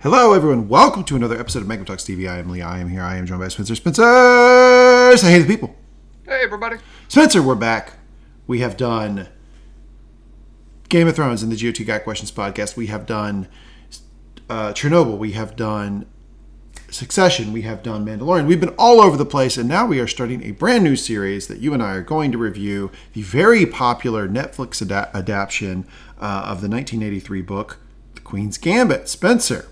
Hello, everyone. Welcome to another episode of Mangum Talks TV. I am Lee. I am here. I am joined by Spencer. Spencer, say hey to the people. Hey, everybody. Spencer, we're back. We have done Game of Thrones and the GOT Guy Questions podcast. We have done uh, Chernobyl. We have done Succession. We have done Mandalorian. We've been all over the place, and now we are starting a brand new series that you and I are going to review. The very popular Netflix ada- adaptation uh, of the 1983 book, The Queen's Gambit. Spencer,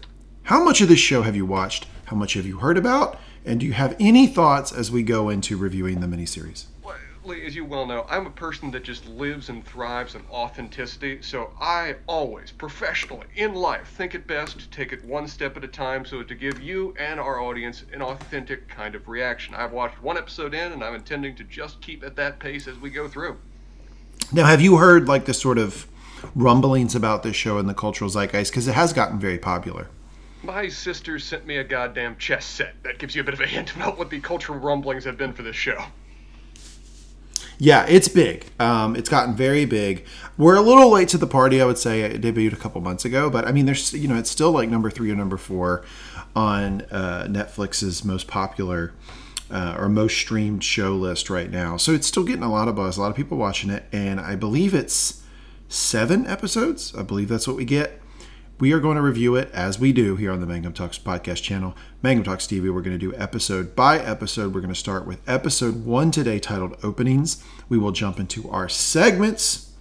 how much of this show have you watched? How much have you heard about? And do you have any thoughts as we go into reviewing the miniseries? Well, Lee, as you well know, I'm a person that just lives and thrives on authenticity, so I always, professionally, in life, think it best to take it one step at a time so to give you and our audience an authentic kind of reaction. I've watched one episode in, and I'm intending to just keep at that pace as we go through. Now, have you heard like the sort of rumblings about this show in the cultural zeitgeist? Because it has gotten very popular. My sister sent me a goddamn chess set. That gives you a bit of a hint about what the cultural rumblings have been for this show. Yeah, it's big. Um, it's gotten very big. We're a little late to the party, I would say. It debuted a couple months ago, but I mean, there's you know, it's still like number three or number four on uh, Netflix's most popular uh, or most streamed show list right now. So it's still getting a lot of buzz, a lot of people watching it, and I believe it's seven episodes. I believe that's what we get. We are going to review it as we do here on the Mangum Talks podcast channel. Mangum Talks TV, we're going to do episode by episode. We're going to start with episode one today titled Openings. We will jump into our segments.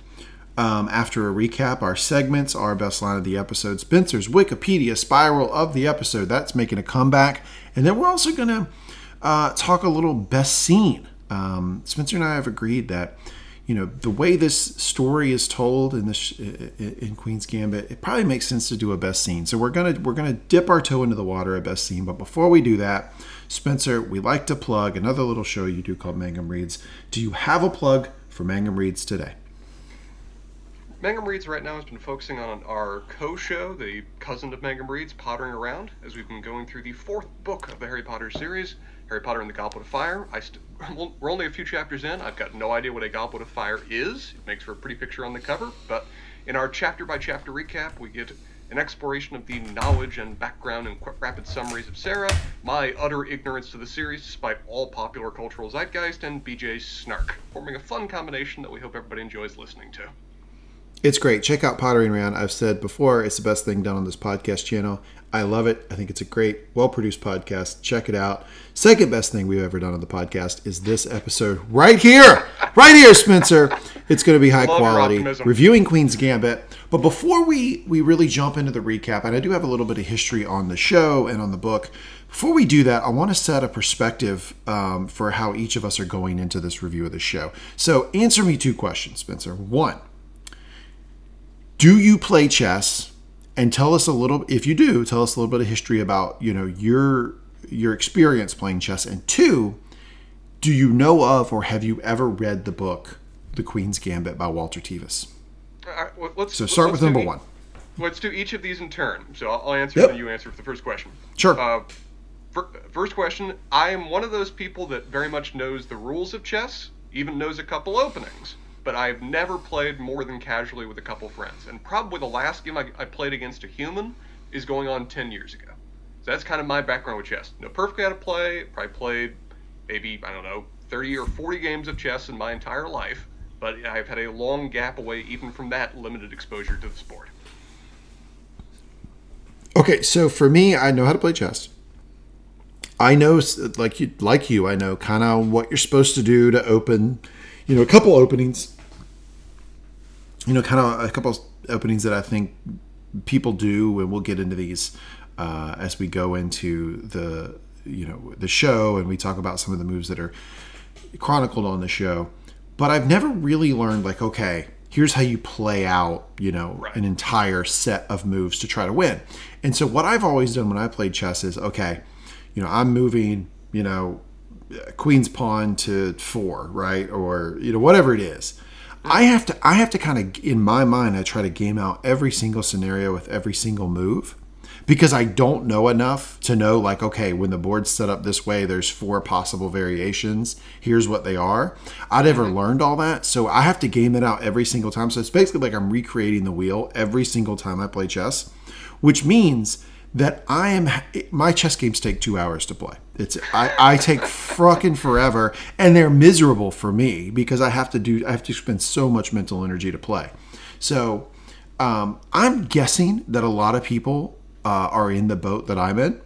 Um, after a recap, our segments, our best line of the episode, Spencer's Wikipedia spiral of the episode. That's making a comeback. And then we're also going to uh, talk a little best scene. Um, Spencer and I have agreed that you know the way this story is told in this in Queen's Gambit, it probably makes sense to do a best scene. So we're gonna we're gonna dip our toe into the water at best scene. But before we do that, Spencer, we like to plug another little show you do called Mangum Reads. Do you have a plug for Mangum Reads today? Mangum Reads right now has been focusing on our co-show, the cousin of Mangum Reads, Pottering Around, as we've been going through the fourth book of the Harry Potter series, Harry Potter and the Goblet of Fire. I st- we're only a few chapters in. I've got no idea what a Goblet of Fire is. It makes for a pretty picture on the cover, but in our chapter-by-chapter recap, we get an exploration of the knowledge and background and rapid summaries of Sarah, my utter ignorance to the series despite all popular cultural zeitgeist, and BJ's snark, forming a fun combination that we hope everybody enjoys listening to. It's great. Check out Pottering Around. I've said before, it's the best thing done on this podcast channel. I love it. I think it's a great, well produced podcast. Check it out. Second best thing we've ever done on the podcast is this episode right here. Right here, Spencer. It's going to be high Love quality. Reviewing Queen's Gambit. But before we, we really jump into the recap, and I do have a little bit of history on the show and on the book, before we do that, I want to set a perspective um, for how each of us are going into this review of the show. So answer me two questions, Spencer. One, do you play chess and tell us a little if you do tell us a little bit of history about you know your your experience playing chess and two do you know of or have you ever read the book the queen's gambit by walter tevis All right, well, let's, so start with number e- one Let's do each of these in turn. So I'll, I'll answer Yep. and then you answer for the first question. Sure. Uh, fir- first question I am one of those people that very much knows the rules of chess, even knows a couple openings, but I've never played more than casually with a couple friends. And probably the last game I, I played against a human is going on 10 years ago. So that's kind of my background with chess. Know perfectly how to play, probably played maybe, I don't know, 30 or 40 games of chess in my entire life, but I've had a long gap away even from that limited exposure to the sport. okay so for me i know how to play chess i know like you like you i know kind of what you're supposed to do to open you know a couple openings you know kind of a couple openings that i think people do and we'll get into these uh, as we go into the you know the show and we talk about some of the moves that are chronicled on the show but i've never really learned like okay here's how you play out you know Right. an entire set of moves to try to win and so what i've always done when i played chess is okay you know i'm moving you know Uh, queen's pawn to four right? Or you know whatever it is. I have to i have to kind of in my mind i try to game out every single scenario with every single move because I don't know enough to know like okay when the board's set up this way there's four possible variations. Here's what they are. I'd never mm-hmm. learned all that so I have to game it out every single time. So it's basically like I'm recreating the wheel every single time I play chess which means that I am my chess games take two hours to play. It's I, I take fucking forever, and they're miserable for me because I have to do I have to spend so much mental energy to play. So um, I'm guessing that a lot of people uh, are in the boat that I'm in.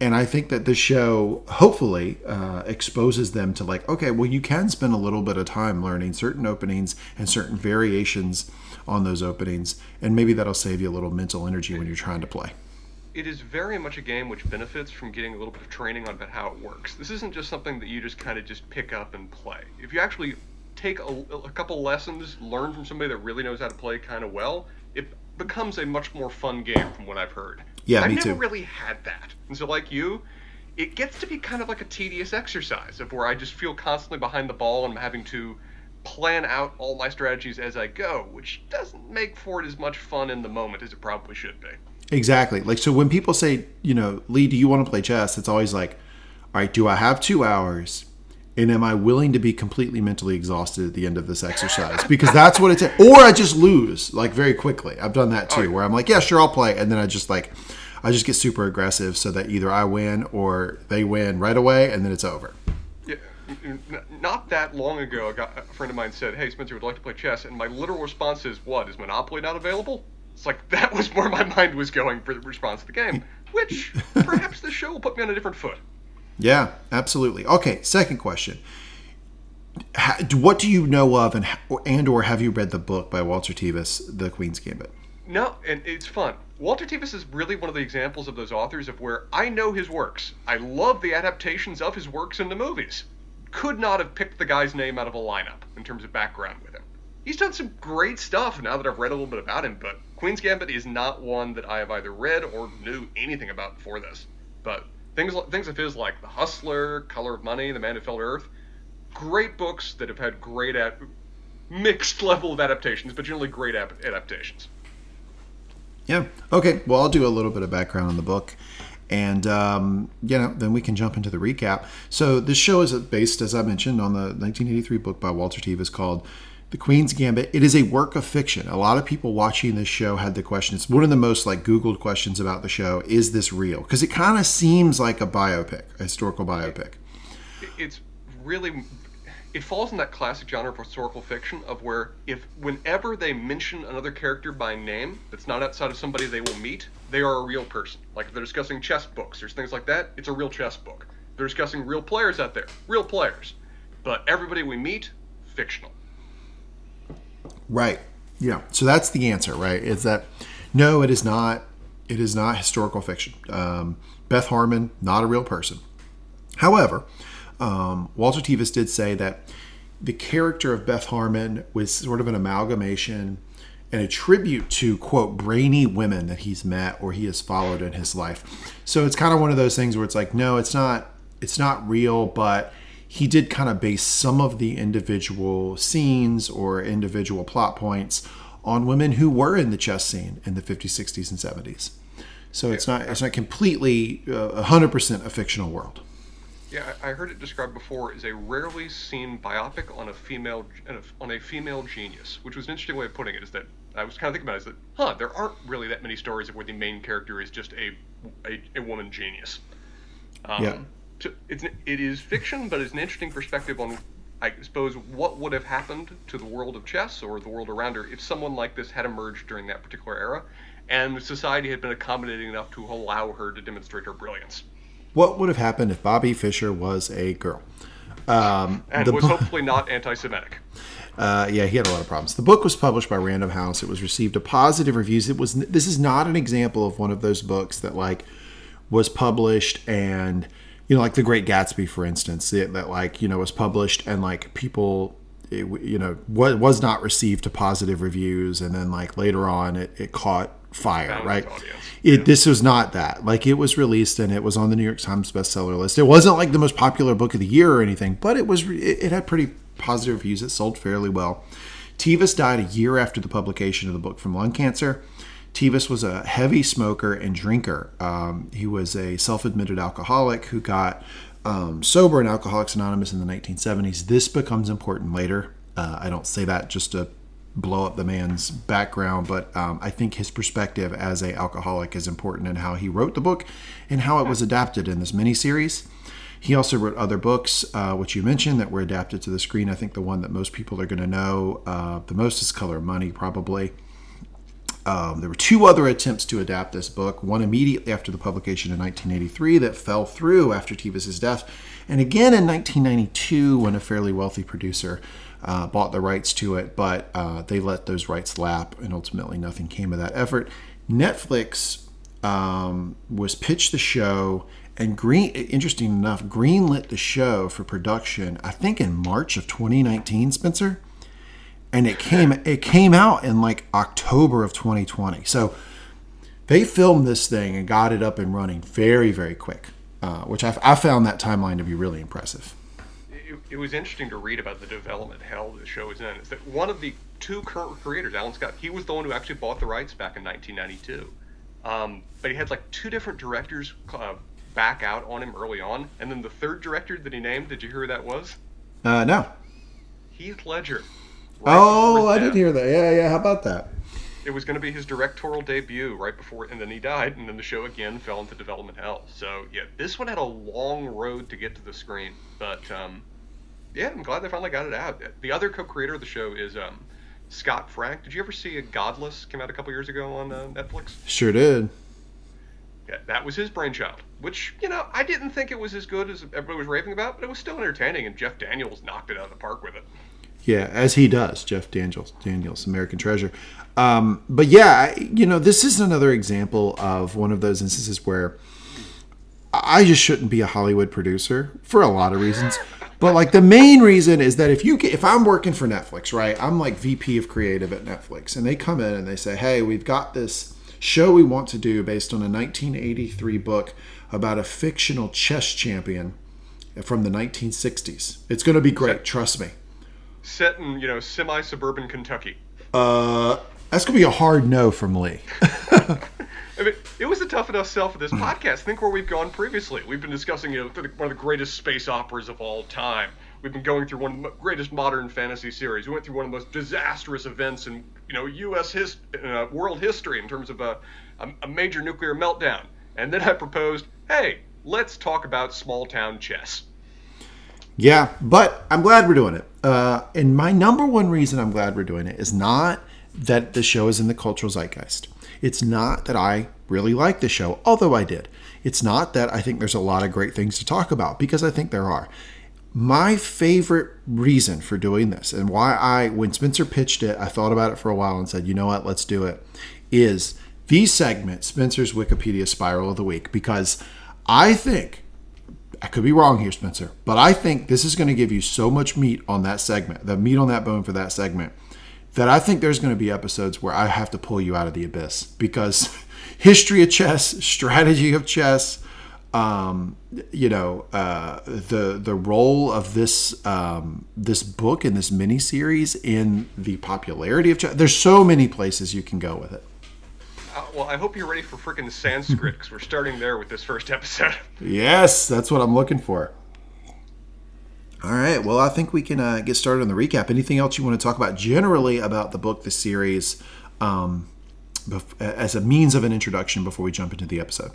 And I think that this show hopefully uh, exposes them to like, okay, well, you can spend a little bit of time learning certain openings and certain variations on those openings, and maybe that'll save you a little mental energy when you're trying to play it is very much a game which benefits from getting a little bit of training on about how it works. This isn't just something that you just kind of just pick up and play. If you actually take a, a couple lessons, learn from somebody that really knows how to play kind of well, it becomes a much more fun game from what I've heard. Yeah, I've me never too. really had that. And so like you, it gets to be kind of like a tedious exercise of where I just feel constantly behind the ball and I'm having to plan out all my strategies as I go, which doesn't make for it as much fun in the moment as it probably should be. Exactly. Like so when people say, you know, Lee, do you want to play chess? It's always like, all right, do I have two hours? And am I willing to be completely mentally exhausted at the end of this exercise? Because that's what it's or I just lose like very quickly. I've done that too, where I'm like, yeah, sure, I'll play, and then I just like, I just get super aggressive so that either I win or they win right away, and then it's over. Yeah, not that long ago, a friend of mine said, "Hey, Spencer, would like to play chess?" And my literal response is, "What is Monopoly not available?" It's like that was where my mind was going for the response to the game, which perhaps the show will put me on a different foot. Yeah, absolutely. Okay, second question. What do you know of, and and or have you read the book by Walter Tevis, The Queen's Gambit? No, and it's fun. Walter Tevis is really one of the examples of those authors of where I know his works. I love the adaptations of his works into movies. Could not have picked the guy's name out of a lineup in terms of background with him. He's done some great stuff now that I've read a little bit about him, but Queen's Gambit is not one that I have either read or knew anything about before this. But things things of his like The Hustler, Color of Money, The Man Who Fell to Earth, great books that have had great at mixed level of adaptations, but generally great adaptations. Yeah. Okay. Well, I'll do a little bit of background on the book, and um, you know, then we can jump into the recap. So this show is based, as I mentioned, on the 1983 book by Walter Tevis called the Queen's Gambit. It is a work of fiction. A lot of people watching this show had the question. It's one of the most like Googled questions about the show. Is this real? Because it kind of seems like a biopic, a historical biopic. It's really it falls in that classic genre of historical fiction of where if whenever they mention another character by name that's not outside of somebody they will meet, they are a real person. Like if they're discussing chess books, there's things like that. It's a real chess book. They're discussing real players out there, real players. But everybody we meet, fictional. Right. Yeah. So that's the answer, right? Is that no, it is not. It is not historical fiction. Um, Beth Harmon, not a real person. However, um, Walter Tevis did say that the character of Beth Harmon was sort of an amalgamation and a tribute to quote brainy women that he's met or he has followed in his life. So it's kind of one of those things where it's like, no, it's not. It's not real, but he did kind of base some of the individual scenes or individual plot points on women who were in the chess scene in the 50s, 60s, and 70s. So it's not it's not completely uh, 100% a fictional world. Yeah, I heard it described before as a rarely seen biopic on a female on a female genius, which was an interesting way of putting it. Is that I was kind of thinking about it, is that huh, there aren't really that many stories of where the main character is just a a, a woman genius. Um, yeah it's it is fiction, but it's an interesting perspective on, I suppose, what would have happened to the world of chess or the world around her if someone like this had emerged during that particular era, and society had been accommodating enough to allow her to demonstrate her brilliance. What would have happened if Bobby Fischer was a girl? Um, and was hopefully not anti-Semitic. Uh, yeah, he had a lot of problems. The book was published by Random House. It was received a positive reviews. It was. This is not an example of one of those books that like was published and you know, like The Great Gatsby, for instance, it, that like you know was published and like people, it, you know, was was not received to positive reviews, and then like later on it, it caught fire, right? It yeah. this was not that. Like it was released and it was on the New York Times bestseller list. It wasn't like the most popular book of the year or anything, but it was it, it had pretty positive reviews. It sold fairly well. Tevis died a year after the publication of the book from lung cancer. Tevis was a heavy smoker and drinker. Um, he was a self admitted alcoholic who got um, sober in Alcoholics Anonymous in the 1970s. This becomes important later. Uh, I don't say that just to blow up the man's background, but um, I think his perspective as a alcoholic is important in how he wrote the book and how it was adapted in this miniseries. He also wrote other books, uh, which you mentioned, that were adapted to the screen. I think the one that most people are going to know uh, the most is Color Money, probably. Um, there were two other attempts to adapt this book, one immediately after the publication in 1983 that fell through after Tevis's death, and again in 1992 when a fairly wealthy producer uh, bought the rights to it, but uh, they let those rights lap, and ultimately nothing came of that effort. Netflix um, was pitched the show, and Green, interesting enough, greenlit the show for production. I think in March of 2019, Spencer and it came it came out in like October of 2020. So they filmed this thing and got it up and running very very quick, uh, which I, I, found that timeline to be really impressive. It, it, was interesting to read about the development hell the show is in. Is that one of the two current creators, Alan Scott? He was the one who actually bought the rights back in 1992, um, but he had like two different directors. Uh, back out on him early on, and then the third director that he named, did you hear who that was? Uh, no. Heath Ledger. Right oh, I did hear that. Yeah, yeah. How about that? It was going to be his directorial debut right before, and then he died, and then the show again fell into development hell. So yeah, this one had a long road to get to the screen, but um, yeah, I'm glad they finally got it out. The other co-creator of the show is um, Scott Frank. Did you ever see a Godless? Came out a couple years ago on uh, Netflix. Sure did. Yeah, that was his brainchild. Which you know, I didn't think it was as good as everybody was raving about, but it was still entertaining, and Jeff Daniels knocked it out of the park with it. Yeah, as he does, Jeff Daniels, Daniels, American Treasure. Um, but yeah, you know, this is another example of one of those instances where I just shouldn't be a Hollywood producer for a lot of reasons. But like the main reason is that if you if I'm working for Netflix, right? I'm like VP of creative at Netflix, and they come in and they say, "Hey, we've got this show we want to do based on a 1983 book about a fictional chess champion from the 1960s. It's going to be great, trust me." Set in you know semi suburban Kentucky? Uh, that's gonna be a hard no from Lee. I mean, it was a tough enough sell for this hmm. podcast. Think where we've gone previously. We've been discussing you know one of the greatest space operas of all time. We've been going through one of the greatest modern fantasy series. We went through one of the most disastrous events in you know U.S. His, uh, world history in terms of a, a major nuclear meltdown. And then I proposed, hey, let's talk about small town chess. Yeah, but I'm glad we're doing it. Uh, and my number one reason I'm glad we're doing it is not that the show is in the cultural zeitgeist. It's not that I really like the show, although I did. It's not that I think there's a lot of great things to talk about, because I think there are. My favorite reason for doing this, and why I, when Spencer pitched it, I thought about it for a while and said, you know what, let's do it, is the segment, Spencer's Wikipedia Spiral of the Week, because I think I could be wrong here, Spencer, but I think this is going to give you so much meat on that segment, the meat on that bone for that segment, that I think there's going to be episodes where I have to pull you out of the abyss because history of chess, strategy of chess, um, you know, uh, the the role of this um, this book and this mini series in the popularity of chess. There's so many places you can go with it. Uh, well, I hope you're ready for freaking Sanskrit because we're starting there with this first episode. Yes, that's what I'm looking for. All right. Well, I think we can uh, get started on the recap. Anything else you want to talk about generally about the book, the series, um, bef- as a means of an introduction before we jump into the episode?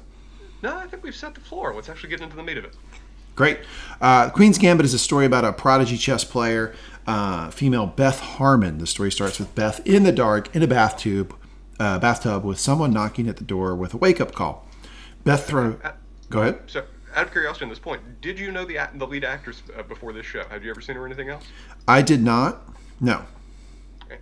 No, I think we've set the floor. Let's actually get into the meat of it. Great. Uh, Queen's Gambit is a story about a prodigy chess player, uh, female Beth Harmon. The story starts with Beth in the dark in a bathtub uh, bathtub with someone knocking at the door with a wake up call. Beth throw. Uh, Go ahead. So, out of curiosity on this point, did you know the the lead actress uh, before this show? Have you ever seen her in anything else? I did not. No.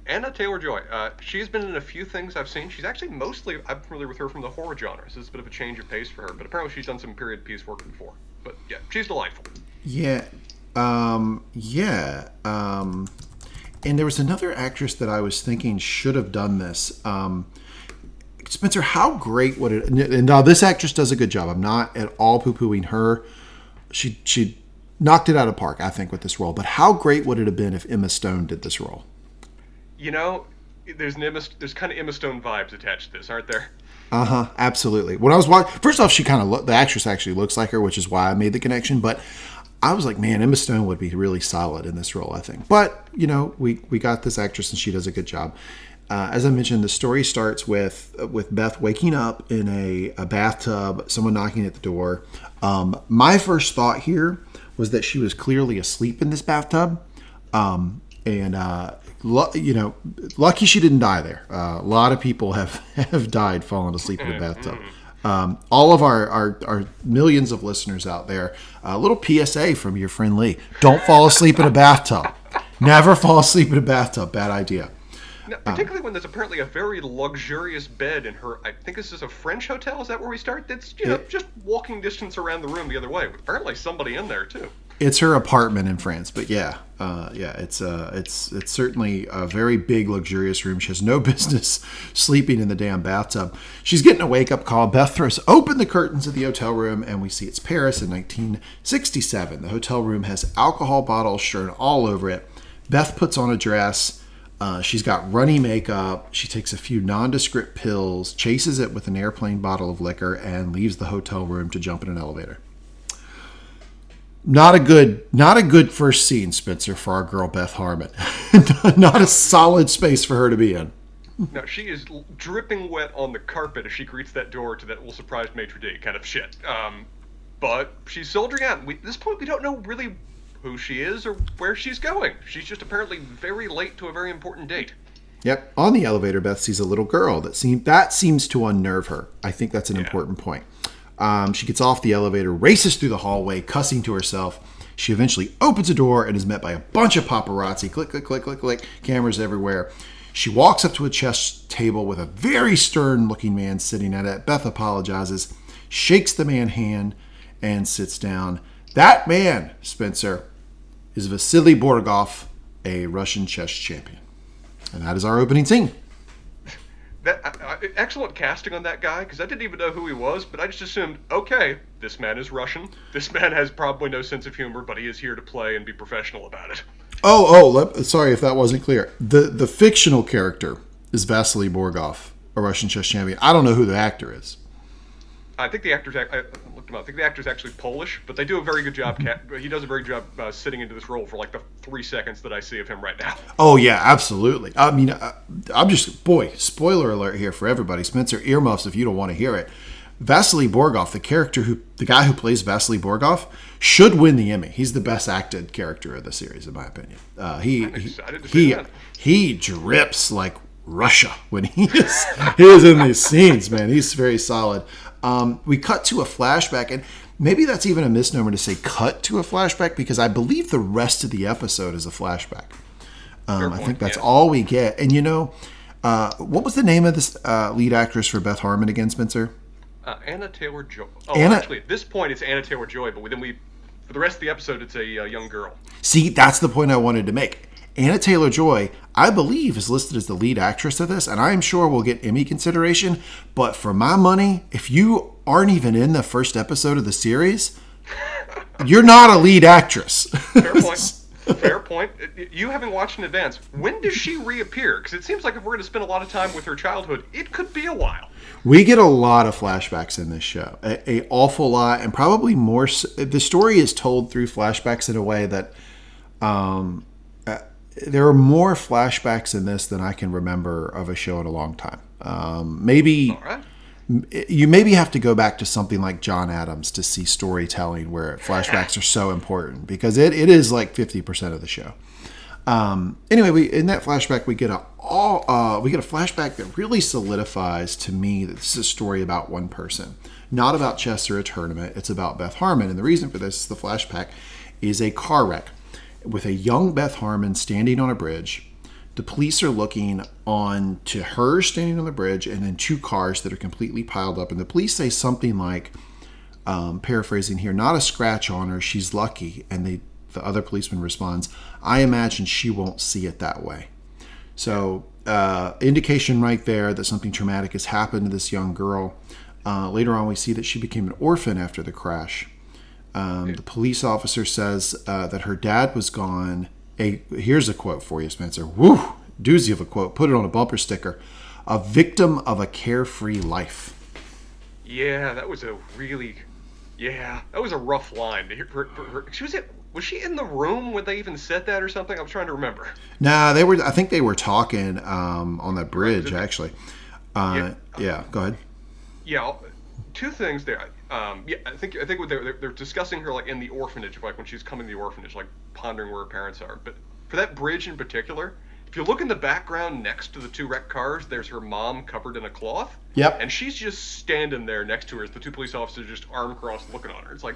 Anya Taylor-Joy. Uh, she's been in a few things I've seen. She's actually mostly I'm familiar with her from the horror genre. So it's a bit of a change of pace for her. But apparently she's done some period piece work before. But yeah, she's delightful. Yeah. Um, yeah. Um, and there was another actress that I was thinking should have done this. Um, Spencer, how great would it? And now this actress does a good job. I'm not at all poo pooing her. She she knocked it out of park, I think, with this role. But how great would it have been if Emma Stone did this role? You know, there's an Emma, there's kind of Emma Stone vibes attached to this, aren't there? Uh huh. Absolutely. When I was watching, first off, she kind of look. The actress actually looks like her, which is why I made the connection. But I was like, man, Emma Stone would be really solid in this role, I think. But you know, we we got this actress and she does a good job. Uh, as I mentioned, the story starts with with Beth waking up in a, a bathtub, someone knocking at the door. Um, my first thought here was that she was clearly asleep in this bathtub, um, and uh, you know, lucky she didn't die there. Uh, a lot of people have have died falling asleep in a bathtub. Um, all of our, our, our millions of listeners out there, a little PSA from your friend Lee: Don't fall asleep in a bathtub. Never fall asleep in a bathtub. Bad idea. Now, particularly when there's apparently a very luxurious bed in her. I think this is a French hotel. Is that where we start? That's you know It- just walking distance around the room the other way. Apparently somebody in there too. It's her apartment in France, but yeah, uh, yeah, it's uh, it's it's certainly a very big, luxurious room. She has no business sleeping in the damn bathtub. She's getting a wake up call. Beth throws open the curtains of the hotel room, and we see it's Paris in 1967. The hotel room has alcohol bottles strewn all over it. Beth puts on a dress. Uh, she's got runny makeup. She takes a few nondescript pills, chases it with an airplane bottle of liquor, and leaves the hotel room to jump in an elevator not a good not a good first scene spencer for our girl beth harmon not a solid space for her to be in No, she is dripping wet on the carpet as she greets that door to that will surprise maitre d' kind of shit. Um, but she's soldiering on. We, at this point, we don't know really who she is or where she's going. She's just apparently very late to a very important date. yep on the elevator beth sees a little girl that seem that seems to unnerve her i think that's an important point um, she gets off the elevator races through the hallway cussing to herself. She eventually opens a door and is met by a bunch of paparazzi. Click click click click click. Cameras everywhere. She walks up to a chess table with a very stern looking man sitting at it. Beth apologizes shakes the man's hand and sits down. That man spencer is vasily borgov a russian chess champion. And that is our opening scene. That excellent casting on that guy because I didn't even know who he was, but I just assumed, okay, this man is Russian. This man has probably no sense of humor, but he is here to play and be professional about it. Oh, oh, let, sorry if that wasn't clear. The the fictional character is Vasily Borgov, a Russian chess champion. I don't know who the actor is. I think the actor's. I looked him up. I think the actor's actually Polish, but they do a very good job. He does a very good job uh, sitting into this role for like the three seconds that I see of him right now. Oh yeah, absolutely. I mean, uh, I'm just boy. Spoiler alert here for everybody. Spencer earmuffs if you don't want to hear it. Vasily Borgov, the character who, the guy who plays Vasily Borgov, should win the Emmy. He's the best acted character of the series, in my opinion. Uh, he he excited to see he, that. he drips like Russia when he is he is in these scenes. Man, he's very solid. Um, we cut to a flashback, and maybe that's even a misnomer to say cut to a flashback because I believe the rest of the episode is a flashback. Um, I think that's yeah. all we get. And you know, uh, what was the name of this uh, lead actress for Beth Harmon again, Spencer? Uh, Anya Taylor-Joy. Oh, Anna- actually, at this point it's Anya Taylor-Joy, but then we, for the rest of the episode, it's a uh, young girl. See, that's the point I wanted to make. Anya Taylor-Joy, I believe, is listed as the lead actress of this, and I am sure will get Emmy consideration. But for my money, if you aren't even in the first episode of the series, you're not a lead actress. Fair point. Fair point. You having watched in advance, when does she reappear? Because it seems like if we're going to spend a lot of time with her childhood, it could be a while. We get a lot of flashbacks in this show, a, a awful lot, and probably more. The story is told through flashbacks in a way that um, there are more flashbacks in this than I can remember of a show in a long time. Um, maybe right. you maybe have to go back to something like John Adams to see storytelling where flashbacks are so important because it, it is like fifty percent of the show. Um, anyway, we in that flashback we get a all uh, we get a flashback that really solidifies to me that this is a story about one person, not about chess or a tournament. It's about Beth Harmon, and the reason for this, is the flashback, is a car wreck with a young Beth Harmon standing on a bridge. The police are looking on to her standing on the bridge, and then two cars that are completely piled up. And the police say something like, um, paraphrasing here, not a scratch on her. She's lucky. And they, the other policeman responds, I imagine she won't see it that way. So, uh, indication right there that something traumatic has happened to this young girl. Uh, later on, we see that she became an orphan after the crash. Um, the police officer says uh, that her dad was gone. A here's a quote for you, Spencer. Woo, doozy of a quote. Put it on a bumper sticker. A victim of a carefree life. Yeah, that was a really Yeah, that was a rough line. Her, her, her, she was was she in the room when they even said that or something? I'm trying to remember. Nah, they were. I think they were talking um, on that bridge actually. Uh, yeah. yeah, go ahead. Yeah, two things there. Um, yeah, I think I think they're, they're discussing her like in the orphanage, like when she's coming to the orphanage, like pondering where her parents are. But for that bridge in particular, if you look in the background next to the two wrecked cars, there's her mom covered in a cloth. Yep. And she's just standing there next to her as the two police officers just arm crossed looking on her. It's like,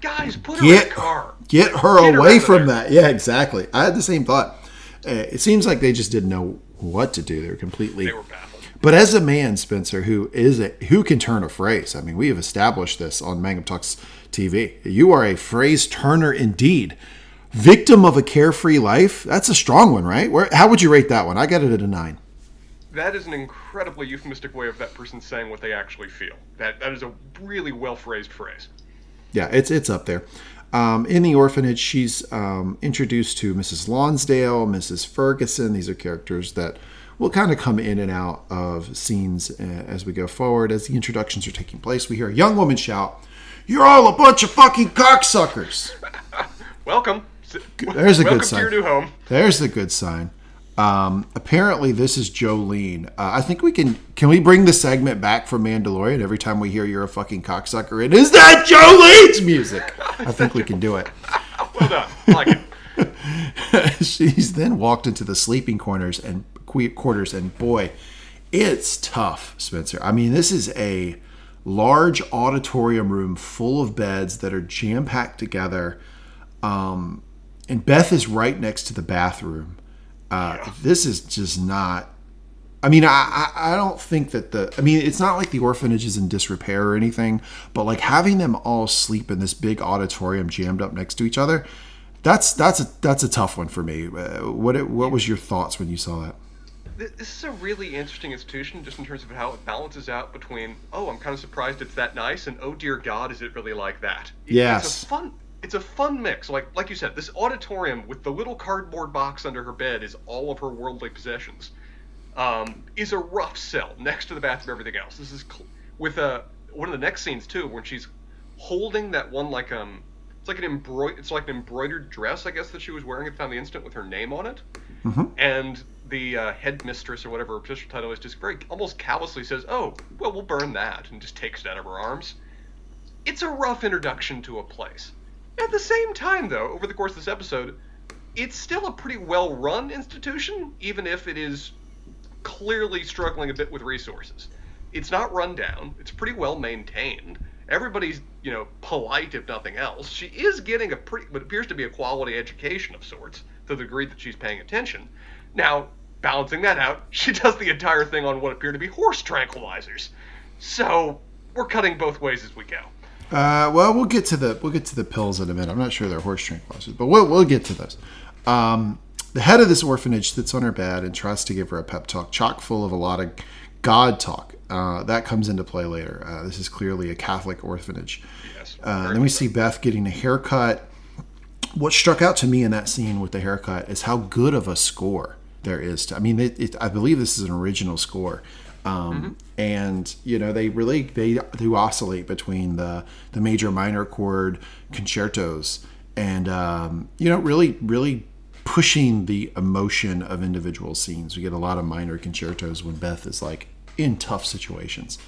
guys, put her get, in a car. Get her get away her from that. Yeah, exactly. I had the same thought. Uh, it seems like they just didn't know what to do. They were completely. They were. But as a man, Spencer, who is a, who can turn a phrase? I mean, we have established this on Mangum Talks TV. You are a phrase turner indeed. Victim of a carefree life. That's a strong one, right? Where, how would you rate that one? I got it at a nine. That is an incredibly euphemistic way of that person saying what they actually feel. That that is a really well phrased phrase. Yeah, it's it's up there. Um, in the orphanage, she's um, introduced to Mrs. Lonsdale, Mrs. Ferguson. These are characters that will kind of come in and out of scenes uh, as we go forward. As the introductions are taking place, we hear a young woman shout, "You're all a bunch of fucking cocksuckers!" Welcome. There's a Welcome good sign. To your new home. There's the good sign. Um, apparently, this is Jolene. Uh, I think we can. Can we bring the segment back from Mandalorian? Every time we hear "You're a fucking cocksucker," it is that Jolene's music. I think we can do it. well done. I like it. She's then walked into the sleeping corners and quarters, and boy, it's tough, Spencer. I mean, this is a large auditorium room full of beds that are jam packed together. Um, and Beth is right next to the bathroom. Uh, yeah. This is just not. I mean, I, I don't think that the. I mean, it's not like the orphanage is in disrepair or anything, but like having them all sleep in this big auditorium jammed up next to each other, that's that's a that's a tough one for me. Uh, what what was your thoughts when you saw that? This is a really interesting institution just in terms of how it balances out between oh i'm kind of surprised it's that nice and oh dear god is it really like that? Yes. It's a fun it's a fun mix. Like like you said this auditorium with the little cardboard box under her bed is all of her worldly possessions um, is a rough sell next to the bathroom everything else. This is cl- with a uh, one of the next scenes too when she's holding that one like um it's like an embroid it's like an embroidered dress i guess that she was wearing at the time of the incident with her name on it. Mm-hmm. and the uh, headmistress or whatever her official title is just very almost callously says, "Oh, well, we'll burn that," and just takes it out of her arms. It's a rough introduction to a place. At the same time, though, over the course of this episode, it's still a pretty well-run institution, even if it is clearly struggling a bit with resources. It's not run down. It's pretty well maintained. Everybody's, you know, polite if nothing else. She is getting a pretty, what appears to be a quality education of sorts, to the degree that she's paying attention. Now, balancing that out, she does the entire thing on what appear to be horse tranquilizers. So we're cutting both ways as we go. Uh, well, we'll get to the we'll get to the pills in a minute. I'm not sure they're horse tranquilizers, but we'll we'll get to those. Um, the head of this orphanage sits on her bed and tries to give her a pep talk, chock full of a lot of God talk. Uh, that comes into play later. Uh, this is clearly a Catholic orphanage. Yes. Uh, then we see Beth getting a haircut. What struck out to me in that scene with the haircut is how good of a score there is. To, I mean, it, it, I believe this is an original score. Um, mm-hmm. and you know they really they do oscillate between the the major minor chord concertos and um, you know really really pushing the emotion of individual scenes we get a lot of minor concertos when beth is like in tough situations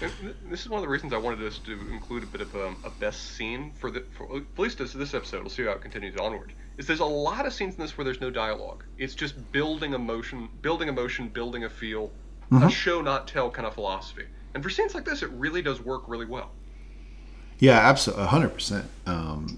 this is one of the reasons I wanted us to include a bit of a, a best scene for the for, at least this this episode. We'll see how it continues onward is there's a lot of scenes in this where there's no dialogue. It's just building emotion, building emotion, building a feel, mm-hmm. a show not tell kind of philosophy. And for scenes like this, it really does work really well. Yeah, absolutely, hundred um, percent.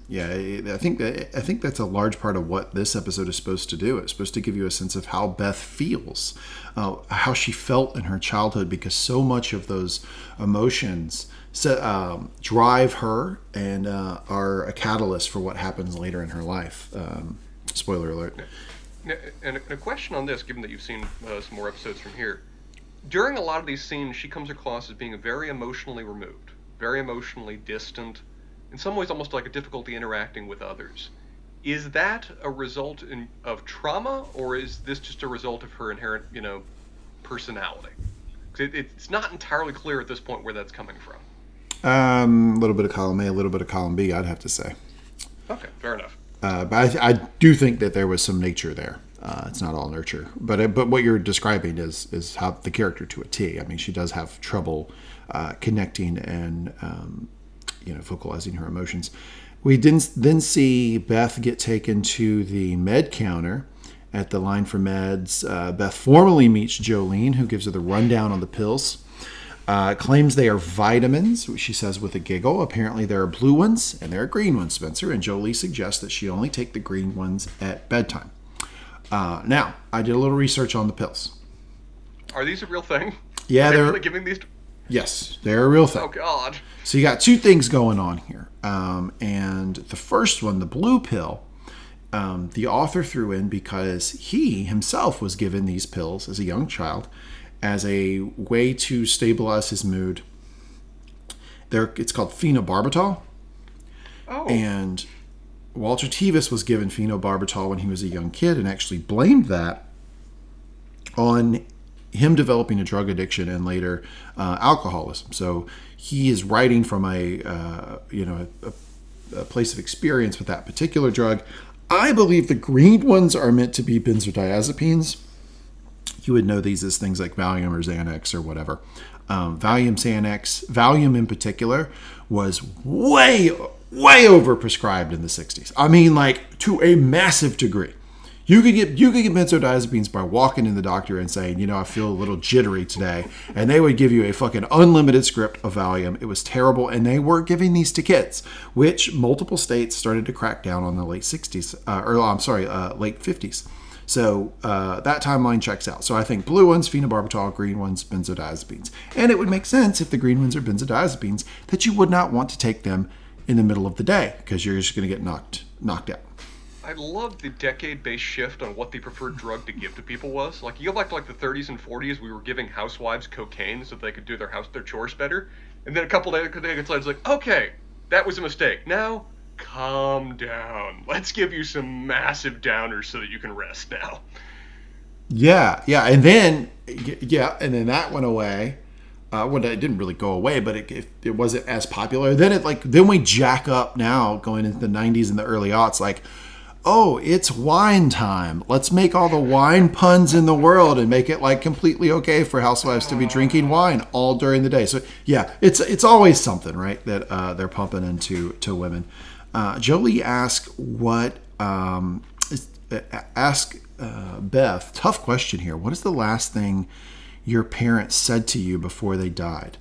Yeah, I think that I think that's a large part of what this episode is supposed to do. It's supposed to give you a sense of how Beth feels, uh, how she felt in her childhood, because so much of those emotions so, um, drive her and uh, are a catalyst for what happens later in her life. Um, spoiler alert. And a question on this, given that you've seen uh, some more episodes from here, during a lot of these scenes, she comes across as being very emotionally removed, very emotionally distant, in some ways almost like a difficulty interacting with others. Is that a result in, of trauma, or is this just a result of her inherent, you know, personality? It, it's not entirely clear at this point where that's coming from. Um, a little bit of column A, a little bit of column B, I'd have to say. Okay, fair enough. Uh, but I, I do think that there was some nature there. Uh, it's not all nurture, but uh, but what you're describing is is how the character to a T. I mean, she does have trouble uh, connecting and um, you know vocalizing her emotions. We didn't then see Beth get taken to the med counter at the line for meds. Uh, Beth formally meets Jolene, who gives her the rundown on the pills. Uh, claims they are vitamins, which she says with a giggle. Apparently, there are blue ones and there are green ones, Spencer. And Jolene suggests that she only take the green ones at bedtime. Uh, now, I did a little research on the pills. Are these a real thing? Yeah, Are they they're really giving these. To... yes, they're a real thing. Oh God. So you got two things going on here. Um, and the first one, the blue pill, um, the author threw in because he himself was given these pills as a young child as a way to stabilize his mood. There, it's called phenobarbital, Oh. and Walter Tevis was given phenobarbital when he was a young kid, and actually blamed that on him developing a drug addiction and later uh, alcoholism. So he is writing from a uh, you know a, a place of experience with that particular drug. I believe the green ones are meant to be benzodiazepines. You would know these as things like Valium or Xanax or whatever. Um, Valium, Xanax, Valium in particular was way, way overprescribed in the 60s. I mean, like to a massive degree. You could get you could get benzodiazepines by walking in the doctor and saying, you know, I feel a little jittery today, and they would give you a fucking unlimited script of Valium. It was terrible, and they were giving these to kids, which multiple states started to crack down on the late '60s, uh, or I'm sorry, uh, late '50s. So uh, that timeline checks out. So I think blue ones, phenobarbital, green ones, benzodiazepines, and it would make sense if the green ones are benzodiazepines that you would not want to take them in the middle of the day because you're just going to get knocked knocked out. I love the decade-based shift on what the preferred drug to give to people was. Like you go back to like the 30s and 40s, we were giving housewives cocaine so they could do their house their chores better. And then a couple days later, it's like, okay, that was a mistake. Now, calm down. Let's give you some massive downers so that you can rest now. Yeah, yeah, and then yeah, and then that went away. Uh, well, it didn't really go away, but it, it, it wasn't as popular. Then it like then we jack up now, going into the '90s and the early aughts. Like, oh, it's wine time. Let's make all the wine puns in the world and make it like completely okay for housewives to be drinking wine all during the day. So yeah, it's it's always something, right? That uh, they're pumping into to women. Uh, Jolene asked what um, uh, ask uh, Beth. Tough question here. What is the last thing your parents said to you before they died?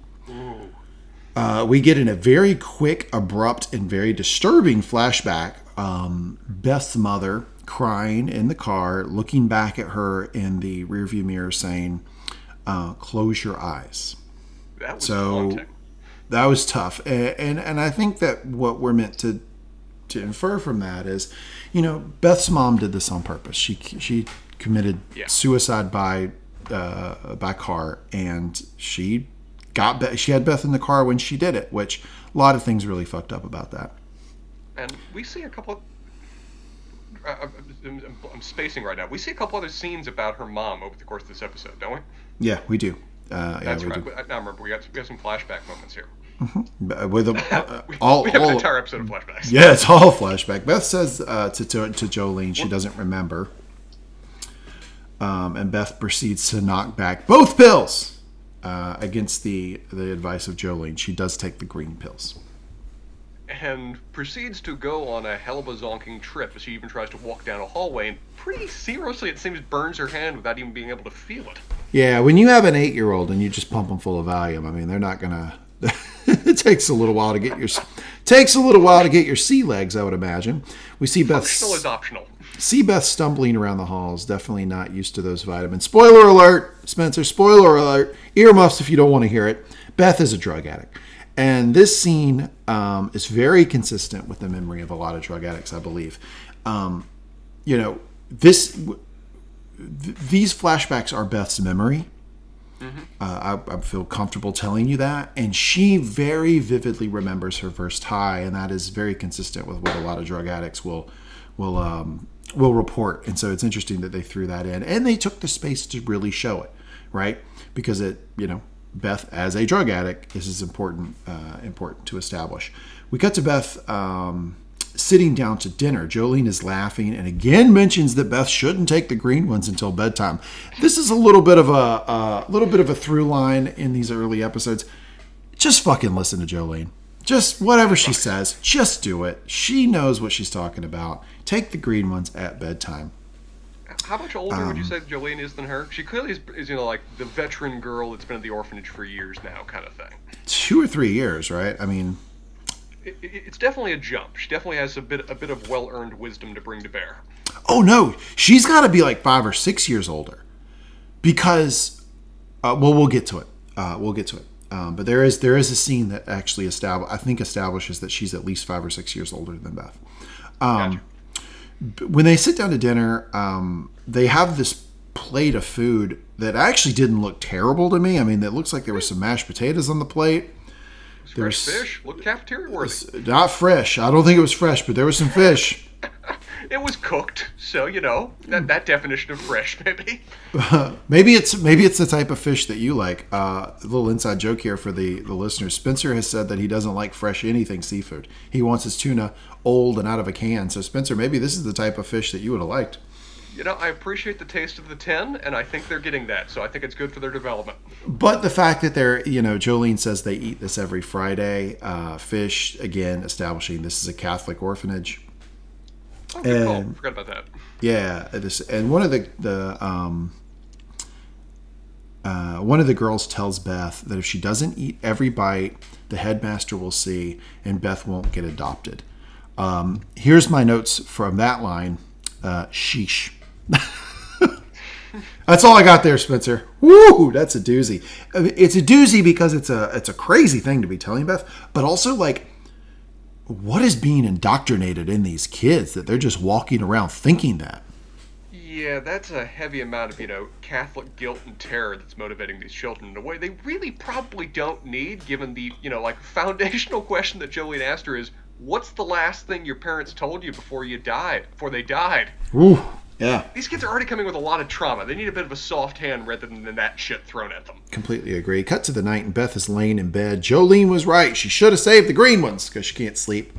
Uh, we get in a very quick, abrupt, and very disturbing flashback. Um, Beth's mother crying in the car, looking back at her in the rearview mirror, saying, uh, "Close your eyes." That was So- that was tough and, and and i think that what we're meant to to infer from that is you know beth's mom did this on purpose she she committed Yeah. suicide by uh, by car and she got Beth, she had beth in the car when she did it which a lot of things really fucked up about that And we see a couple of. Uh, I'm, I'm spacing right now. We see a couple other scenes about her mom over the course of this episode, don't we? yeah we do uh, yeah, That's we right. do. I now remember we got we got some flashback moments here. Uh, with a, uh, we, all, we have all an entire episode of flashbacks. Yeah, it's all flashback. Beth says uh, to, to to Jolene she doesn't remember, um, and Beth proceeds to knock back both pills uh, against the the advice of Jolene. She does take the green pills. And proceeds to go on a hell of a zonking trip as she even tries to walk down a hallway and pretty seriously it seems burns her hand without even being able to feel it. Yeah, when you have an eight year old and you just pump them full of Valium, I mean they're not gonna. it takes a little while to get your takes a little while to get your sea legs. I would imagine. We see Beth Still is optional. see Beth stumbling around the halls, definitely not used to those vitamins. Spoiler alert, Spencer, spoiler alert, earmuffs if you don't want to hear it. Beth is a drug addict. And this scene um, is very consistent with the memory of a lot of drug addicts, I believe. Um, you know, this th- these flashbacks are Beth's memory. Uh, I, I feel comfortable telling you that. And she very vividly remembers her first high, and that is very consistent with what a lot of drug addicts will will um, will report. And so it's interesting that they threw that in, and they took the space to really show it, right? Because it, you know, Beth as a drug addict. This is important uh, important to establish. We cut to Beth um, sitting down to dinner. Jolene is laughing and again mentions that Beth shouldn't take the green ones until bedtime. This is a little bit of a, a little bit of a through line in these early episodes. Just fucking listen to Jolene. Just whatever she says, just do it. She knows what she's talking about. Take the green ones at bedtime. How much older would Um, you say Jolene is than her? She clearly is, is, you know, like the veteran girl that's been at the orphanage for years now, kind of thing. Two or three years, right? I mean, It, it, it's definitely a jump. She definitely has a bit a bit of well earned wisdom to bring to bear. Oh no, she's got to be like five or six years older, because, uh, well, we'll get to it. Uh, we'll get to it. Um, but there is there is a scene that actually establish I think establishes that she's at least five or six years older than Beth. Um, when they sit down to dinner, um, they have this plate of food that actually didn't look terrible to me. I mean, it looks like there was some mashed potatoes on the plate. Fresh There's- fish, look cafeteria worthy. Not fresh. I don't think it was fresh, but there was some fish. It was cooked, so you know that that definition of fresh, maybe. Maybe it's maybe it's the type of fish that you like. Uh, a little inside joke here for the the listeners. Spencer has said that he doesn't like fresh anything seafood. He wants his tuna old and out of a can. So Spencer, maybe this is the type of fish that you would have liked. You know, I appreciate the taste of the ten, and I think they're getting that, so I think it's good for their development. But the fact that they're, you know, Jolene says they eat this every Friday. Uh, fish again, establishing this is a Catholic orphanage. Oh, good call. Forgot about that. Yeah, this and one of the the um, uh, one of the girls tells Beth that if she doesn't eat every bite, the headmaster will see, and Beth won't get adopted. Um, here's my notes from that line. Uh, sheesh. That's all I got there, Spencer. Woo, that's a doozy. It's a doozy because it's a it's a crazy thing to be telling Beth, but also like what is being indoctrinated in these kids that they're just walking around thinking that? Yeah, that's a heavy amount of, you know, Catholic guilt and terror that's motivating these children in a way they really probably don't need, given the, you know, like foundational question that Jolene asked her is, what's the last thing your parents told you before you died, before they died? Ooh, yeah, These kids are already coming with a lot of trauma. They need a bit of a soft hand rather than that shit thrown at them. completely agree. Cut to the night, and Beth is laying in bed. Jolene was right. She should have saved the green ones because she can't sleep.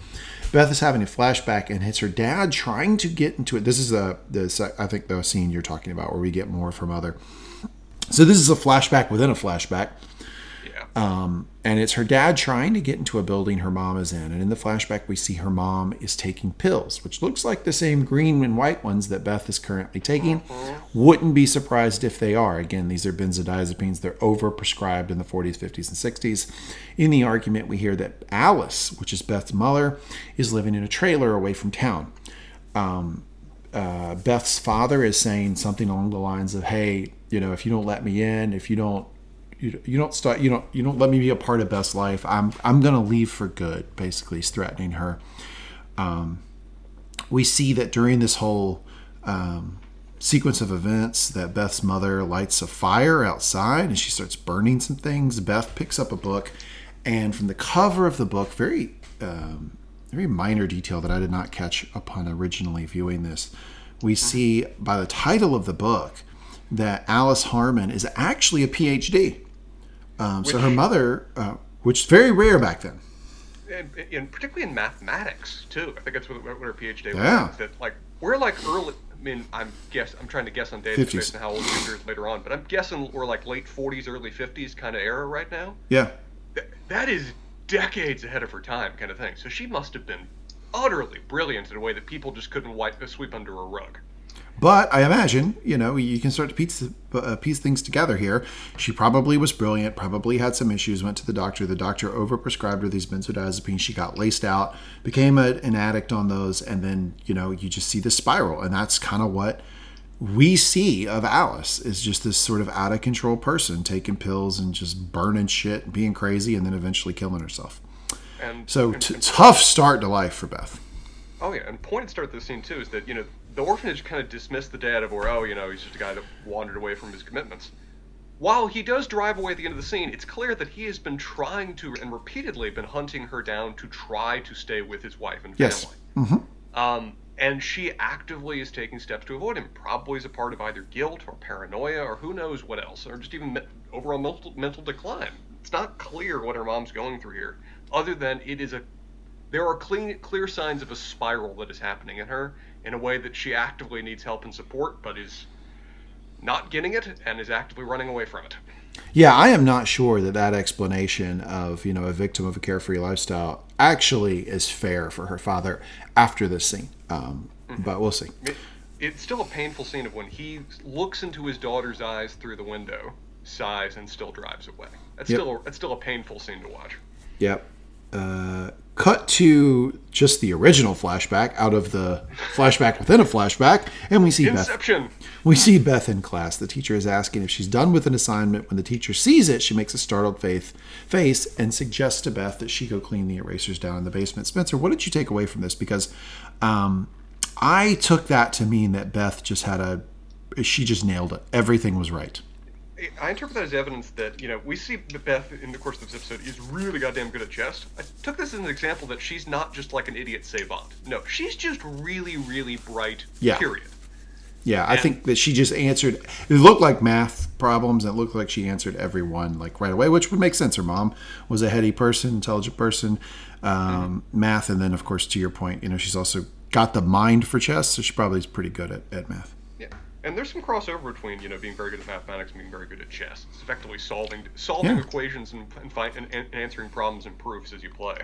Beth is having a flashback, and it's her dad trying to get into it. This is the, the I think the scene you're talking about where we get more from mother. So this is a flashback within a flashback. Yeah. Um, and it's her dad trying to get into a building her mom is in. And in the flashback, we see her mom is taking pills, which looks like the same green and white ones that Beth is currently taking. Wouldn't be surprised if they are. Again, these are benzodiazepines. They're overprescribed in the 40s, 50s, and 60s. In the argument, we hear that Alice, which is Beth's mother, is living in a trailer away from town. Um, uh, Beth's father is saying something along the lines of, "Hey, you know, if you don't let me in, if you don't, you, you don't start, you don't, you don't let me be a part of Beth's life, I'm, I'm gonna leave for good." Basically, he's threatening her. Um, we see that during this whole um, sequence of events, that Beth's mother lights a fire outside and she starts burning some things. Beth picks up a book, and from the cover of the book, very um, very minor detail that I did not catch upon originally viewing this. We see by the title of the book that Alice Harmon is actually a PhD. Um, so her mother, uh, which is very rare back then. and, and particularly in mathematics too. I think that's what, what her PhD Yeah. was. That like we're like early. I mean, I'm guess I'm trying to guess on data 50s. based on how old she is later on, but I'm guessing we're like late 40s, early 50s kind of era right now. Yeah, Th- that is decades ahead of her time, kind of thing. So she must have been utterly brilliant in a way that people just couldn't wipe, sweep under a rug. But I imagine, you know, you can start to piece, uh, piece things together here. She probably was brilliant, probably had some issues, went to the doctor. The doctor overprescribed her these benzodiazepines. She got laced out, became a, an addict on those, and then, you know, you just see the spiral. And that's kind of what we see of Alice is just this sort of out of control person taking pills and just burning shit being crazy and then eventually killing herself. And So and- t- and- tough start to life for Beth. Oh yeah, and point to start this scene too is that you know the orphanage kind of dismissed the dad of, or oh, you know, he's just a guy that wandered away from his commitments. While he does drive away at the end of the scene, it's clear that he has been trying to and repeatedly been hunting her down to try to stay with his wife and family. Yes. hmm Um, and she actively is taking steps to avoid him, probably as a part of either guilt or paranoia or who knows what else, or just even me- overall mental, mental decline. It's not clear what her mom's going through here, other than it is a there are clean, clear signs of a spiral that is happening in her in a way that she actively needs help and support, but is not getting it and is actively running away from it. Yeah, I am not sure that that explanation of you know a victim of a carefree lifestyle actually is fair for her father after this scene. Um, mm-hmm. But we'll see. It, it's still a painful scene of when he looks into his daughter's eyes through the window, sighs, and still drives away. That's yep. still a, that's still a painful scene to watch. Yep. Uh, cut to just the original flashback out of the flashback within a flashback, and we see Inception. Beth. We see Beth in class. The teacher is asking if she's done with an assignment. When the teacher sees it, she makes a startled face, face and suggests to Beth that she go clean the erasers down in the basement. Spencer, what did you take away from this? Because um, I took that to mean that Beth just had a, she just nailed it. Everything was right. I interpret that as evidence that you know we see Beth in the course of this episode is really goddamn good at chess. I took this as an example that she's not just like an idiot savant. No, she's just really, really bright. Yeah. Period. Yeah, and I think that she just answered. It looked like math problems. And it looked like she answered every one like right away, which would make sense. Her mom was a heady person, intelligent person, um, mm-hmm. math, and then of course to your point, you know, she's also got the mind for chess, so she probably is pretty good at, at math. And there's some crossover between you know being very good at mathematics and being very good at chess. It's effectively solving solving yeah. equations and and, find, and, and, answering problems and proofs as you play.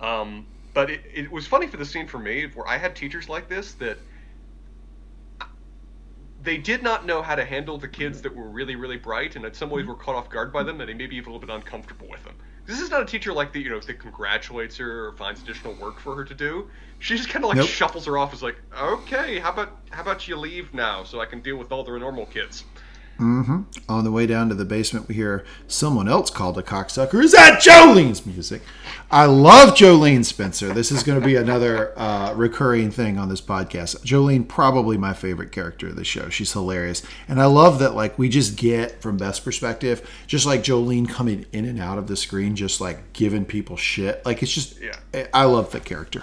Um, but it, it was funny for the scene for me where I had teachers like this that they did not know how to handle the kids that were really really bright and in some ways were caught off guard by them and they maybe even a little bit uncomfortable with them. This is not a teacher like that, you know, that congratulates her or finds additional work for her to do. She just kind of like nope. shuffles her off as like, okay, how about how about you leave now so I can deal with all the normal kids. Mm-hmm. On the way down to the basement, we hear someone else called a cocksucker. Is that Jolene's music? I love Jolene Spencer. This is going to be another uh, recurring thing on this podcast. Jolene, probably my favorite character of the show. She's hilarious, and I love that. Like we just get from Beth's perspective, just like Jolene coming in and out of the screen, just like giving people shit. Like it's just, yeah. I love the character.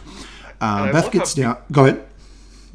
Uh, Beth gets down. Go ahead.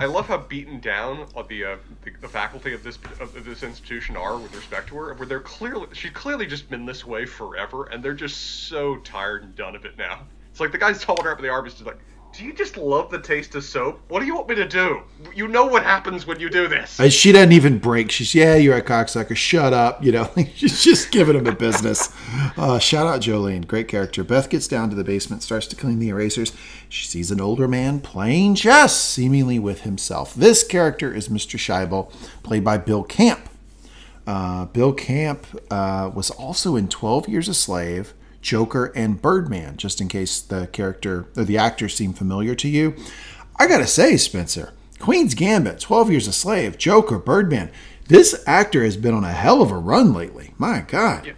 I love how beaten down the, uh, the, the faculty of this of this institution are with respect to her. Where they're clearly she's clearly just been this way forever, and they're just so tired and done of it now. It's like the guy's holding her up at the arbor, just like, do you just love the taste of soap? What do you want me to do? You know what happens when you do this. And she doesn't even break. She's, yeah, you're a cocksucker. Shut up. You know, she's just giving him a business. Uh, shout out Jolene. Great character. Beth gets down to the basement, starts to clean the erasers. She sees an older man playing chess, seemingly with himself. This character is Mr. Shaibel, played by Bill Camp. Uh, Bill Camp uh, was also in 12 Years a Slave Joker, and Birdman, just in case the character or the actors seem familiar to you. I gotta say, Spencer, Queen's Gambit, 12 Years a Slave, Joker, Birdman. This actor has been on a hell of a run lately. My God. Yeah.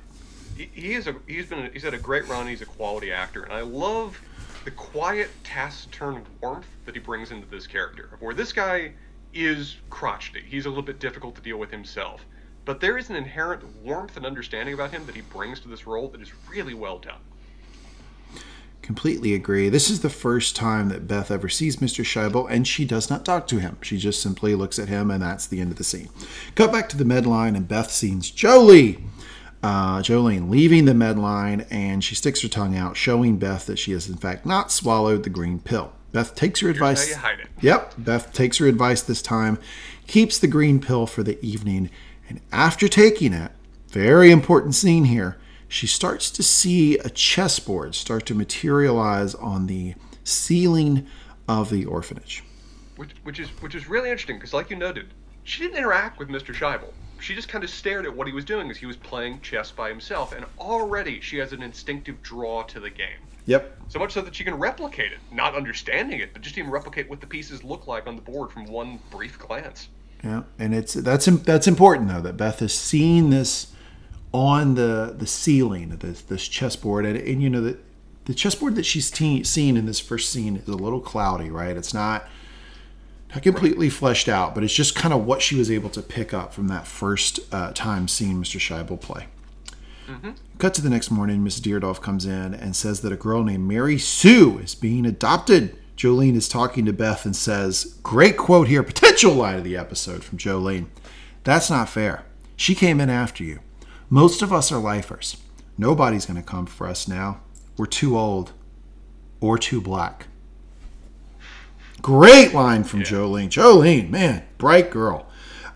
He, is a he's been he's had a great run. He's a quality actor, and I love the quiet, taciturn warmth that he brings into this character. Where this guy is crotchety, he's a little bit difficult to deal with himself but there is an inherent warmth and understanding about him that he brings to this role that is really well done. Completely agree. This is the first time that Beth ever sees Mr. Shaibel, and she does not talk to him. She just simply looks at him, and that's the end of the scene. Cut back to the med line, and Beth sees Jolie. Uh, Jolene leaving the med line, and she sticks her tongue out, showing Beth that she has, in fact, not swallowed the green pill. Beth takes her Here's advice. Yep, Beth takes her advice this time, keeps the green pill for the evening, and after taking it, very important scene here, she starts to see a chessboard start to materialize on the ceiling of the orphanage. Which, which is which is really interesting because, like you noted, she didn't interact with Mr. Shaibel. She just kind of stared at what he was doing as he was playing chess by himself, and already she has an instinctive draw to the game. Yep. So much so that she can replicate it, not understanding it, but just even replicate what the pieces look like on the board from one brief glance. Yeah, and it's that's that's important though that Beth has seen this on the the ceiling of this this chessboard, and, and you know that the chessboard that she's te- seen in this first scene is a little cloudy, right? It's not not completely fleshed out, but it's just kind of what she was able to pick up from that first uh, time seeing Mr. Shaibel play. Mm-hmm. Cut to the next morning, Miss Deardorff comes in and says that a girl named Mary Sue is being adopted Jolene is talking to Beth and says, Great quote here, potential line of the episode from Jolene. That's not fair. She came in after you. Most of us are lifers. Nobody's going to come for us now. We're too old or too black. Great line from Jolene. Jolene, man, bright girl.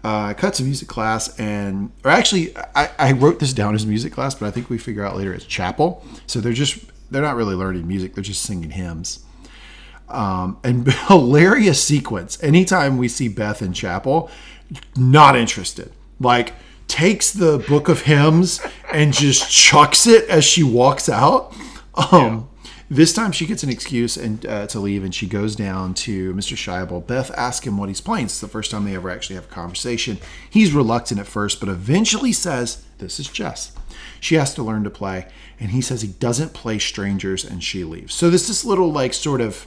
Uh, I cut to music class, and or actually, I, I wrote this down as music class, but I think we figure out later it's chapel. So they're just they're not really learning music; they're just singing hymns. Um, and hilarious sequence. Anytime we see Beth in chapel, not interested. Like takes the book of hymns and just chucks it as she walks out. Um, This time she gets an excuse and uh, to leave, and she goes down to Mr. Shaibel. Beth asks him what he's playing. It's the first time they ever actually have a conversation. He's reluctant at first, but eventually says, "This is chess." She has to learn to play, and he says he doesn't play strangers, and she leaves. So there's this little like sort of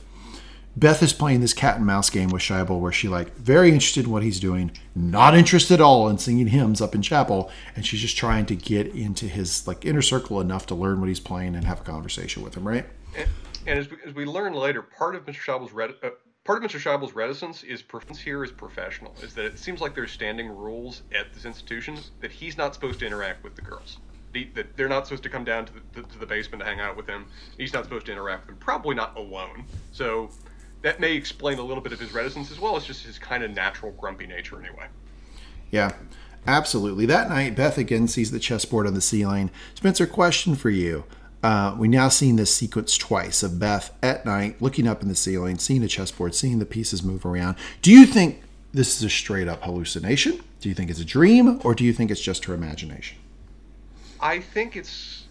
Beth is playing this cat and mouse game with Shaibel where she like very interested in what he's doing, not interested at all in singing hymns up in chapel, and she's just trying to get into his like inner circle enough to learn what he's playing and have a conversation with him, right? And, and as, we, as we learn later, part of Mr. Shaibel's ret- uh, part of Mr. Shaibel's reticence is here is professional. Is that it seems like there's standing rules at this institution that he's not supposed to interact with the girls. That they're not supposed to come down to the, to the basement to hang out with him. He's not supposed to interact with them. Probably not alone. So that may explain a little bit of his reticence as well as just his kind of natural grumpy nature anyway. Yeah, absolutely. That night, Beth again sees the chessboard on the ceiling. Spencer, question for you. Uh, we now seen this sequence twice of Beth at night looking up in the ceiling, seeing the chessboard, seeing the pieces move around. Do you think this is a straight up hallucination? Do you think it's a dream, or do you think it's just her imagination? I think it's,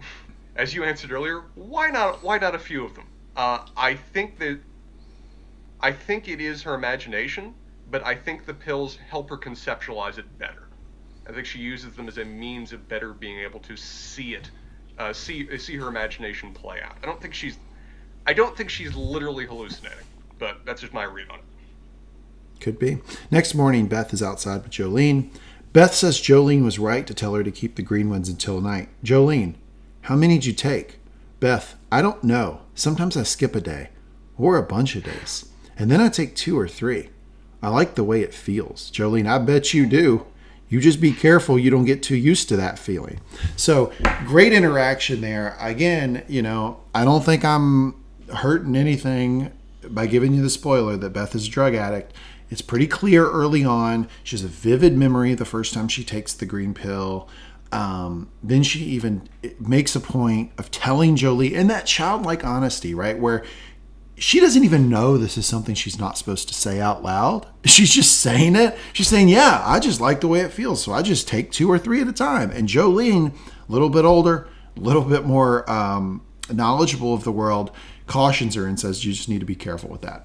as you answered earlier, why not? Why not a few of them? Uh, I think that, I think it is her imagination, but I think the pills help her conceptualize it better. I think she uses them as a means of better being able to see it, uh, see see her imagination play out. I don't think she's, I don't think she's literally hallucinating, but that's just my read on it. Could be. Next morning, Beth is outside with Jolene. Beth says Jolene was right to tell her to keep the green ones until night. Jolene, how many did you take? Beth, I don't know. Sometimes I skip a day, or a bunch of days, and then I take two or three. I like the way it feels. Jolene, I bet you do. You just be careful you don't get too used to that feeling. So, great interaction there. Again, you know, I don't think I'm hurting anything by giving you the spoiler that Beth is a drug addict. It's pretty clear early on. She has a vivid memory the first time she takes the green pill. Um, then she even makes a point of telling Jolie in that childlike honesty, right? Where she doesn't even know this is something she's not supposed to say out loud. She's just saying it. She's saying, Yeah, I just like the way it feels. So I just take two or three at a time. And Jolene, a little bit older, a little bit more um, knowledgeable of the world, cautions her and says, You just need to be careful with that.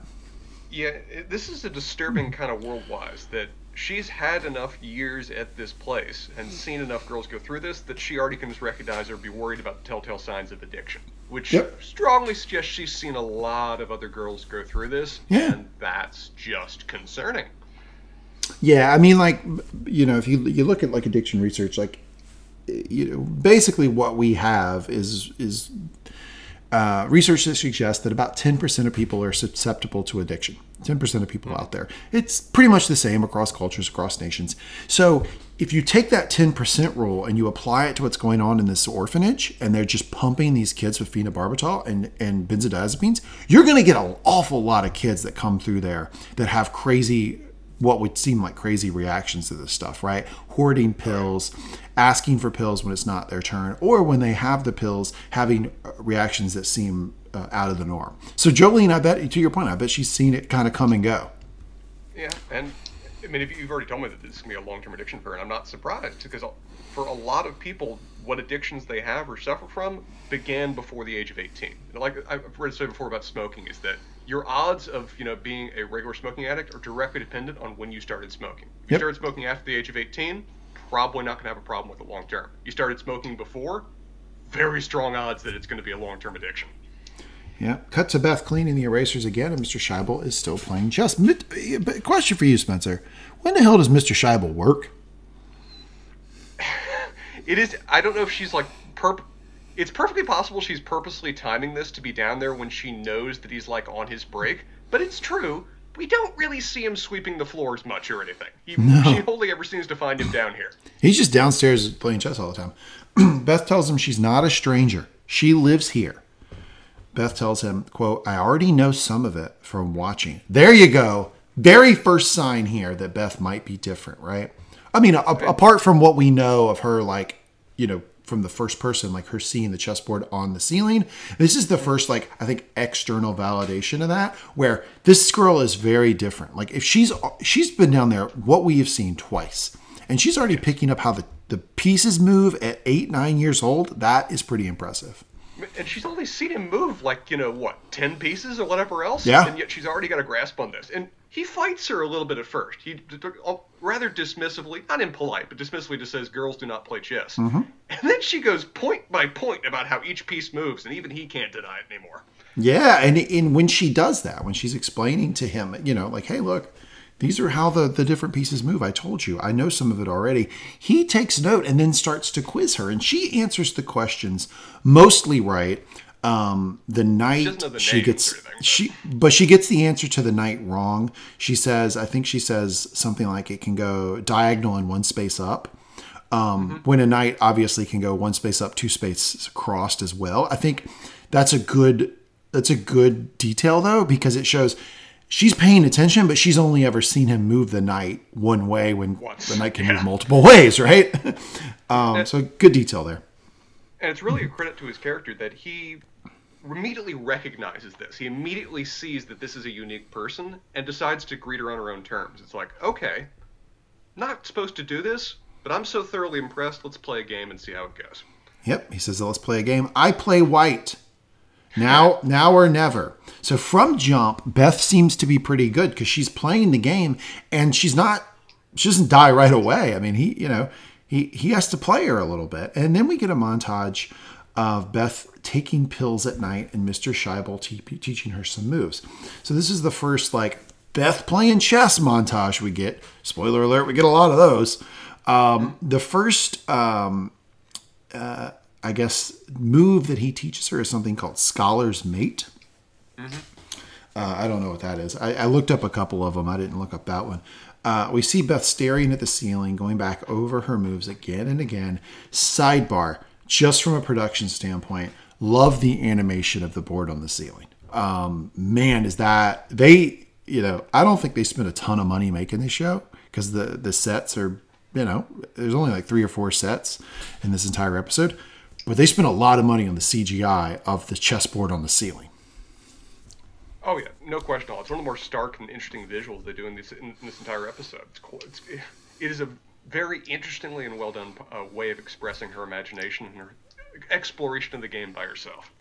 Yeah, this is a disturbing kind of world-wise that she's had enough years at this place and seen enough girls go through this that she already can just recognize or be worried about the telltale signs of addiction, which Yep. strongly suggests she's seen a lot of other girls go through this, Yeah. and that's just concerning. Yeah, I mean, like you know, if you you look at like addiction research, like you know, basically what we have is is uh, research that suggests that about ten percent of people are susceptible to addiction. Ten percent of people out there. It's pretty much the same across cultures, across nations. So if you take that ten percent rule and you apply it to what's going on in this orphanage, and they're just pumping these kids with phenobarbital and and benzodiazepines, you're going to get an awful lot of kids that come through there that have crazy what would seem like crazy reactions to this stuff, right? Hoarding pills, asking for pills when it's not their turn, or when they have the pills, having reactions that seem uh, out of the norm. So, Jolene, I bet, to your point, I bet she's seen it kind of come and go. Yeah, and I mean, if you've already told me that this is gonna be a long-term addiction for her, and I'm not surprised because for a lot of people, what addictions they have or suffer from began before the age of 18. And like I've read say before about smoking, is that your odds of you know being a regular smoking addict are directly dependent on when you started smoking. If you Yep. started smoking after the age of 18, probably not gonna have a problem with it long term. You started smoking before, very strong odds that it's going to be a long-term addiction. Yeah. Cut to Beth cleaning the erasers again, and Mr. Shaibel is still playing chess. But Question for you, Spencer. When the hell does Mr. Shaibel work? It is. I don't know if she's like perp. it's perfectly possible she's purposely timing this to be down there when she knows that he's like on his break. But it's true. We don't really see him sweeping the floors much or anything. He, She only ever seems to find him down here. He's just downstairs playing chess all the time. Beth tells him she's not a stranger. She lives here. Beth tells him, quote, I already know some of it from watching. There you go. Very first sign here that Beth might be different, right? I mean, a- apart from what we know of her, like, you know, from the first person, like her seeing the chessboard on the ceiling, this is the first, like, I think external validation of that, where this girl is very different. Like, if she's she's been down there, what we have seen twice, and she's already picking up how the the pieces move at eight, nine years old. That is pretty impressive. And she's only seen him move like, you know, what, 10 pieces or whatever else? Yeah. And yet she's already got a grasp on this. And he fights her a little bit at first. He uh, rather dismissively, not impolite, but dismissively just says girls do not play chess. Mm-hmm. And then she goes point by point about how each piece moves, and even he can't deny it anymore. Yeah, and and when she does that, when she's explaining to him, you know, like, hey, look, these are how the, the different pieces move. I told you, I know some of it already. He takes note and then starts to quiz her, and she answers the questions mostly right. Um, the knight doesn't the she gets but- she, but she gets the answer to the knight wrong. She says, I think she says something like it can go diagonal and one space up. Um, When a knight obviously can go one space up, two spaces crossed as well. I think that's a good that's a good detail though because it shows she's paying attention, but she's only ever seen him move the knight one way when Once, the knight can yeah. move multiple ways, right? um, so good detail there. And it's really a credit to his character that he immediately recognizes this. He immediately sees that this is a unique person and decides to greet her on her own terms. It's like, okay, not supposed to do this, but I'm so thoroughly impressed. Let's play a game and see how it goes. Yep, he says, "Let's play a game." I play white. Now, now or never. So from jump, Beth seems to be pretty good because she's playing the game and she's not. She doesn't die right away. I mean, he, you know, he he has to play her a little bit, and then we get a montage of Beth taking pills at night and Mr. Shaibel te- teaching her some moves. So this is the first like Beth playing chess montage we get. Spoiler alert: we get a lot of those. Um, the first um, I guess, move that he teaches her is something called Scholar's Mate. Uh, I don't know what that is. I, I looked up a couple of them. I didn't look up that one. Uh, we see Beth staring at the ceiling, going back over her moves again and again. Sidebar, just from a production standpoint, love the animation of the board on the ceiling. Um, man, is that they? You know, I don't think they spent a ton of money making this show because the the sets are, you know, there's only like three or four sets in this entire episode, but they spent a lot of money on the CGI of the chessboard on the ceiling. Oh yeah, no question at all. It's one of the more stark and interesting visuals they do in this in, this entire episode. It's cool. It's, it is a very interestingly and well done uh, way of expressing her imagination and her exploration of the game by herself.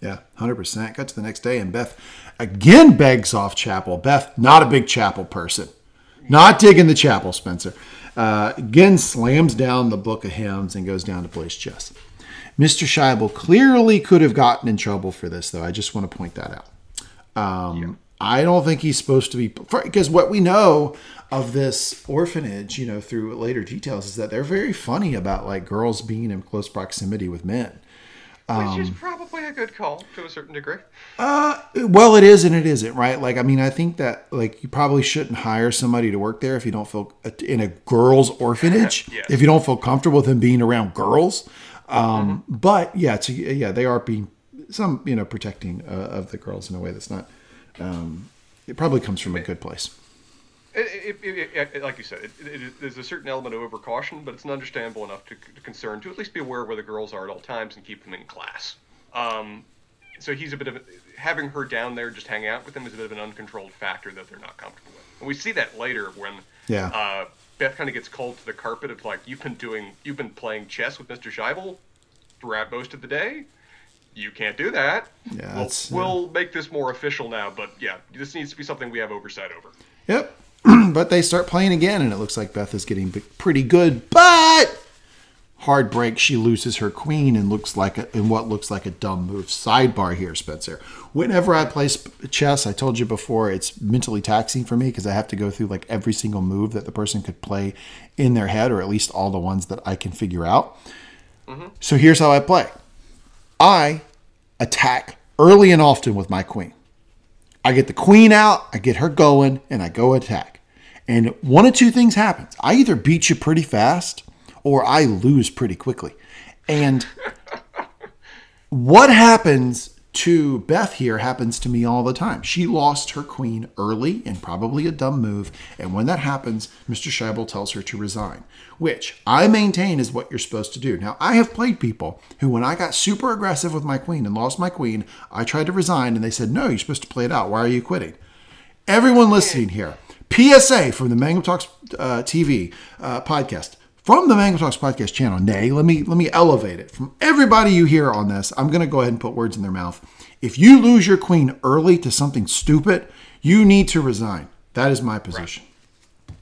Yeah, hundred percent. Got to the next day, and Beth again begs off chapel. Beth, not a big chapel person, not digging the chapel. Spencer uh, again slams down the book of hymns and goes down to play chess. Mr. Shaibel clearly could have gotten in trouble for this, though. I just want to point that out. Um, I don't think he's supposed to be because what we know of this orphanage, you know, through later details, is that they're very funny about like girls being in close proximity with men. Which is um, probably a good call to a certain degree. Uh, well, it is and it isn't, right? Like, I mean, I think that like you probably shouldn't hire somebody to work there if you don't feel uh, in a girls' orphanage. Yes. If you don't feel comfortable with them being around girls, um, but yeah, it's, yeah, they are being some you know protecting uh, of the girls in a way that's not. Um, it probably comes from a good place. It, it, it, like you said, there's a certain element of overcaution, but it's an understandable enough to, to concern to at least be aware where the girls are at all times and keep them in class. Um, so he's a bit of a, having her down there just hanging out with them is a bit of an uncontrolled factor that they're not comfortable with. And we see that later when Yeah. uh, Beth kind of gets called to the carpet of like you've been doing you've been playing chess with Mr. Shaibel throughout most of the day. You can't do that. Yeah, we'll, we'll make this more official now, but yeah, this needs to be something we have oversight over. Yep. but they start playing again, and it looks like Beth is getting pretty good. But hard break, she loses her queen and looks like a, in what looks like a dumb move. Sidebar here, Spencer. Whenever I play chess, I told you before, it's mentally taxing for me because I have to go through like every single move that the person could play in their head, or at least all the ones that I can figure out. Mm-hmm. So here's how I play I attack early and often with my queen. I get the queen out, I get her going, and I go attack. And one of two things happens I either beat you pretty fast or I lose pretty quickly. And what happens to Beth here happens to me all the time. She lost her queen early and probably a dumb move. And when that happens, Mr. Shaibel tells her to resign, which I maintain is what you're supposed to do. Now, I have played people who, when I got super aggressive with my queen and lost my queen, I tried to resign and they said, No, you're supposed to play it out. Why are you quitting? Everyone listening here, PSA from the Mangum Talks uh, TV uh, podcast from the Talks podcast channel. Nay, let me let me elevate it from everybody you hear on this. I'm going to go ahead and put words in their mouth. If you lose your queen early to something stupid, you need to resign. That is my position.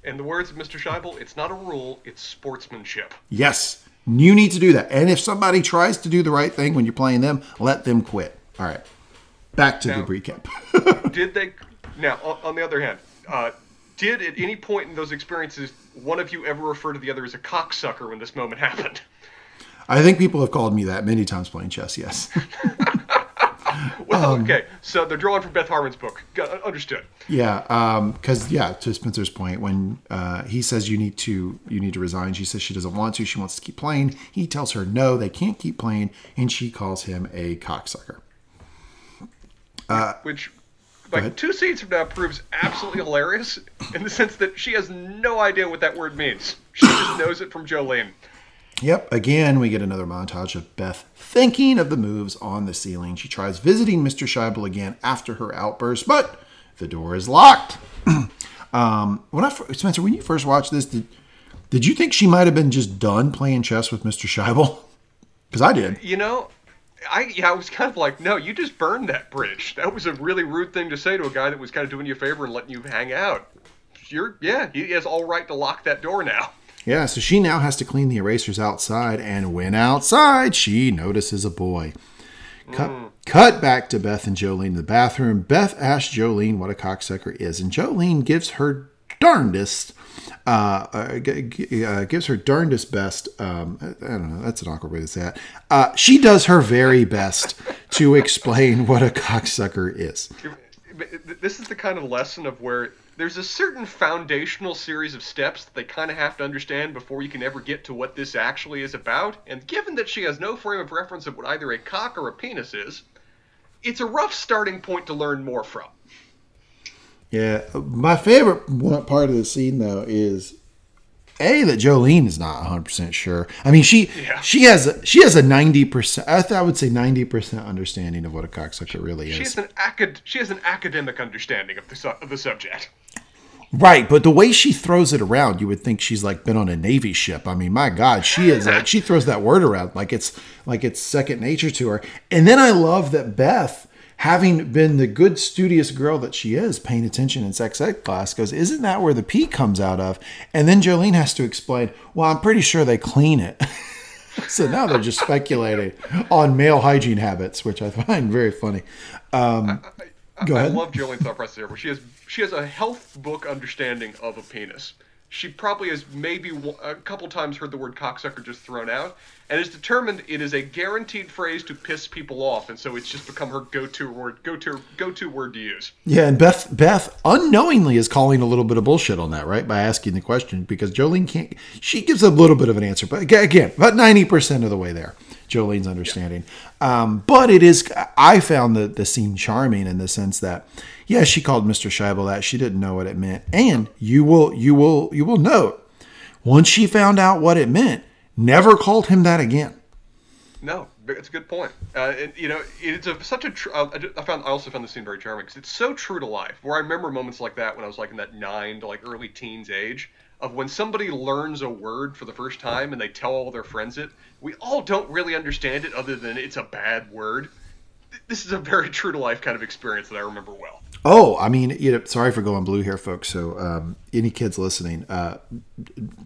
In the words of Mr. Shaibel, it's not a rule; it's sportsmanship. Yes, you need to do that. And if somebody tries to do the right thing when you're playing them, let them quit. All right, back to Now- the recap. Did they? Now, on, on the other hand, uh, did at any point in those experiences one of you ever refer to the other as a cocksucker when this moment happened? I think people have called me that many times playing chess. Yes. Well, Um, okay, so they're drawing from Beth Harmon's book. Got, understood. Yeah, because yeah, to Spencer's point, when uh, he says you need to you need to resign, she says she doesn't want to. She wants to keep playing. He tells her no, they can't keep playing, and she calls him a cocksucker. Which, like, two scenes from now proves absolutely hilarious in the sense that she has no idea what that word means. She just knows it from Jolene. Yep. Again, we get another montage of Beth thinking of the moves on the ceiling. She tries visiting Mr. Shaibel again after her outburst, but the door is locked. um, when I Spencer, when you first watched this, did did you think she might have been just done playing chess with Mr. Shaibel? Because I did. You know, I yeah, I was kind of like, no, you just burned that bridge. That was a really rude thing to say to a guy that was kind of doing you a favor and letting you hang out. You're yeah, he has all right to lock that door now. Yeah, so she now has to clean the erasers outside, and when outside, she notices a boy. Cut, hmm. cut back to Beth and Jolene in the bathroom. Beth asks Jolene what a cocksucker is, and Jolene gives her darndest, uh, uh, g- g- uh, gives her darndest best. Um, I don't know, that's an awkward way to say it. Uh, she does her very best to explain what a cocksucker is. This is the kind of lesson of where there's a certain foundational series of steps that they kind of have to understand before you can ever get to what this actually is about. And given that she has no frame of reference of what either a cock or a penis is, it's a rough starting point to learn more from. Yeah, my favorite part of the scene though is a that Jolene is not 100 percent sure. I mean, she Yeah. she has a, she has a 90 percent. I, th- I would say 90 percent understanding of what a cocksucker really is. She has an acad- she has an academic understanding of the su- of the subject. Right, but the way she throws it around, you would think she's like been on a navy ship. I mean, my God, she is like she throws that word around like it's like it's second nature to her. And then I love that Beth, having been the good studious girl that she is, paying attention in sex ed class, goes, "Isn't that where the pee comes out of?" And then Jolene has to explain, "Well, I'm pretty sure they clean it." so now they're just speculating on male hygiene habits, which I find very funny. Um, go I ahead. love Jolene's thought process where she has she has a health book understanding of a penis. She probably has maybe a couple times heard the word cocksucker just thrown out, and is determined it is a guaranteed phrase to piss people off, and so it's just become her go-to word, go-to go-to word to use. Yeah, and Beth Beth unknowingly is calling a little bit of bullshit on that, right? By asking the question because Jolene can't. She gives a little bit of an answer, but again, about ninety percent of the way there, Jolene's understanding. Um, but it is. I found the the scene charming in the sense that, yeah, she called Mr. Shaibel that she didn't know what it meant, and you will you will you will note once she found out what it meant, never called him that again. No, it's a good point. Uh, and, you know, it's a, such a. Tr- uh, I found. I also found the scene very charming because it's so true to life. Where I remember moments like that when I was like in that nine to like early teens age of when somebody learns a word for the first time and they tell all their friends it. We all don't really understand it other than it's a bad word. This is a very true to life kind of experience that I remember well. Oh, I mean, you know, sorry for going blue here, folks. So, um, any kids listening, uh,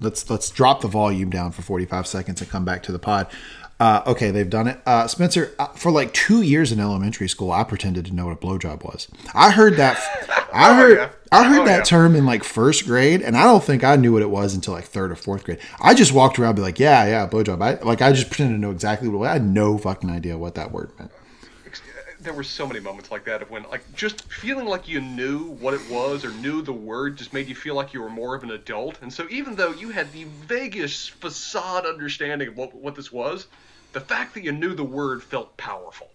let's let's drop the volume down for 45 seconds and come back to the pod. Uh, okay, they've done it. Uh, Spencer, uh, for like two years in elementary school, I pretended to know what a blowjob was. I heard that. I Oh, heard. yeah. I heard Oh, that yeah. term in like first grade, and I don't think I knew what it was until like third or fourth grade. I just walked around, and be like, "Yeah, yeah, blowjob." I like. I just pretended to know exactly what. it was. I had no fucking idea what that word meant. There were so many moments like that of when like just feeling like you knew what it was or knew the word just made you feel like you were more of an adult and so even though you had the vaguest facade understanding of what, what this was the fact that you knew the word felt powerful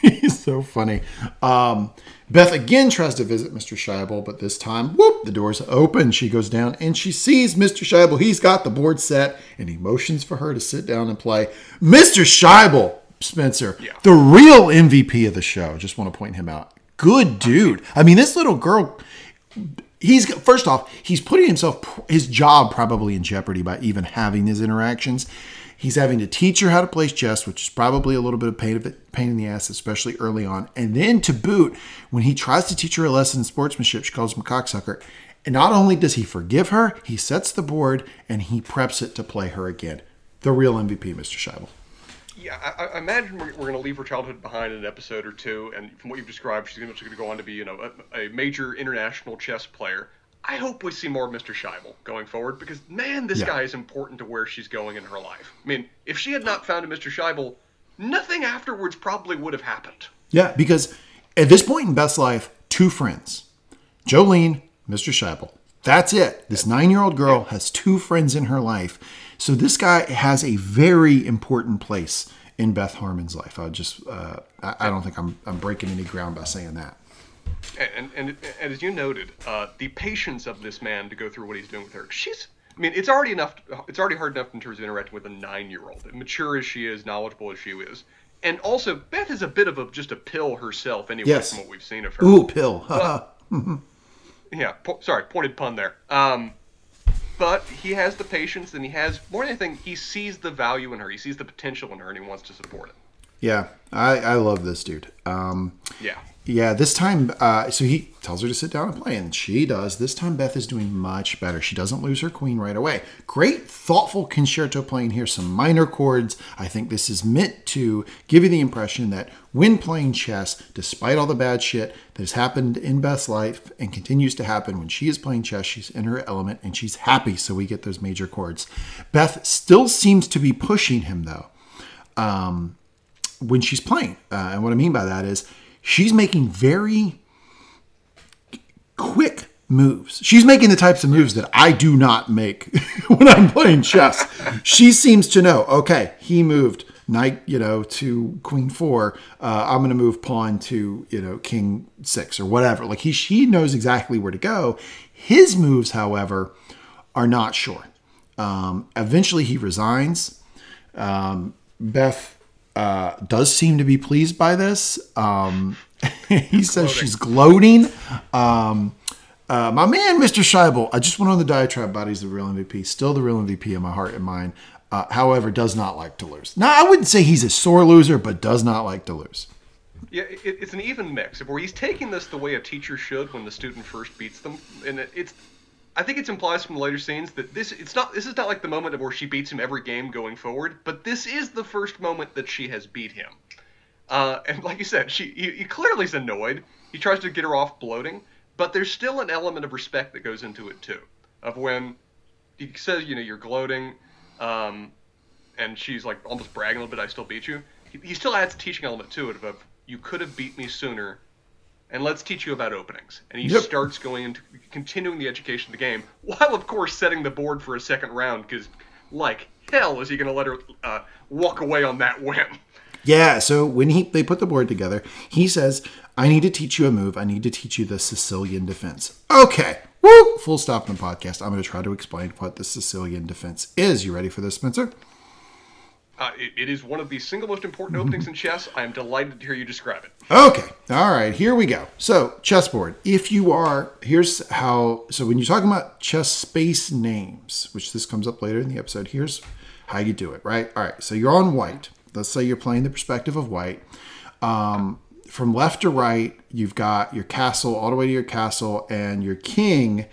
He's so funny. Um, Beth again tries to visit Mr. Shaibel, but this time, whoop, the door's open. She goes down and she sees Mr. Shaibel. He's got the board set and he motions for her to sit down and play. Mr. Shaibel, Spencer, Yeah. the real MVP of the show. Just want to point him out. Good dude. I mean, this little girl. He's first off, he's putting himself his job probably in jeopardy by even having these interactions. He's having to teach her how to play chess, which is probably a little bit of pain, of it, pain in the ass, especially early on. And then to boot, when he tries to teach her a lesson in sportsmanship, she calls him a cocksucker. And not only does he forgive her, he sets the board and he preps it to play her again. The real MVP, Mr. Shaibel. Yeah i, I imagine we're, we're going to leave her childhood behind in an episode or two and from what you've described she's going to go on to be you know a, a major international chess player I hope we see more of Mr. Shaibel going forward because man, this Yeah. guy is important to where she's going in her life. I mean, if she had not found a Mr. Shaibel, nothing afterwards probably would have happened. Yeah, because at this point in Beth's life, two friends Jolene, Mr. Shaibel. That's it. This nine year old girl has two friends in her life. So this guy has a very important place in Beth Harmon's life. I just, uh, I, I don't think I'm, I'm breaking any ground by saying that. And, and, and as you noted, uh, the patience of this man to go through what he's doing with her. She's, I mean, it's already enough. It's already hard enough in terms of interacting with a nine-year-old, mature as she is, knowledgeable as she is, and also Beth is a bit of a just a pill herself anyway Yes. from what we've seen of her. Ooh, pill. Yeah, po- sorry, pointed pun there. Um, but he has the patience, and he has more than anything, he sees the value in her. He sees the potential in her, and he wants to support it. yeah, I, I love this dude. Um, Yeah. Yeah, this time, uh, so he tells her to sit down and play, and she does. This time, Beth is doing much better. She doesn't lose her queen right away. Great, thoughtful concerto playing here, some minor chords. I think this is meant to give you the impression that when playing chess, despite all the bad shit that has happened in Beth's life and continues to happen, when she is playing chess, she's in her element and she's happy, so we get those major chords. Beth still seems to be pushing him, though um, when she's playing. Uh, and what I mean by that is she's making very quick moves. She's making the types of moves that I do not make when I'm playing chess. she seems to know, okay, he moved knight, you know, to queen four. Uh, I'm going to move pawn to, you know, king six or whatever. Like he, she knows exactly where to go. His moves, however, are not sure. Um, eventually he resigns. Um, Beth uh, does seem to be pleased by this. Um, he says she's gloating. Um, uh, my man, Mr. Shaibel, I just went on the diatribe he's the real MVP. Still the real MVP in my heart and mind. Uh, however, does not like to lose. Now, I wouldn't say he's a sore loser, but does not like to lose. Yeah, it, it's an even mix where he's taking this the way a teacher should when the student first beats them, and it, it's. I think it's implies from the later scenes that this it's not this is not like the moment where she beats him every game going forward, but this is the first moment that she has beat him. Uh, and like you said, she he, he clearly is annoyed. He tries to get her off bloating, but there's still an element of respect that goes into it too. Of when he says, you know, you're gloating, um, and she's like almost bragging a little bit. I still beat you. He, he still adds a teaching element to it of, of you could have beat me sooner, and let's teach you about openings. And he Yep. starts going into continuing the education of the game, while of course setting the board for a second round because, like hell, is he going to let her uh, walk away on that whim? Yeah, so when he they put the board together, he says, "I need to teach you a move. I need to teach you the Sicilian defense." Okay, woo! Full stop in the podcast. I'm going to try to explain what the Sicilian defense is. You ready for this, Spencer? Uh, it, it is one of the single most important openings in chess. I am delighted to hear you describe it. Okay. All right. Here we go. So, chessboard. If you are, here's how. So, when you're talking about chess space names, which this comes up later in the episode, here's how you do it, right? All right. So, you're on white. Let's say you're playing the perspective of white. Um, from left to right, you've got your castle all the way to your castle, and your king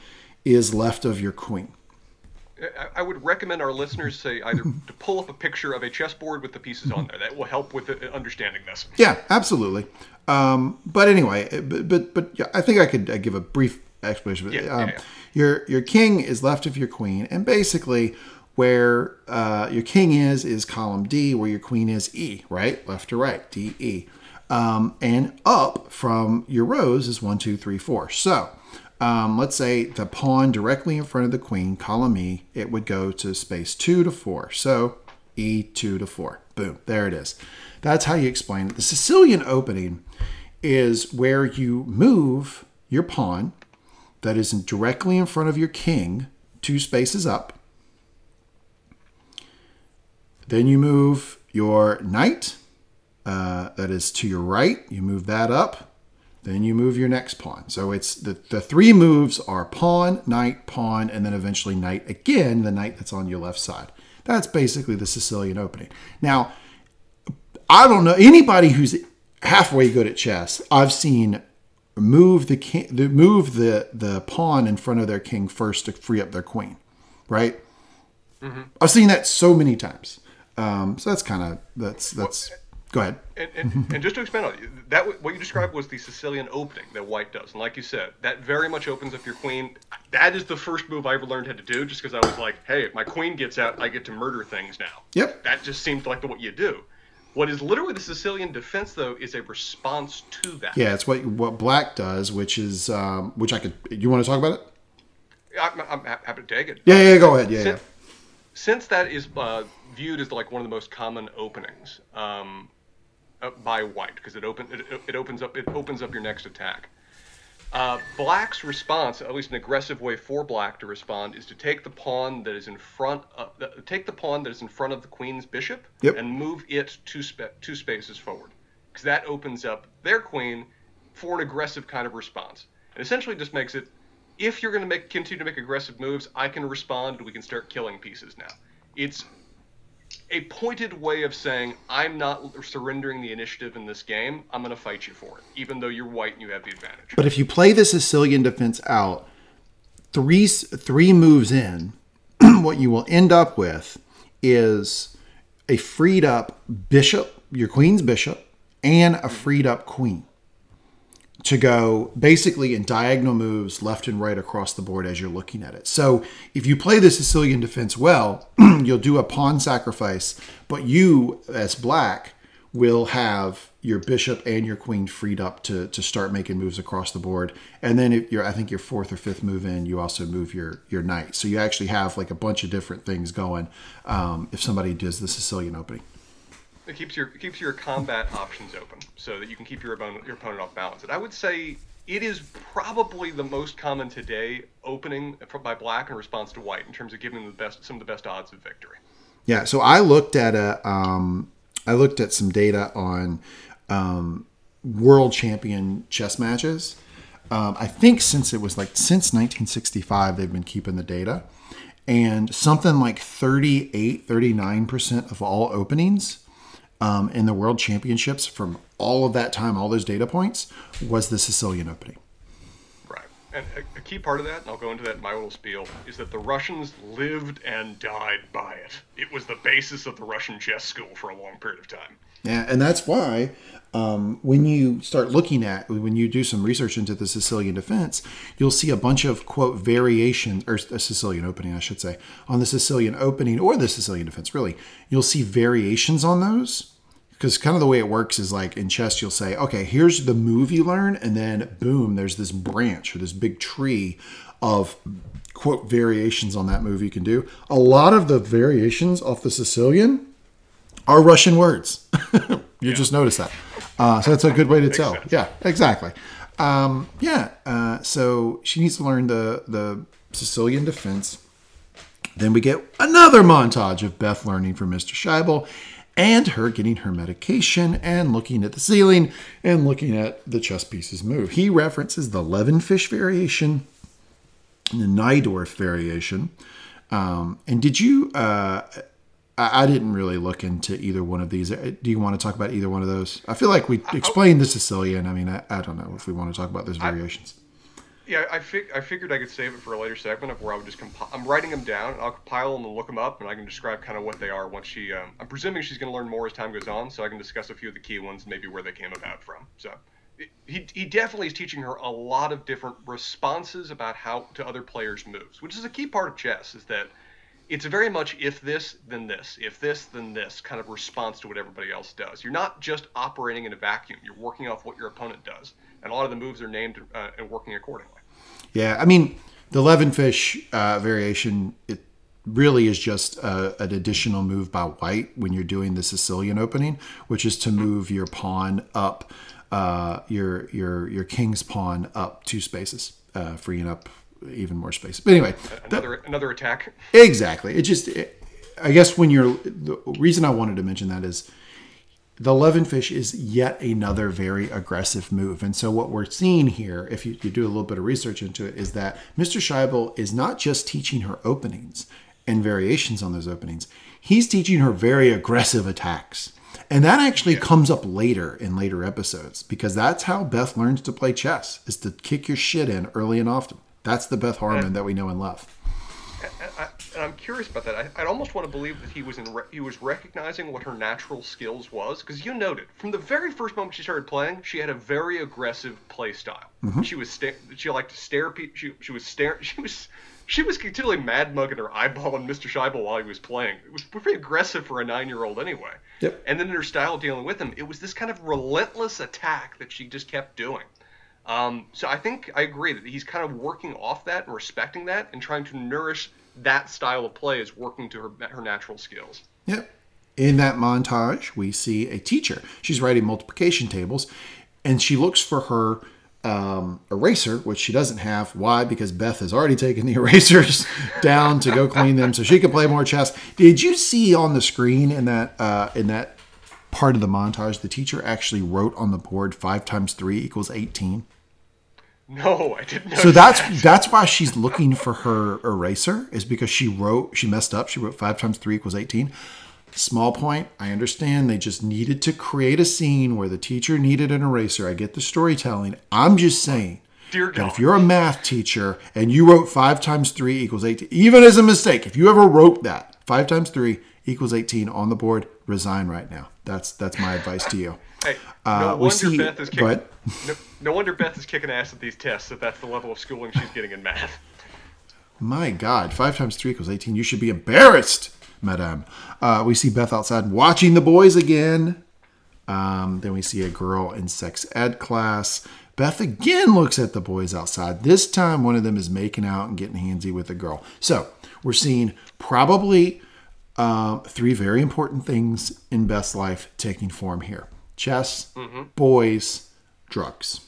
is left of your queen. I- would recommend our listeners say either to pull up a picture of a chessboard with the pieces on there. That will help with uh, understanding this. Yeah, absolutely. Um, but anyway, uh, but but, but yeah, I think I could uh, give a brief explanation. Yeah, um, yeah, yeah. Your your king is left of your queen, and basically where uh, your king is is column D, where your queen is E, right, left to right, D E, um, and up from your rows is one, two, three, four. So. Um, let's say the pawn directly in front of the queen, column E, it would go to space 2 to 4. So E2 to 4. Boom, there it is. That's how you explain it. The Sicilian opening is where you move your pawn that is directly in front of your king, two spaces up. Then you move your knight uh, that is to your right. You move that up. Then you move your next pawn. So it's the, the three moves are pawn, knight, pawn, and then eventually knight again, the knight that's on your left side. That's basically the Sicilian opening. Now, I don't know anybody who's halfway good at chess. I've seen move the king, the, move the the pawn in front of their king first to free up their queen, right? I've seen that so many times. Um, so that's kind of that's that's. Go ahead. And, and, and just to expand on it, that what you described was the Sicilian opening that White does, and like you said, that very much opens up your queen. That is the first move I ever learned how to do, just because I was like, "Hey, if my queen gets out, I get to murder things now." Yep. That just seemed like the, what you do. What is literally the Sicilian defense, though, is a response to that. Yeah, it's what what black does, which is um, which I could. You want to talk about it? I'm, I'm happy to take it. Yeah, yeah, go ahead. Yeah, yeah. Since, since that is uh, viewed as like one of the most common openings um, uh, by white, because it open it, it opens up it opens up your next attack. Uh, black's response, at least an aggressive way for black to respond, is to take the pawn that is in front, of, the, take the pawn that is in front of the queen's bishop Yep. and move it two spa- two spaces forward, because that opens up their queen for an aggressive kind of response. And essentially just makes it, if you're going to make continue to make aggressive moves, I can respond. and We can start killing pieces now. It's a pointed way of saying I'm not surrendering the initiative in this game. I'm going to fight you for it, even though you're white and you have the advantage. But if you play the Sicilian defense out, three three moves in, what you will end up with is a freed up bishop, your queen's bishop, and a freed up queen to go basically in diagonal moves left and right across the board as you're looking at it. So if you play the Sicilian defense well, you'll do a pawn sacrifice, but you as black will have your bishop and your queen freed up to to start making moves across the board. And then if you're I think your fourth or fifth move in, you also move your your knight. So you actually have like a bunch of different things going um, if somebody does the Sicilian opening. It keeps your it keeps your combat options open so that you can keep your opponent, your opponent off balance. And I would say it is probably the most common today opening by black in response to white in terms of giving them the best some of the best odds of victory. Yeah, so I looked at a, um, I looked at some data on um, world champion chess matches. Um, I think since it was like since 1965, they've been keeping the data, and something like 38, 39 percent of all openings um, in the world championships from all of that time, all those data points, was the Sicilian opening. Right. And a, a key part of that, and I'll go into that in my little spiel, is that the Russians lived and died by it. It was the basis of the Russian chess school for a long period of time. Yeah, and that's why um, when you start looking at when you do some research into the Sicilian defense, you'll see a bunch of quote variations or a Sicilian opening, I should say, on the Sicilian opening or the Sicilian defense. Really, you'll see variations on those because kind of the way it works is like in chess, you'll say, okay, here's the move you learn, and then boom, there's this branch or this big tree of quote variations on that move you can do. A lot of the variations off the Sicilian are Russian words. you just notice that. Uh, so that's a good way to tell. sense. Yeah, exactly. Um, yeah. Uh, so she needs to learn the the Sicilian defense. Then we get another montage of Beth learning from Mr. Shaibel and her getting her medication and looking at the ceiling and looking at the chess pieces move. He references the Levenfish variation and the Najdorf variation. Um, and did you? Uh, I I didn't really look into either one of these. Uh, Do you want to talk about either one of those? I feel like we explained the Sicilian. I mean, I, I don't know if we want to talk about those variations. Yeah, I, fig- I figured I could save it for a later segment of where I would just compile. I'm writing them down, and I'll compile them and look them up, and I can describe kind of what they are once she. Um, I'm presuming she's going to learn more as time goes on, so I can discuss a few of the key ones, and maybe where they came about from. So, it, he he definitely is teaching her a lot of different responses about how to other players' moves, which is a key part of chess. Is that it's very much if this then this, if this then this kind of response to what everybody else does. You're not just operating in a vacuum. You're working off what your opponent does, and a lot of the moves are named uh, and working accordingly. Yeah, I mean the Levenfish uh, variation it really is just uh, an additional move by White when you're doing the Sicilian opening, which is to move your pawn up, uh, your your your king's pawn up two spaces, uh, freeing up even more space. But anyway, another that, another attack. Exactly. It just, it, I guess, when you're the reason I wanted to mention that is the Levenfish is yet another very aggressive move. And so, what we're seeing here, if you, you, do a little bit of research into it, is that Mr. Shaibel is not just teaching her openings and variations on those openings, he's teaching her very aggressive attacks. And that actually yeah. comes up later in later episodes because that's how Beth learns to play chess is to kick your shit in early and often. That's the Beth Harmon that we know and love. I, am curious about that. I, would almost want to believe that he was in re, he was recognizing what her natural skills was because you noted from the very first moment she started playing, she had a very aggressive play style. Mm-hmm. She was sta- she liked to stare. Pe- she she was staring. She was she was continually mad mugging her eyeball on Mr. Shaibel while he was playing. It was pretty aggressive for a nine year old anyway. Yep. And then in her style dealing with him, it was this kind of relentless attack that she just kept doing. Um, so I think I agree that he's kind of working off that and respecting that and trying to nourish that style of play is working to her, her natural skills. Yep. In that montage, we see a teacher. She's writing multiplication tables, and she looks for her um, eraser, which she doesn't have. Why? Because Beth has already taken the erasers down to go clean them so she can play more chess. Did you see on the screen in that uh, in that part of the montage the teacher actually wrote on the board five times three equals eighteen? No, I didn't. so that's that. that's why she's looking for her eraser is because she wrote she messed up. She wrote five times three equals eighteen. Small point. I understand they just needed to create a scene where the teacher needed an eraser. I get the storytelling. I'm just saying. Dear God. if you're a math teacher and you wrote five times three equals eighteen, even as a mistake, if you ever wrote that five times three equals eighteen on the board, resign right now. That's that's my advice to you. Hey, uh, no uh, wonder see, Beth is kicking. No, no, wonder Beth is kicking ass at these tests. If that's the level of schooling she's getting in math. My God, five times three equals eighteen. You should be embarrassed, Madame. Uh, we see Beth outside watching the boys again. Um, then we see a girl in sex ed class. Beth again looks at the boys outside. This time, one of them is making out and getting handsy with a girl. So we're seeing probably uh, three very important things in Beth's life taking form here chess, mm-hmm. boys, drugs.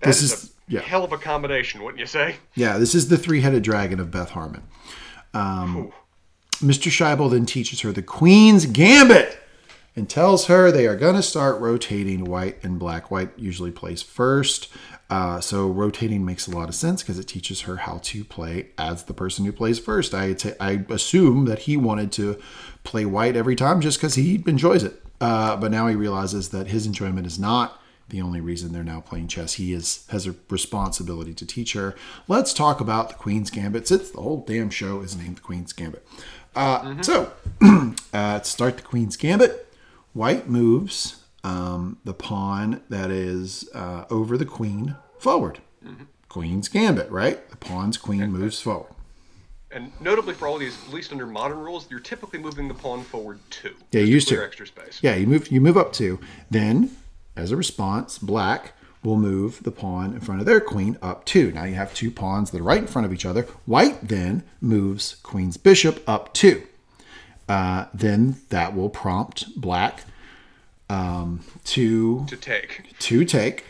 That this is, is a yeah. hell of a combination, wouldn't you say? Yeah, this is the three headed dragon of Beth Harmon. Um, Mr. Shaibel then teaches her the Queen's Gambit and tells her they are going to start rotating white and black. White usually plays first. Uh, so rotating makes a lot of sense because it teaches her how to play as the person who plays first. I, t- I assume that he wanted to play white every time just because he enjoys it. Uh, but now he realizes that his enjoyment is not the only reason they're now playing chess. He is has a responsibility to teach her. Let's talk about the Queen's Gambit. Since the whole damn show is named the Queen's Gambit. Uh, mm-hmm. So, uh, to start the Queen's Gambit, White moves um, the pawn that is uh, over the Queen forward. Mm-hmm. Queen's Gambit, right? The pawn's Queen moves forward. And notably for all these, at least under modern rules, you're typically moving the pawn forward two. Yeah, you used to extra space. Yeah, you move you move up two. Then, as a response, black will move the pawn in front of their queen up two. Now you have two pawns that are right in front of each other. White then moves queen's bishop up two. Uh, then that will prompt black um, to to take to take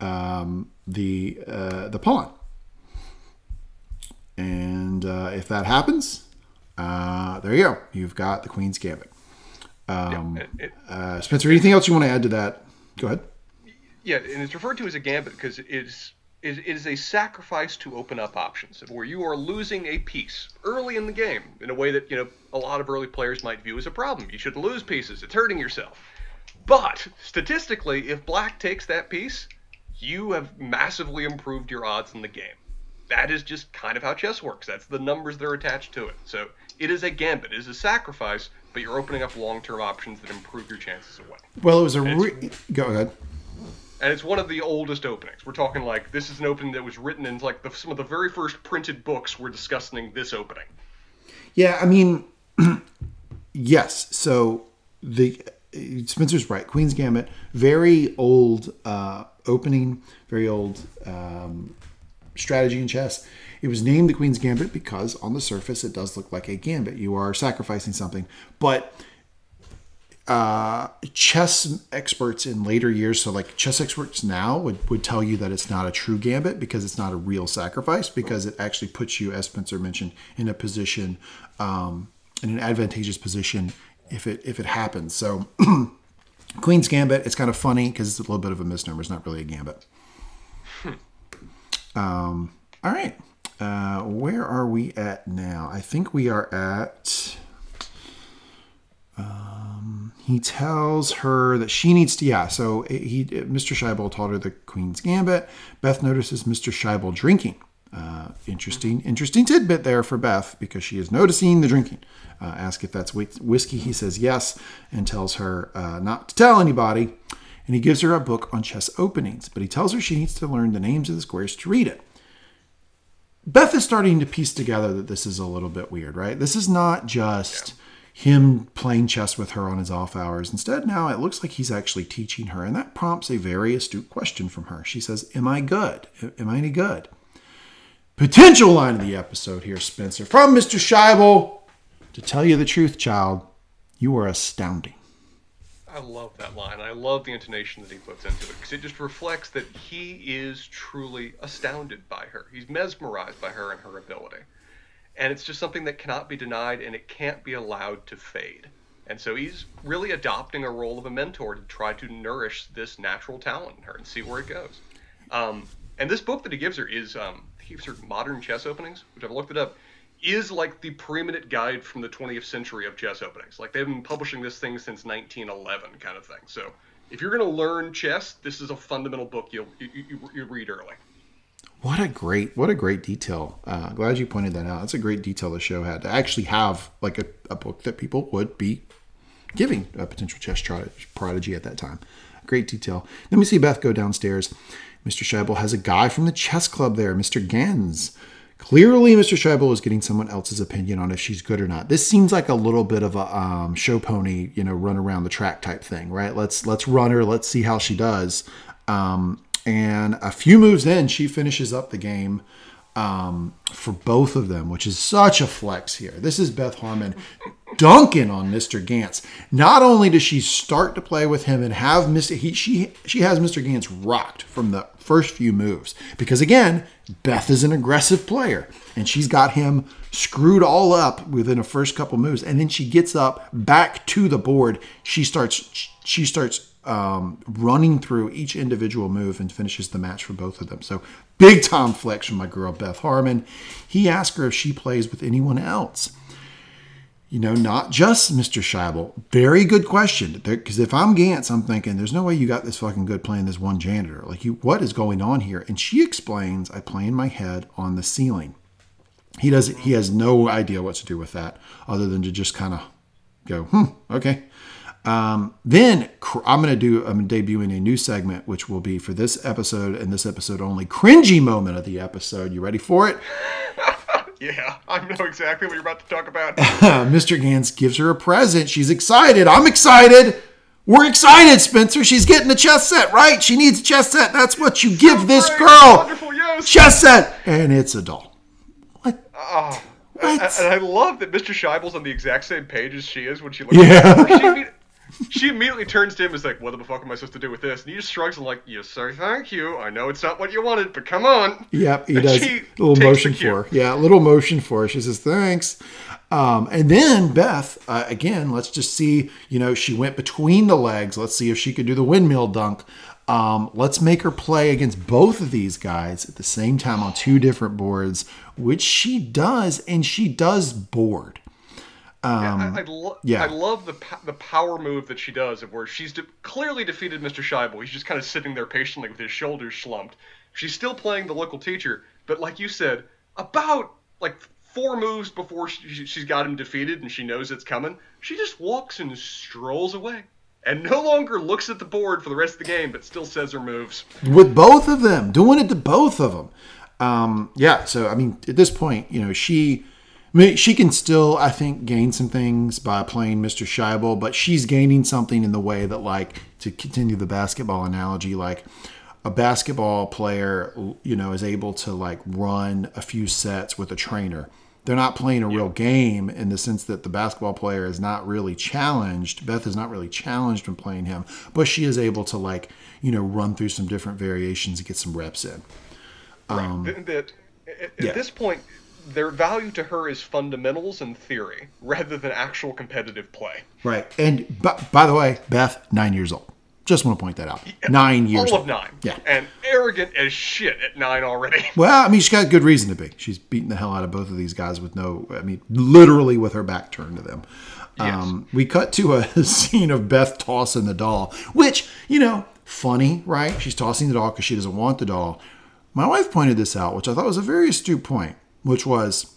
um, the uh, the pawn. And uh, if that happens, uh, there you go. You've got the Queen's Gambit. Um, yeah, it, uh, Spencer, anything else you want to add to that? Go ahead. Yeah, and it's referred to as a gambit because it is it is a sacrifice to open up options where you are losing a piece early in the game in a way that you know a lot of early players might view as a problem. You shouldn't lose pieces; it's hurting yourself. But statistically, if black takes that piece, you have massively improved your odds in the game. That is just kind of how chess works. That's the numbers that are attached to it. So it is a gambit, it is a sacrifice, but you're opening up long-term options that improve your chances of winning. Well, it was a re- go ahead. And it's one of the oldest openings. We're talking like this is an opening that was written in like the, some of the very first printed books were discussing this opening. Yeah, I mean, yes. So the Spencer's right. Queen's Gambit, very old uh, opening, very old um, strategy in chess. It was named the Queen's Gambit because on the surface it does look like a gambit. You are sacrificing something, but uh, chess experts in later years, so like chess experts now would, would tell you that it's not a true gambit because it's not a real sacrifice because it actually puts you, as Spencer mentioned, in a position, um, in an advantageous position if it if it happens. So Queen's Gambit, it's kind of funny because it's a little bit of a misnomer. It's not really a gambit. Um, all right. Uh, where are we at now? I think we are at. Um, he tells her that she needs to. Yeah, so he, Mr. Shaibel told her the Queen's Gambit. Beth notices Mr. Shaibel drinking. Uh, interesting, interesting tidbit there for Beth because she is noticing the drinking. Uh, ask if that's whiskey. He says yes and tells her uh, not to tell anybody. And he gives her a book on chess openings, but he tells her she needs to learn the names of the squares to read it. Beth is starting to piece together that this is a little bit weird, right? This is not just yeah. him playing chess with her on his off hours. Instead, now it looks like he's actually teaching her, and that prompts a very astute question from her. She says, Am I good? Am I any good? Potential line of the episode here, Spencer, from Mr. Shaibel. To tell you the truth, child, you are astounding. I love that line. I love the intonation that he puts into it because it just reflects that he is truly astounded by her. He's mesmerized by her and her ability. And it's just something that cannot be denied and it can't be allowed to fade. And so he's really adopting a role of a mentor to try to nourish this natural talent in her and see where it goes. Um, and this book that he gives her is um, he gives her modern chess openings, which I've looked it up is like the preeminent guide from the 20th century of chess openings. Like they've been publishing this thing since 1911, kind of thing. So if you're going to learn chess, this is a fundamental book you'll you, you, you read early. What a great what a great detail. Uh, glad you pointed that out. That's a great detail the show had to actually have like a, a book that people would be giving a potential chess prodigy at that time. Great detail. Then we see Beth go downstairs. Mr. Shaibel has a guy from the chess club there, Mr. Ganz. Clearly, Mr. Shaibel is getting someone else's opinion on if she's good or not. This seems like a little bit of a um, show pony, you know, run around the track type thing, right? Let's let's run her. Let's see how she does. Um, and a few moves in, she finishes up the game um, for both of them, which is such a flex here. This is Beth Harmon dunking on Mr. Ganz. Not only does she start to play with him and have Mr. He, she she has Mr. Ganz rocked from the first few moves because again, Beth is an aggressive player and she's got him screwed all up within the first couple moves and then she gets up back to the board. She starts she starts um, running through each individual move and finishes the match for both of them. So big time flex from my girl Beth Harmon. He asked her if she plays with anyone else you know, not just Mr. Shaibel. Very good question. Because if I'm Ganz, I'm thinking, there's no way you got this fucking good playing this one janitor. Like, you, what is going on here? And she explains, I play in my head on the ceiling. He does. He has no idea what to do with that, other than to just kind of go, hmm, okay. Um, then I'm going to do. I'm debuting a new segment, which will be for this episode and this episode only. Cringy moment of the episode. You ready for it? Yeah, I know exactly what you're about to talk about. Mr. Ganz gives her a present. She's excited. I'm excited. We're excited, Spencer. She's getting a chess set, right? She needs a chess set. That's what you give this girl. Wonderful, yes. Chess set. And it's a doll. What? Oh. What? And I love that Mr. Shaibel's on the exact same page as she is when she looks yeah. at her she immediately turns to him and is like, "What the fuck am I supposed to do with this?" And he just shrugs and like, "Yes, sir, thank you. I know it's not what you wanted, but come on." Yep, he and does. A little motion for her. Yeah, a little motion for her. She says, "Thanks." Um, and then Beth, uh, again, let's just see. You know, she went between the legs. Let's see if she could do the windmill dunk. Um, let's make her play against both of these guys at the same time on two different boards, which she does, and she does board. Um, I, I, lo- yeah. I love the the power move that she does, of where she's de- clearly defeated Mr. Shaibel. He's just kind of sitting there patiently with his shoulders slumped. She's still playing the local teacher, but like you said, about like four moves before she, she's got him defeated and she knows it's coming, she just walks and strolls away. And no longer looks at the board for the rest of the game, but still says her moves. with both of them, doing it to both of them. Um, yeah, so I mean, at this point, you know, she, I mean, she can still, I think, gain some things by playing Mr. Shaibel, but she's gaining something in the way that, like, to continue the basketball analogy, like a basketball player, you know, is able to like run a few sets with a trainer. They're not playing a real game in the sense that the basketball player is not really challenged. Beth is not really challenged when playing him, but she is able to like, you know, run through some different variations and get some reps in. Right. Um, Th- that at, at yeah. this point, their value to her is fundamentals and theory rather than actual competitive play. Right. And by, by the way, Beth, nine years old. Just want to point that out. Nine years All old. of nine. Yeah. And arrogant as shit at nine already. Well, I mean, she's got good reason to be. She's beating the hell out of both of these guys with no, I mean, literally with her back turned to them. Um, we cut to a scene of Beth tossing the doll, which, you know, funny, right? She's tossing the doll because she doesn't want the doll. My wife pointed this out, which I thought was a very astute point, which was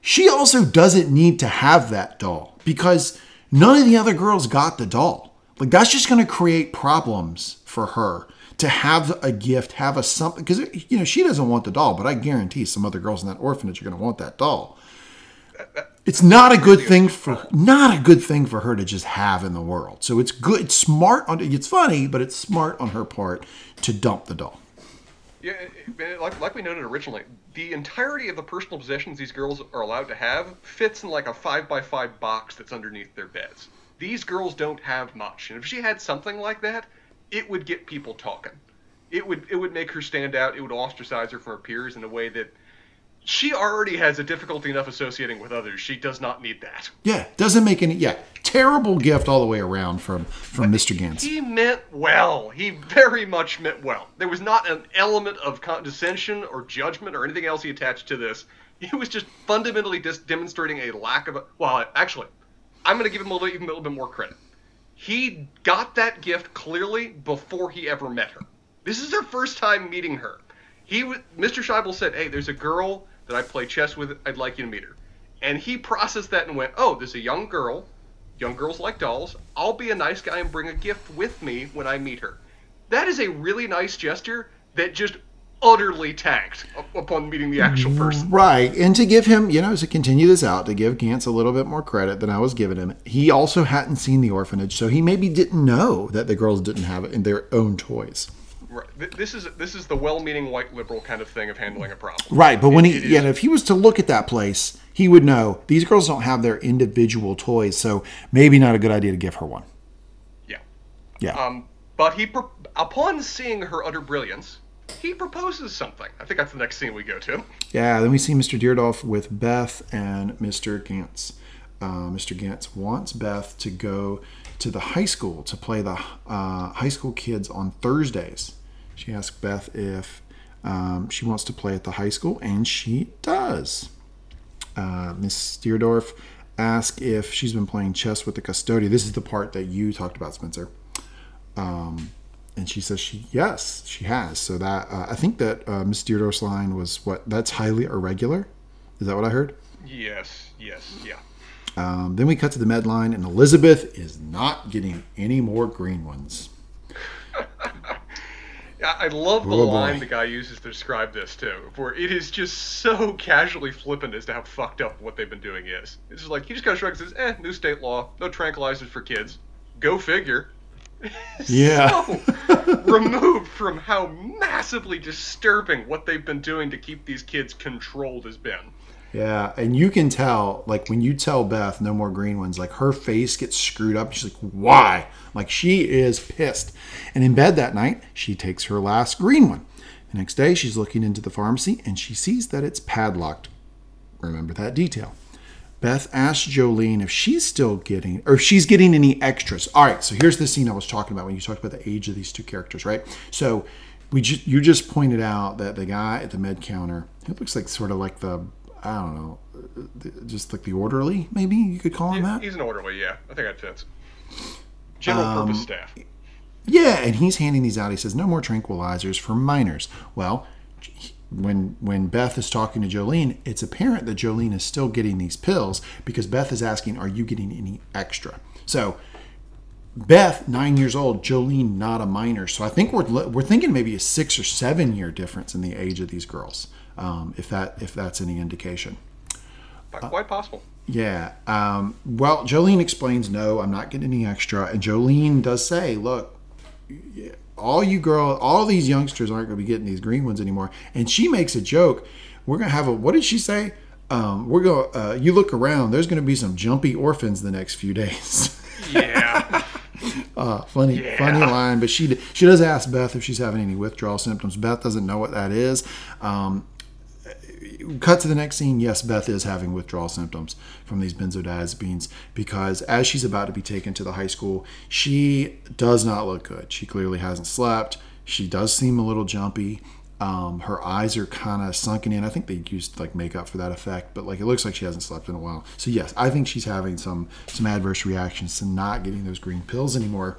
she also doesn't need to have that doll because none of the other girls got the doll. Like that's just going to create problems for her to have a gift, have a something because you know she doesn't want the doll, but I guarantee some other girls in that orphanage are going to want that doll. It's not a good thing for not a good thing for her to just have in the world. So it's good, it's smart on it's funny, but it's smart on her part to dump the doll. Yeah, eh, eh, like, like we noted originally, the entirety of the personal possessions these girls are allowed to have fits in like a five by five box that's underneath their beds. These girls don't have much, and if she had something like that, it would get people talking. It would it would make her stand out. It would ostracize her from her peers in a way that she already has a difficulty enough associating with others. She does not need that. Yeah, doesn't make any yeah, terrible gift all the way around from from Mr. Ganz. He meant well. He very much meant well. There was not an element of condescension or judgment or anything else he attached to this. He was just fundamentally dis- demonstrating a lack of. A, well, actually, I'm going to give him a little, even a little bit more credit. He got that gift clearly before he ever met her. This is their first time meeting her. He, Mr. Shaibel said, "Hey, there's a girl that I play chess with. I'd like you to meet her." And he processed that and went, "Oh, there's a young girl. Young girls like dolls. I'll be a nice guy and bring a gift with me when I meet her." That is a really nice gesture that just utterly tanked upon meeting the actual mm-hmm. person. Right. And to give him, you know, to continue this out, to give Ganz a little bit more credit than I was giving him, he also hadn't seen the orphanage, so he maybe didn't know that the girls didn't have it in their own toys. Right. This is this is the well-meaning white liberal kind of thing of handling a problem. Right. But when It- he, it yeah, if he was to look at that place, he would know these girls don't have their individual toys, so maybe not a good idea to give her one. Yeah. Yeah. Um, but he, upon seeing her utter brilliance, he proposes something. I think that's the next scene we go to. Yeah, then we see Mr. Deardorff with Beth and Mr. Ganz. Uh, Mr. Ganz wants Beth to go to the high school to play the uh, high school kids on Thursdays. She asks Beth if um, she wants to play at the high school, and she does. Uh, Miss Deardorff asks if she's been playing chess with the custodian. This is the part that you talked about, Spencer. Um, and she says she yes she has. So that uh, I think that uh, Miss Deardorff's line was what that's highly irregular. Is that what I heard? Yes, yes, yeah. Um, then we cut to the med line, and Elizabeth is not getting any more green ones. I I love the Oh, boy. line the guy uses to describe this too, where it is just so casually flippant as to how fucked up what they've been doing is. It's just like he just kind of shrugs and says, "Eh, new state law, no tranquilizers for kids. Go figure." Yeah. so removed from how massively disturbing what they've been doing to keep these kids controlled has been. Yeah, and you can tell, like when you tell Beth no more green ones, like her face gets screwed up. She's like, "Why?" Like she is pissed. And in bed that night, she takes her last green one. The next day, she's looking into the pharmacy and she sees that it's padlocked. Remember that detail. Beth asks Jolene if she's still getting, or if she's getting any extras. All right, so here's the scene I was talking about when you talked about the age of these two characters, right? So we just you just pointed out that the guy at the med counter, it looks like sort of like the I don't know, just like the orderly, maybe you could call him that. He's an orderly, yeah. I think that fits. General Um, purpose staff. Yeah, and he's handing these out. He says, "No more tranquilizers for minors." Well, when when Beth is talking to Jolene, it's apparent that Jolene is still getting these pills because Beth is asking, "Are you getting any extra?" So, Beth, nine years old, Jolene, not a minor. So I think we're we're thinking maybe a six or seven year difference in the age of these girls, um, if that if that's any indication. Not quite possible. Yeah. Um, well, Jolene explains, no, I'm not getting any extra. And Jolene does say, look, all you girl, all these youngsters aren't going to be getting these green ones anymore. And she makes a joke. We're going to have a, what did she say? Um, we're going, uh, you look around, there's going to be some jumpy orphans the next few days. Yeah. uh, funny, Yeah. funny line. But she, she does ask Beth if she's having any withdrawal symptoms. Beth doesn't know what that is. Um, cut to the next scene. Yes, Beth is having withdrawal symptoms from these benzodiazepines because as she's about to be taken to the high school, she does not look good. She clearly hasn't slept. She does seem a little jumpy. Um, her eyes are kind of sunken in. I think they used like makeup for that effect, but like it looks like she hasn't slept in a while. So yes, I think she's having some some adverse reactions to not getting those green pills anymore.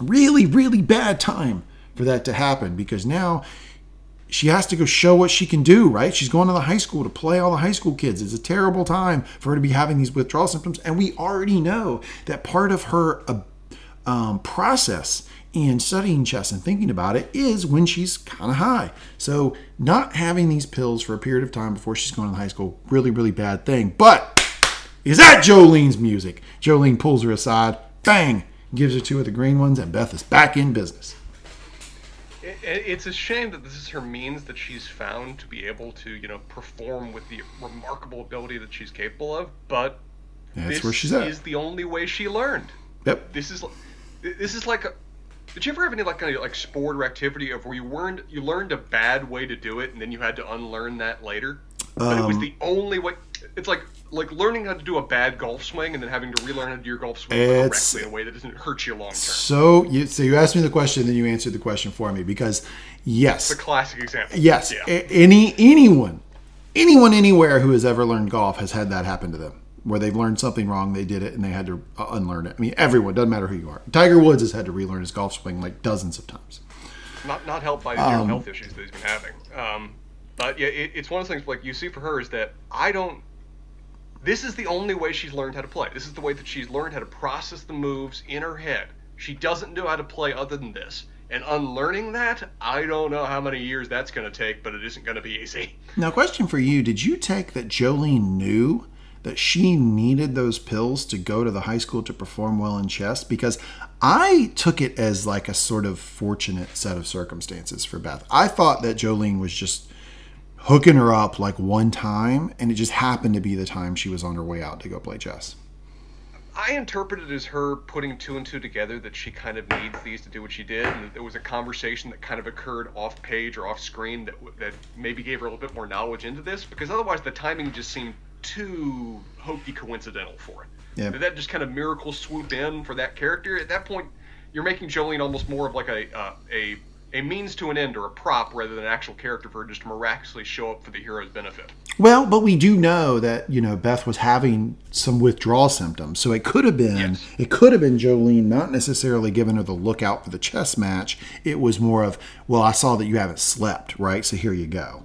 Really, really bad time for that to happen because now she has to go show what she can do, right? She's going to the high school to play all the high school kids. It's a terrible time for her to be having these withdrawal symptoms. And we already know that part of her uh, um, process in studying chess and thinking about it is when she's kind of high. So, not having these pills for a period of time before she's going to the high school, really, really bad thing. But is that Jolene's music? Jolene pulls her aside, bang, gives her two of the green ones, and Beth is back in business. It, it- it's a shame that this is her means that she's found to be able to, you know, perform with the remarkable ability that she's capable of. But That's this where she's at. is the only way she learned. Yep. This is this is like a. Did you ever have any like kind of like sport or activity of where you learned you learned a bad way to do it and then you had to unlearn that later? But it was Um, the only way. It's like like learning how to do a bad golf swing and then having to relearn how to do your golf swing It's- correctly in a way that doesn't hurt you long term. So you so you asked me the question, then you answered the question for me because yes, It's a classic example. yes, Yeah. a- any anyone, anyone anywhere who has ever learned golf has had that happen to them, where they've learned something wrong, they did it, and they had to uh, unlearn it. I mean, everyone doesn't matter who you are. Tiger Woods has had to relearn his golf swing like dozens of times. not not helped by the Um, health issues that he's been having. Um, but yeah, it, it's one of the things like you see for her is that I don't. This is the only way she's learned how to play. This is the way that she's learned how to process the moves in her head. She doesn't know how to play other than this. And unlearning that, I don't know how many years that's going to take, but it isn't going to be easy. Now, question for you: Did you take that Jolene knew that she needed those pills to go to the high school to perform well in chess? Because I took it as like a sort of fortunate set of circumstances for Beth. I thought that Jolene was just hooking her up like one time, and it just happened to be the time she was on her way out to go play chess. I interpret it as her putting two and two together that she kind of needs these to do what she did, and there was a conversation that kind of occurred off page or off screen that that maybe gave her a little bit more knowledge into this, because otherwise the timing just seemed too hokey coincidental for it. Yeah. Did that just kind of miracle swoop in for that character? At that point, you're making Jolene almost more of like a uh, a a means to an end or a prop rather than an actual character for her just to miraculously show up for the hero's benefit. Well, but we do know that you know Beth was having some withdrawal symptoms, so it could have been Yes. it could have been Jolene not necessarily giving her the lookout for the chess match. It was more of, well, I saw that you haven't slept, right? So here you go.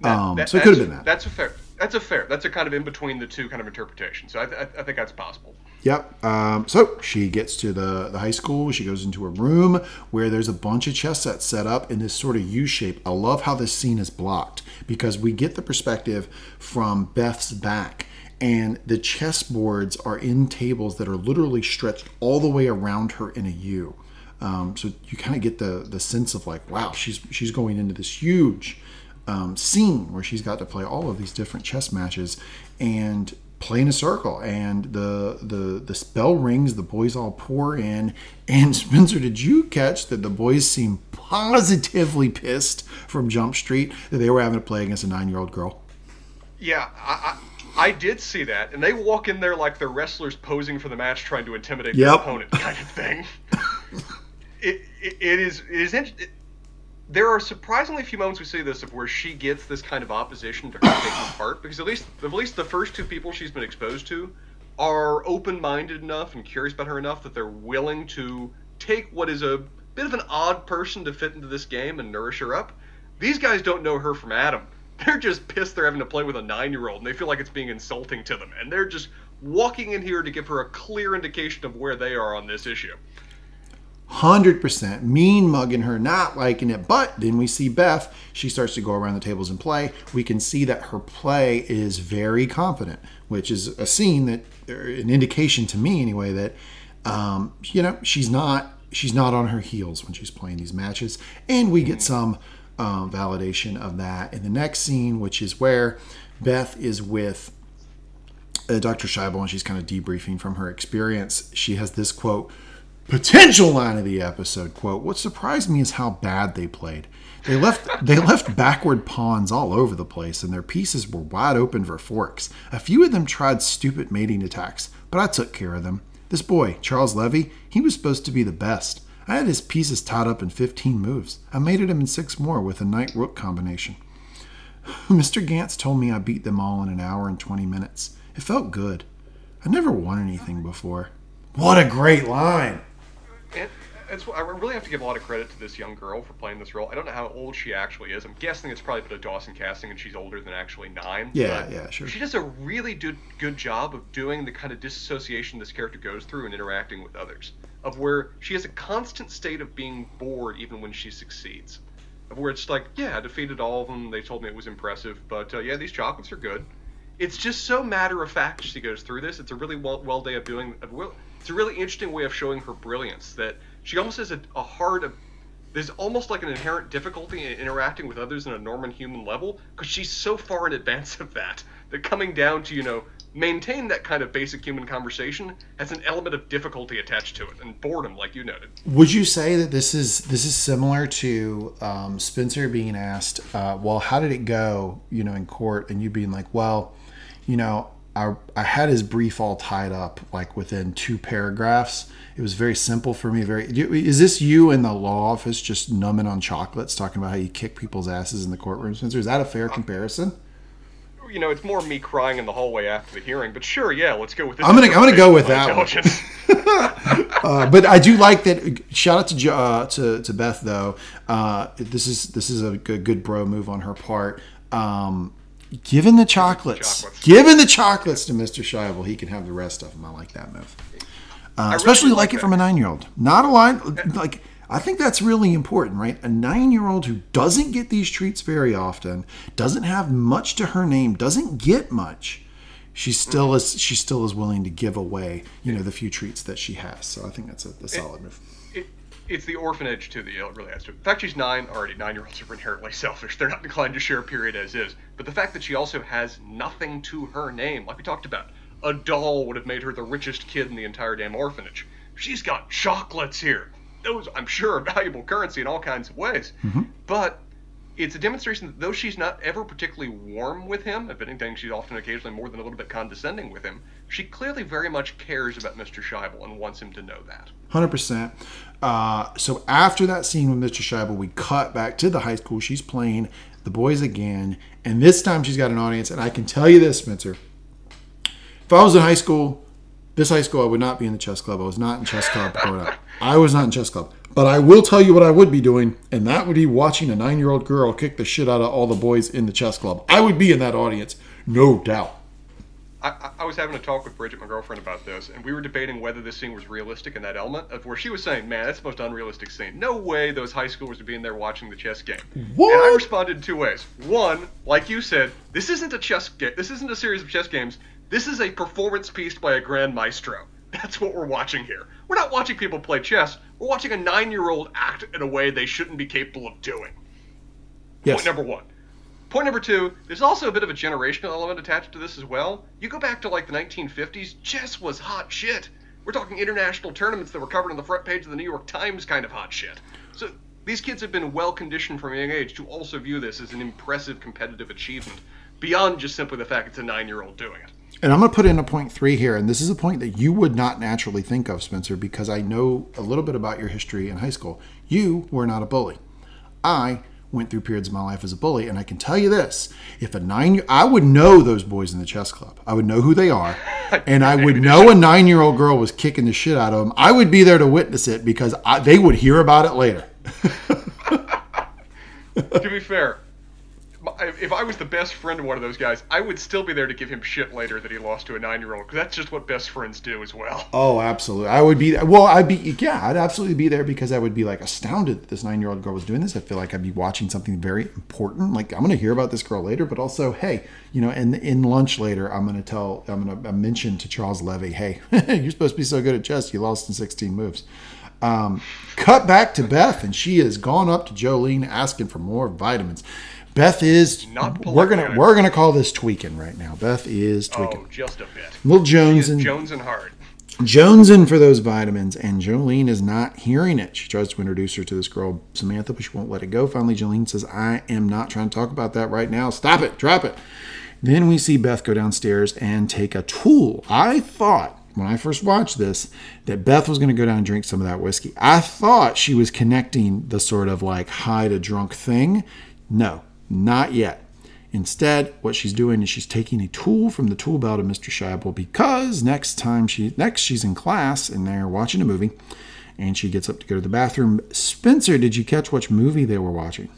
That- um, that- so it could have been that. That's a fair. That's a fair. That's a kind of in between the two kind of interpretation. So I, I, I think that's possible. Yep. Um, so she gets to the, the high school. She goes into a room where there's a bunch of chess sets set up in this sort of U shape. I love how this scene is blocked because we get the perspective from Beth's back. And the chess boards are in tables that are literally stretched all the way around her in a U. Um, so you kind of get the the sense of like, wow, she's she's going into this huge um, scene where she's got to play all of these different chess matches and play in a circle. And the the the spell rings, the boys all pour in. And Spencer, did you catch that the boys seem positively pissed from Jump Street that they were having to play against a nine year old girl? Yeah, I, I, I did see that, and they walk in there like they're wrestlers posing for the match, trying to intimidate Yep. their opponent, kind of thing. it, it, it is it is int- it, there are surprisingly few moments we see this of where she gets this kind of opposition to her taking part because at least at least the first two people she's been exposed to are open-minded enough and curious about her enough that they're willing to take what is a bit of an odd person to fit into this game and nourish her up. These guys don't know her from Adam. They're just pissed they're having to play with a nine-year-old and they feel like it's being insulting to them and they're just walking in here to give her a clear indication of where they are on this issue. 100% mean mugging her, not liking it. But then we see Beth, she starts to go around the tables and play. We can see that her play is very confident, which is a scene that, an indication to me anyway, that, um, you know, she's not. She's not on her heels when she's playing these matches, and we get some um, validation of that in the next scene, which is where Beth is with uh, Dr. Shaibel and she's kind of debriefing from her experience. She has this quote potential line of the episode quote what surprised me is how bad they played. They left they left backward pawns all over the place and their pieces were wide open for forks. A few of them tried stupid mating attacks but i took care of them. This boy charles levy he was supposed to be the best. I had his pieces tied up in 15 moves. I mated him in six more with a knight rook combination. Mr Ganz told me i beat them all in an hour and 20 minutes. It felt good. I never won anything before. What a great line and it's, I really have to give a lot of credit to this young girl for playing this role. I don't know how old she actually is. I'm guessing it's probably a bit of Dawson casting, and she's older than actually nine. Yeah, yeah, sure. She does a really good good job of doing the kind of disassociation this character goes through and interacting with others. Of where she has a constant state of being bored even when she succeeds. Of where it's like, yeah, I defeated all of them. They told me it was impressive, but uh, yeah, these chocolates are good. It's just so matter of fact she goes through this. It's a really well, well day of doing. Of, it's a really interesting way of showing her brilliance that she almost has a, a hard there's almost like an inherent difficulty in interacting with others on a normal human level because she's so far in advance of that that coming down to you know maintain that kind of basic human conversation has an element of difficulty attached to it and boredom like you noted. Would you say that this is this is similar to um, spencer being asked uh, well how did it go you know in court? And you being like well you know I, I had his brief all tied up like within two paragraphs. It was very simple for me. Very is this you in the law office just numbing on chocolates, talking about how you kick people's asses in the courtroom? Spencer, is that a fair comparison? You know, it's more me crying in the hallway after the hearing, but sure, yeah, let's go with this. I'm gonna I'm gonna go with that one. uh, but I do like that. Shout out to uh, to to Beth though. Uh, this is this is a good, good bro move on her part. Um, Given the chocolates, chocolates. given the chocolates to Mr. Shaibel, he can have the rest of them. I like that move. Uh, especially really like, like it from a nine-year-old. Not a line like I think that's really important, right? A nine-year-old who doesn't get these treats very often, doesn't have much to her name, doesn't get much. She still mm-hmm. is. She still is willing to give away, you know, the few treats that she has. So I think that's a, a solid move it's the orphanage to the it really has to. The fact she's nine already, nine year olds are inherently selfish. They're not inclined to share a period as is. But the fact that she also has nothing to her name, like we talked about, a doll would have made her the richest kid in the entire damn orphanage. She's got chocolates here. Those, I'm sure, are valuable currency in all kinds of ways. Mm-hmm. But it's a demonstration that though she's not ever particularly warm with him, if anything, she's often occasionally more than a little bit condescending with him. She clearly very much cares about Mr. Shaibel and wants him to know that. Hundred uh. So after that scene with Mr. Shaibel, we cut back to the high school. She's playing the boys again, and this time she's got an audience. And I can tell you this, Spencer. If I was in high school, this high school, I would not be in the chess club. I was not in chess club growing up. I was not in chess club. But I will tell you what I would be doing, and that would be watching a nine year old girl kick the shit out of all the boys in the chess club. I would be in that audience, no doubt. I, I, was having a talk with Bridget, my girlfriend, about this, and we were debating whether this scene was realistic in that element of where she was saying, "Man, that's the most unrealistic scene. No way those high schoolers would be in there watching the chess game." What? And I responded in two ways. One, like you said, this isn't a chess game. This isn't a series of chess games. This is a performance piece by a grand maestro. That's what we're watching here. We're not watching people play chess. We're watching a nine-year-old act in a way they shouldn't be capable of doing. Yes. Point number one. Point number two, there's also a bit of a generational element attached to this as well. You go back to like the 1950s, chess was hot shit. We're talking international tournaments that were covered on the front page of the New York Times kind of hot shit. So these kids have been well conditioned from a young age to also view this as an impressive competitive achievement beyond just simply the fact it's a nine year old doing it. And I'm going to put in a point three here, and this is a point that you would not naturally think of, Spencer, because I know a little bit about your history in high school. You were not a bully. I went through periods of my life as a bully, and I can tell you this: if a nine, I would know those boys in the chess club. I would know who they are, and I would know a nine-year-old girl was kicking the shit out of them. I would be there to witness it because I, they would hear about it later. to be fair, if I was the best friend of one of those guys, I would still be there to give him shit later that he lost to a nine-year-old because that's just what best friends do as well. Oh, absolutely. I would be. Well, I'd be. Yeah, I'd absolutely be there because I would be like astounded that this nine-year-old girl was doing this. I feel like I'd be watching something very important. Like I'm going to hear about this girl later, but also, hey, you know, and in lunch later, I'm going to tell, I'm going to mention to Charles Levy, hey, you're supposed to be so good at chess, you lost in 16 moves. Um, cut back to Beth, and she has gone up to Jolene asking for more vitamins. Beth is Not we're gonna we're gonna call this tweaking right now. Beth is oh, tweaking. Oh, just a bit. Little Jones and Jones and Hard. Jones in for those vitamins, and Jolene is not hearing it. She tries to introduce her to this girl, Samantha, but she won't let it go. Finally, Jolene says, I am not trying to talk about that right now. Stop it, drop it. Then we see Beth go downstairs and take a tool. I thought, when I first watched this, that Beth was going to go down and drink some of that whiskey. I thought she was connecting the sort of like high to drunk thing. No, not yet. Instead, what she's doing is she's taking a tool from the tool belt of Mr. Shaibel because next time she next she's in class and they're watching a movie and she gets up to go to the bathroom. Spencer, did you catch which movie they were watching?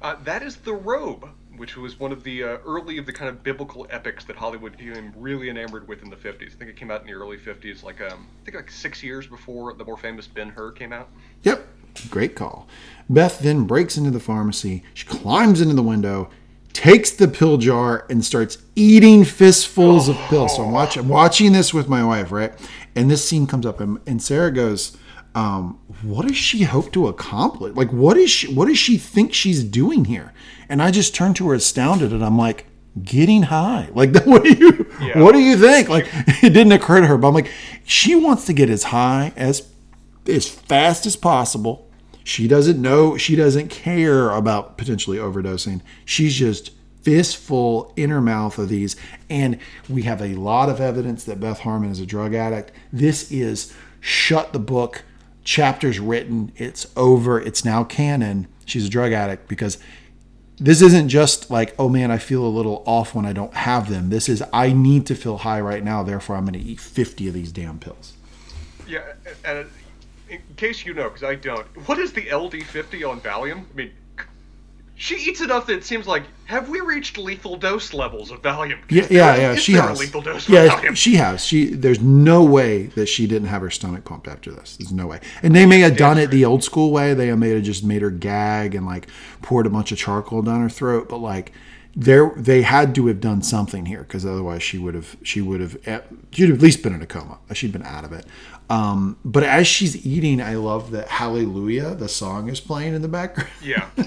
Uh, that is The Robe, which was one of the uh, early of the kind of biblical epics that Hollywood became really enamored with in the 50s. I think it came out in the early 50s, like um, I think like six years before the more famous Ben Hur came out. Yep, great call. Beth then breaks into the pharmacy. She climbs into the window, takes the pill jar, and starts eating fistfuls of pills. So I'm watching, I'm watching this with my wife, right? And this scene comes up, and, and Sarah goes, um, "What does she hope to accomplish? Like, what is she? What does she think she's doing here?" And I just turned to her astounded, and I'm like, "Getting high? Like, what do you? Yeah. What do you think? Like, it didn't occur to her, but I'm like, she wants to get as high as as fast as possible. She doesn't know, she doesn't care about potentially overdosing. She's just fistful in her mouth of these. And we have a lot of evidence that Beth Harmon is a drug addict. This is shut the book, chapters written, it's over, it's now canon. She's a drug addict because this isn't just like, oh man, I feel a little off when I don't have them. This is, I need to feel high right now, therefore I'm going to eat 50 of these damn pills. Yeah, and in case you know, because I don't, what is the LD50 on Valium? I mean, she eats enough that it seems like, have we reached lethal dose levels of Valium? Yeah, yeah, yeah. She has. lethal dose Yeah, she has. She there's no way that she didn't have her stomach pumped after this. There's no way. And they may have done it the old school way. They may have just made her gag and like poured a bunch of charcoal down her throat. But like, there they had to have done something here because otherwise she would have she would have eh, she'd have at least been in a coma. She'd been out of it. Um, but as she's eating, I love that Hallelujah, the song is playing in the background. Yeah.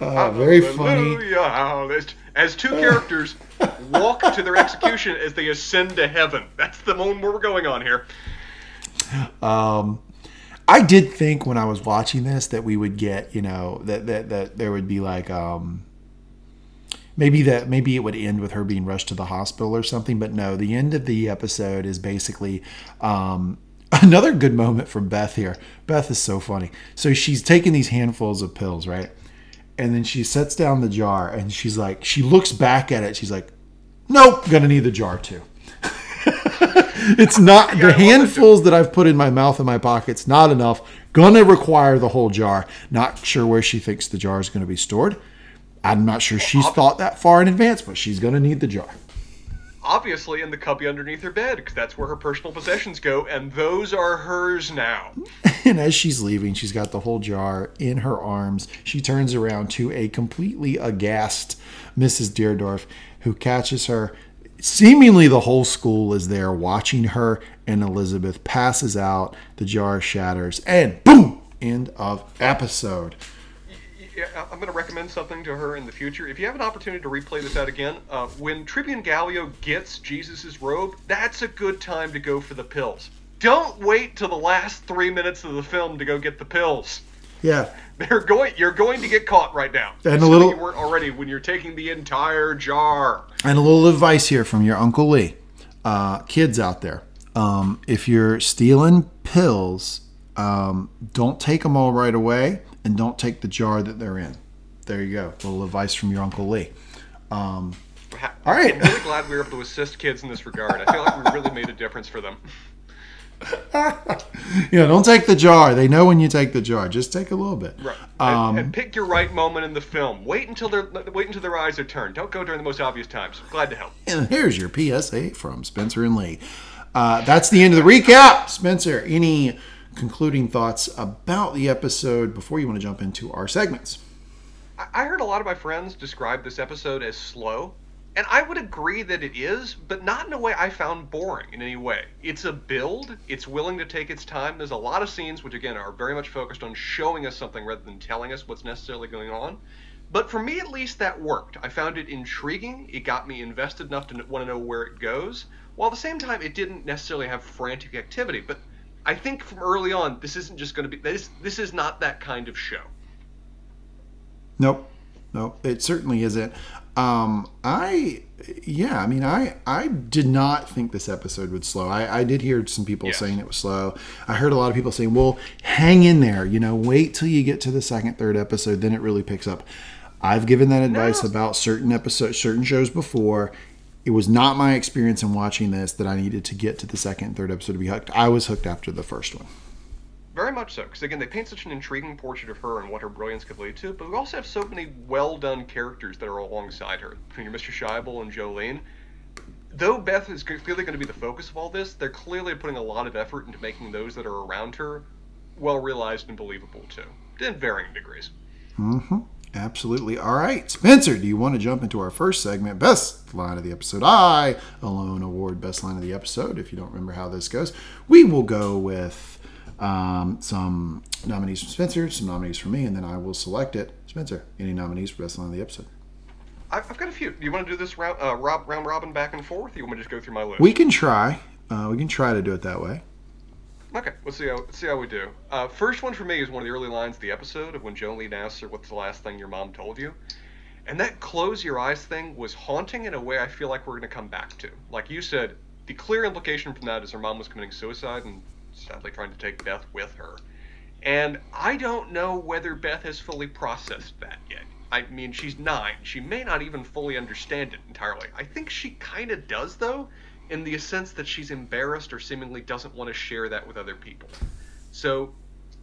Uh, very funny. As two characters walk to their execution as they ascend to heaven. That's the moment we're going on here. I did think when I was watching this that we would get, you know, that that, that there would be like um maybe that maybe it would end with her being rushed to the hospital or something, but no, the end of the episode is basically um another good moment from Beth here. Beth is so funny. So she's taking these handfuls of pills, right? And then she sets down the jar and she's like she looks back at it, she's like, Nope, gonna need the jar too. it's not the love it too. handfuls that I've put in my mouth and my pockets, not enough. Gonna require the whole jar. Not sure where she thinks the jar is gonna be stored. I'm not sure she's thought that far in advance, but she's gonna need the jar. Obviously, in the cubby underneath her bed, because that's where her personal possessions go, and those are hers now. And as she's leaving, she's got the whole jar in her arms. She turns around to a completely aghast Mrs. Deardorff, who catches her. Seemingly, the whole school is there watching her, and Elizabeth passes out. The jar shatters, and boom! End of episode. Yeah, I'm going to recommend something to her in the future. If you have an opportunity to replay this out again, uh, when Tribune Gallio gets Jesus' robe, that's a good time to go for the pills. Don't wait till the last three minutes of the film to go get the pills. Yeah, They're going. You're going to get caught right now. And a little- You weren't already when you're taking the entire jar. And a little advice here from your Uncle Lee. Uh, kids out there, um, if you're stealing pills, um, don't take them all right away and don't take the jar that they're in. There you go. A little advice from your Uncle Lee. Um, all right. I'm really glad we were able to assist kids in this regard. I feel like we really made a difference for them. yeah, don't take the jar. They know when you take the jar. Just take a little bit. Right. Um, and, and pick your right moment in the film. Wait until their wait until their eyes are turned. Don't go during the most obvious times. Glad to help. And here's your PSA from Spencer and Lee. Uh, that's the end of the recap. Spencer, any concluding thoughts about the episode before you want to jump into our segments? I heard a lot of my friends describe this episode as slow, and I would agree that it is, but not in a way I found boring in any way. It's a build, it's willing to take its time. There's a lot of scenes which, again, are very much focused on showing us something rather than telling us what's necessarily going on. But for me, at least, that worked. I found it intriguing. It got me invested enough to want to know where it goes, while at the same time, it didn't necessarily have frantic activity. But I think from early on, this isn't just going to be this. This is not that kind of show. Nope, nope, it certainly isn't. Um, I, yeah, I mean, I, I did not think this episode would slow. I, I did hear some people Yes. saying it was slow. I heard a lot of people saying, "Well, hang in there, you know, wait till you get to the second, third episode, then it really picks up." I've given that advice No. about certain episodes, certain shows before. It was not my experience in watching this that I needed to get to the second, and third episode to be hooked. I was hooked after the first one. Very much so, because again, they paint such an intriguing portrait of her and what her brilliance could lead to, but we also have so many well done characters that are alongside her. Between your Mr. Shaibel and Jolene. Though Beth is clearly going to be the focus of all this, they're clearly putting a lot of effort into making those that are around her well realized and believable too, in varying degrees. Mm-hmm. Absolutely. All right, Spencer, do you want to jump into our first segment, best line of the episode? I alone award best line of the episode. If you don't remember how this goes, we will go with um, some nominees from Spencer, some nominees from me, and then I will select it. Spencer, any nominees for best line of the episode? I've, I've got a few. Do you want to do this round, uh, rob, round robin back and forth? You want me to just go through my list? We can try. Uh, we can try to do it that way. Okay, let's see how let's see how we do. Uh, first one for me is one of the early lines of the episode of when Jolene asks her, "What's the last thing your mom told you?" And that close your eyes thing was haunting in a way I feel like we're going to come back to. Like you said, the clear implication from that is her mom was committing suicide and sadly trying to take Beth with her. And I don't know whether Beth has fully processed that yet. I mean, she's nine. She may not even fully understand it entirely. I think she kind of does, though, in the sense that she's embarrassed or seemingly doesn't want to share that with other people. So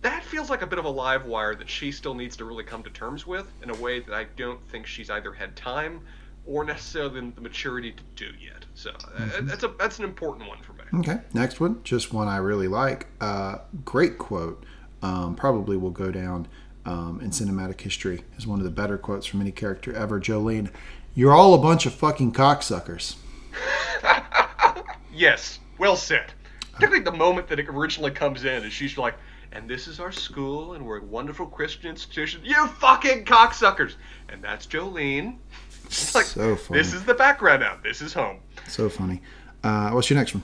that feels like a bit of a live wire that she still needs to really come to terms with in a way that I don't think she's either had time or necessarily the maturity to do yet. So uh, that's a that's an important one for me. Okay, next one, just one I really like. Uh, great quote. Um, probably will go down um, in cinematic history as one of the better quotes from any character ever. Jolene, you're all a bunch of fucking cocksuckers. Yes, well said. Particularly the moment that it originally comes in, and she's like, "And this is our school, and we're a wonderful Christian institution." You fucking cocksuckers! And that's Jolene. It's like, So funny. this is the background now. This is home. So funny. Uh, what's your next one?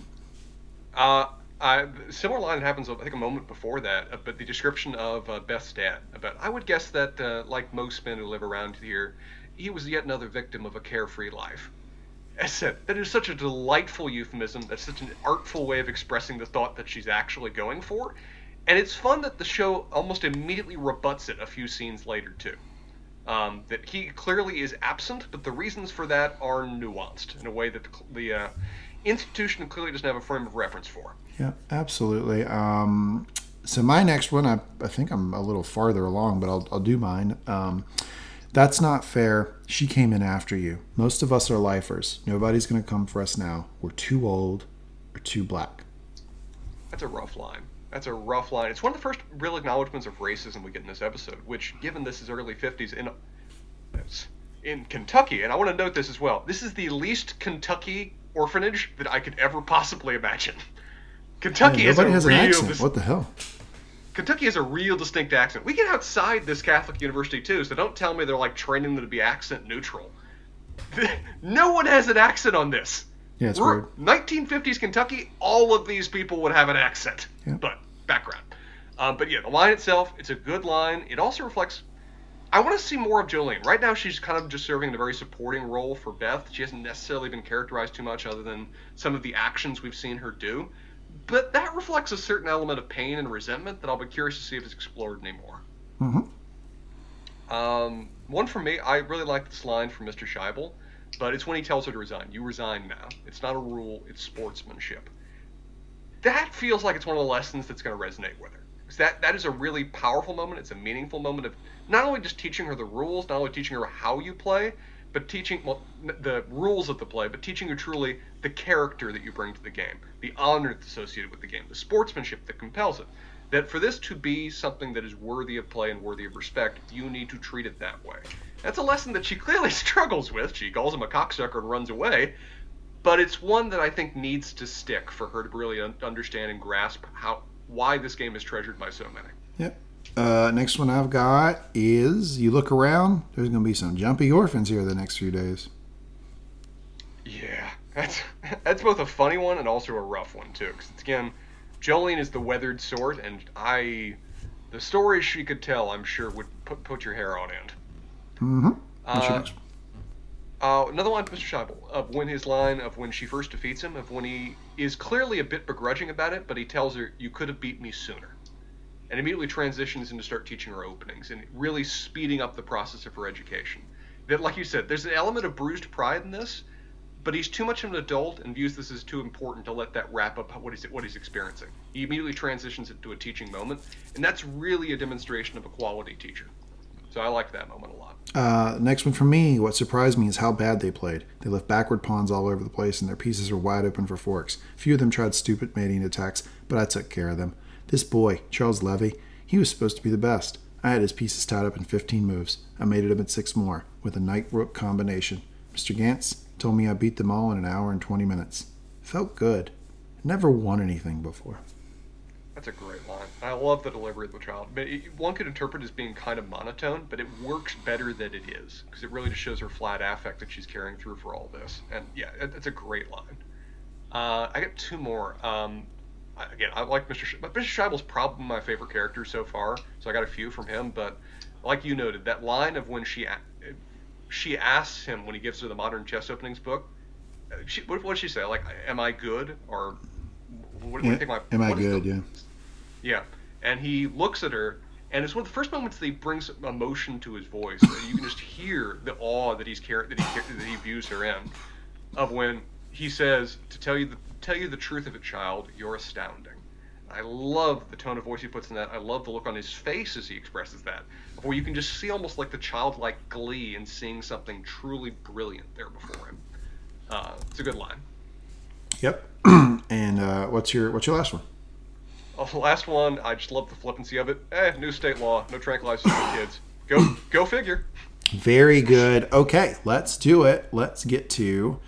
Uh, I, similar line happens, I think, a moment before that, uh, but the description of uh, Beth's dad. About, I would guess that, uh, like most men who live around here, he was yet another victim of a carefree life. That is such a delightful euphemism. That's such an artful way of expressing the thought that she's actually going for. And it's fun that the show almost immediately rebuts it a few scenes later, too. Um, that he clearly is absent, but the reasons for that are nuanced in a way that the, the uh, institution clearly doesn't have a frame of reference for. Yeah, absolutely. Um, so my next one, I, I think I'm a little farther along, but I'll, I'll do mine. Um, that's not fair. She came in after you. Most of us are lifers. Nobody's going to come for us now. We're too old or too black. That's a rough line. That's a rough line. It's one of the first real acknowledgments of racism we get in this episode, which, given this is early 50s in in Kentucky, and I want to note this as well. This is the least Kentucky orphanage that I could ever possibly imagine. Kentucky Yeah, is a has an accent. What the hell? Kentucky has a real distinct accent. We get outside this Catholic university too, so don't tell me they're like training them to be accent neutral. no one has an accent on this. Yeah, it's We're- weird. 1950s Kentucky, all of these people would have an accent. Yeah. But background. Um, but yeah, the line itself, it's a good line. It also reflects. I want to see more of Jolene. Right now, she's kind of just serving a very supporting role for Beth. She hasn't necessarily been characterized too much, other than some of the actions we've seen her do. But that reflects a certain element of pain and resentment that I'll be curious to see if it's explored anymore. hmm Um, one for me, I really like this line from Mr. Shaibel, but it's when he tells her to resign. You resign now. It's not a rule, it's sportsmanship. That feels like it's one of the lessons that's going to resonate with her. Because that, that is a really powerful moment. It's a meaningful moment of not only just teaching her the rules, not only teaching her how you play, but teaching well, the rules of the play, but teaching you truly the character that you bring to the game, the honor that's associated with the game, the sportsmanship that compels it. That for this to be something that is worthy of play and worthy of respect, you need to treat it that way. That's a lesson that she clearly struggles with. She calls him a cocksucker and runs away, but it's one that I think needs to stick for her to really understand and grasp how why this game is treasured by so many. Yep. Uh, next one I've got is you look around, there's going to be some jumpy orphans here the next few days. Yeah, that's that's both a funny one and also a rough one too. Because again, Jolene is the weathered sort, and I, the stories she could tell, I'm sure would put put your hair on end. Mm-hmm. Uh, uh, another line, Mr. Shaibel, of when his line of when she first defeats him, of when he is clearly a bit begrudging about it, but he tells her, "You could have beat me sooner." And immediately transitions into start teaching her openings and really speeding up the process of her education. That, like you said, there's an element of bruised pride in this, but he's too much of an adult and views this as too important to let that wrap up what he's what he's experiencing. He immediately transitions it to a teaching moment, and that's really a demonstration of a quality teacher. So I like that moment a lot. Uh, next one from me. What surprised me is how bad they played. They left backward pawns all over the place, and their pieces were wide open for forks. Few of them tried stupid mating attacks, but I took care of them. This boy, Charles Levy, he was supposed to be the best. I had his pieces tied up in 15 moves. I mated him in six more, with a knight rook combination. Mr. Ganz told me I beat them all in an hour and 20 minutes. Felt good. Never won anything before. That's a great line. I love the delivery of the child. One could interpret it as being kind of monotone, but it works better than it is because it really just shows her flat affect that she's carrying through for all this. And yeah, it's a great line. Uh, I got two more. Um, again, I like Mr. Sh- but Mr. Shaibel's probably my favorite character so far, so I got a few from him. But like you noted, that line of when she she asks him when he gives her the modern chess openings book, uh, she, what what did she say? Like, am I good or what, yeah, what my, am I good? The, yeah. Yeah, and he looks at her, and it's one of the first moments that he brings emotion to his voice. you can just hear the awe that he's car- that he that he views her in, of when he says, "To tell you the tell you the truth of it, child, you're astounding. I love the tone of voice he puts in that. I love the look on his face as he expresses that, where you can just see almost like the childlike glee in seeing something truly brilliant there before him. Uh, it's a good line. Yep. and uh, what's your what's your last one? Oh, the last one, I just love the flippancy of it. Eh, new state law, no tranquilizers for kids. Go, go figure. Very good. Okay, let's do it. Let's get to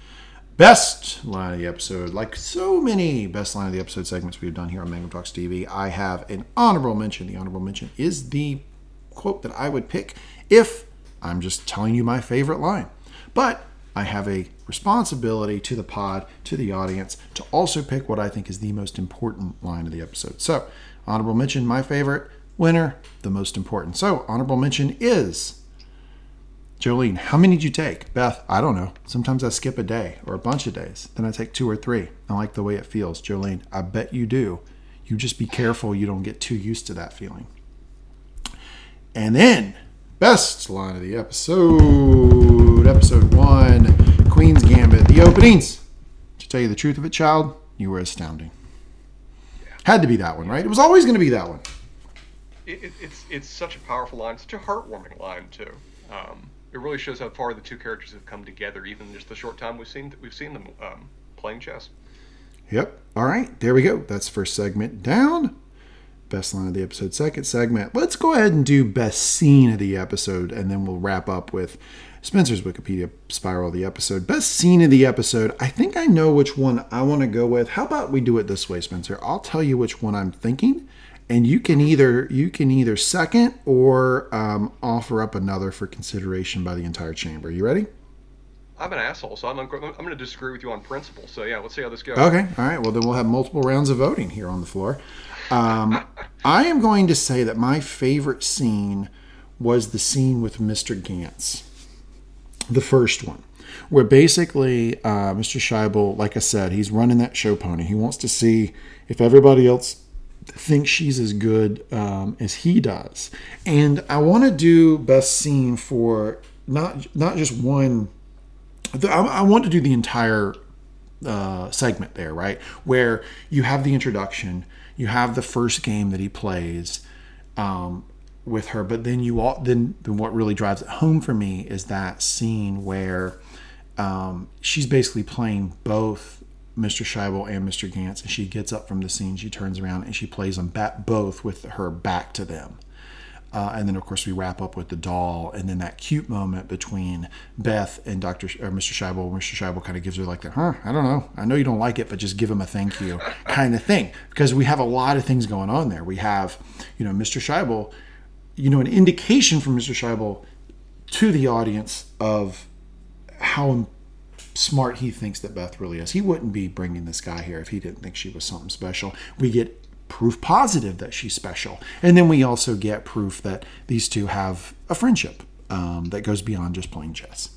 best line of the episode. Like so many best line of the episode segments we've done here on Mangum Talks TV, I have an honorable mention. The honorable mention is the quote that I would pick if I'm just telling you my favorite line. But I have a responsibility to the pod, to the audience, to also pick what I think is the most important line of the episode. So, honorable mention, my favorite, winner, the most important. So, honorable mention is Jolene, how many did you take? Beth, I don't know. Sometimes I skip a day or a bunch of days. Then I take two or three. I like the way it feels. Jolene, I bet you do. You just be careful you don't get too used to that feeling. And then, best line of the episode, episode one, Queen's Gambit, the openings. To tell you the truth of it, child, you were astounding. Had to be that one, right? It was always going to be that one. It, it, it's it's such a powerful line, such a heartwarming line too. Um, it really shows how far the two characters have come together, even just the short time we've seen we've seen them um, playing chess. Yep. All right, there we go. That's first segment down. Best line of the episode, second segment. Let's go ahead and do best scene of the episode, and then we'll wrap up with Spencer's Wikipedia spiral of the episode. Best scene of the episode. I think I know which one I want to go with. How about we do it this way, Spencer? I'll tell you which one I'm thinking, and you can either you can either second or um, offer up another for consideration by the entire chamber. You ready? I'm an asshole, so I'm, I'm going to disagree with you on principle. So yeah, let's see how this goes. Okay, all right. Well, then we'll have multiple rounds of voting here on the floor. Um, I am going to say that my favorite scene was the scene with Mr. Ganz, the first one, where basically uh, Mr. Shaibel, like I said, he's running that show pony. He wants to see if everybody else think she's as good um, as he does. And I want to do best scene for not not just one. I, I want to do the entire uh, segment there, right? Where you have the introduction, you have the first game that he plays um, with her, but then you all then, then what really drives it home for me is that scene where um, she's basically playing both Mr. Shaibel and Mr. Ganz, and she gets up from the scene, she turns around and she plays them back, both with her back to them. Uh, and then, of course, we wrap up with the doll, and then that cute moment between Beth and Doctor or Mr. Shaibel. Mr. Shaibel kind of gives her like that, huh? I don't know. I know you don't like it, but just give him a thank you kind of thing, because we have a lot of things going on there. We have, you know, Mr. Shaibel, you know, an indication from Mr. Shaibel to the audience of how smart he thinks that Beth really is. He wouldn't be bringing this guy here if he didn't think she was something special. We get proof positive that she's special. And then we also get proof that these two have a friendship um, that goes beyond just playing chess.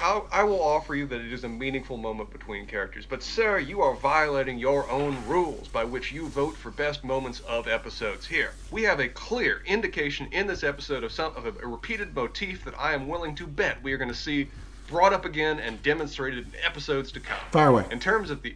I, I will offer you that it is a meaningful moment between characters, but sir, you are violating your own rules by which you vote for best moments of episodes here. We have a clear indication in this episode of some of a, a repeated motif that I am willing to bet we are going to see brought up again and demonstrated in episodes to come. Fire away. In terms of the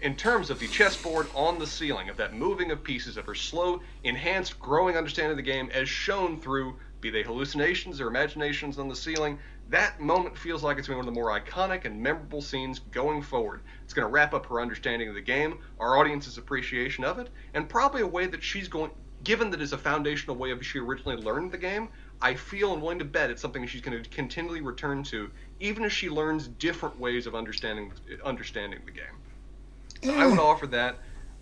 in terms of the chessboard on the ceiling, of that moving of pieces, of her slow, enhanced, growing understanding of the game as shown through, be they hallucinations or imaginations on the ceiling, that moment feels like it's one of the more iconic and memorable scenes going forward. It's going to wrap up her understanding of the game, our audience's appreciation of it, and probably a way that she's going, given that it's a foundational way of she originally learned the game, I feel and willing to bet it's something she's going to continually return to, even as she learns different ways of understanding understanding the game. So I would offer that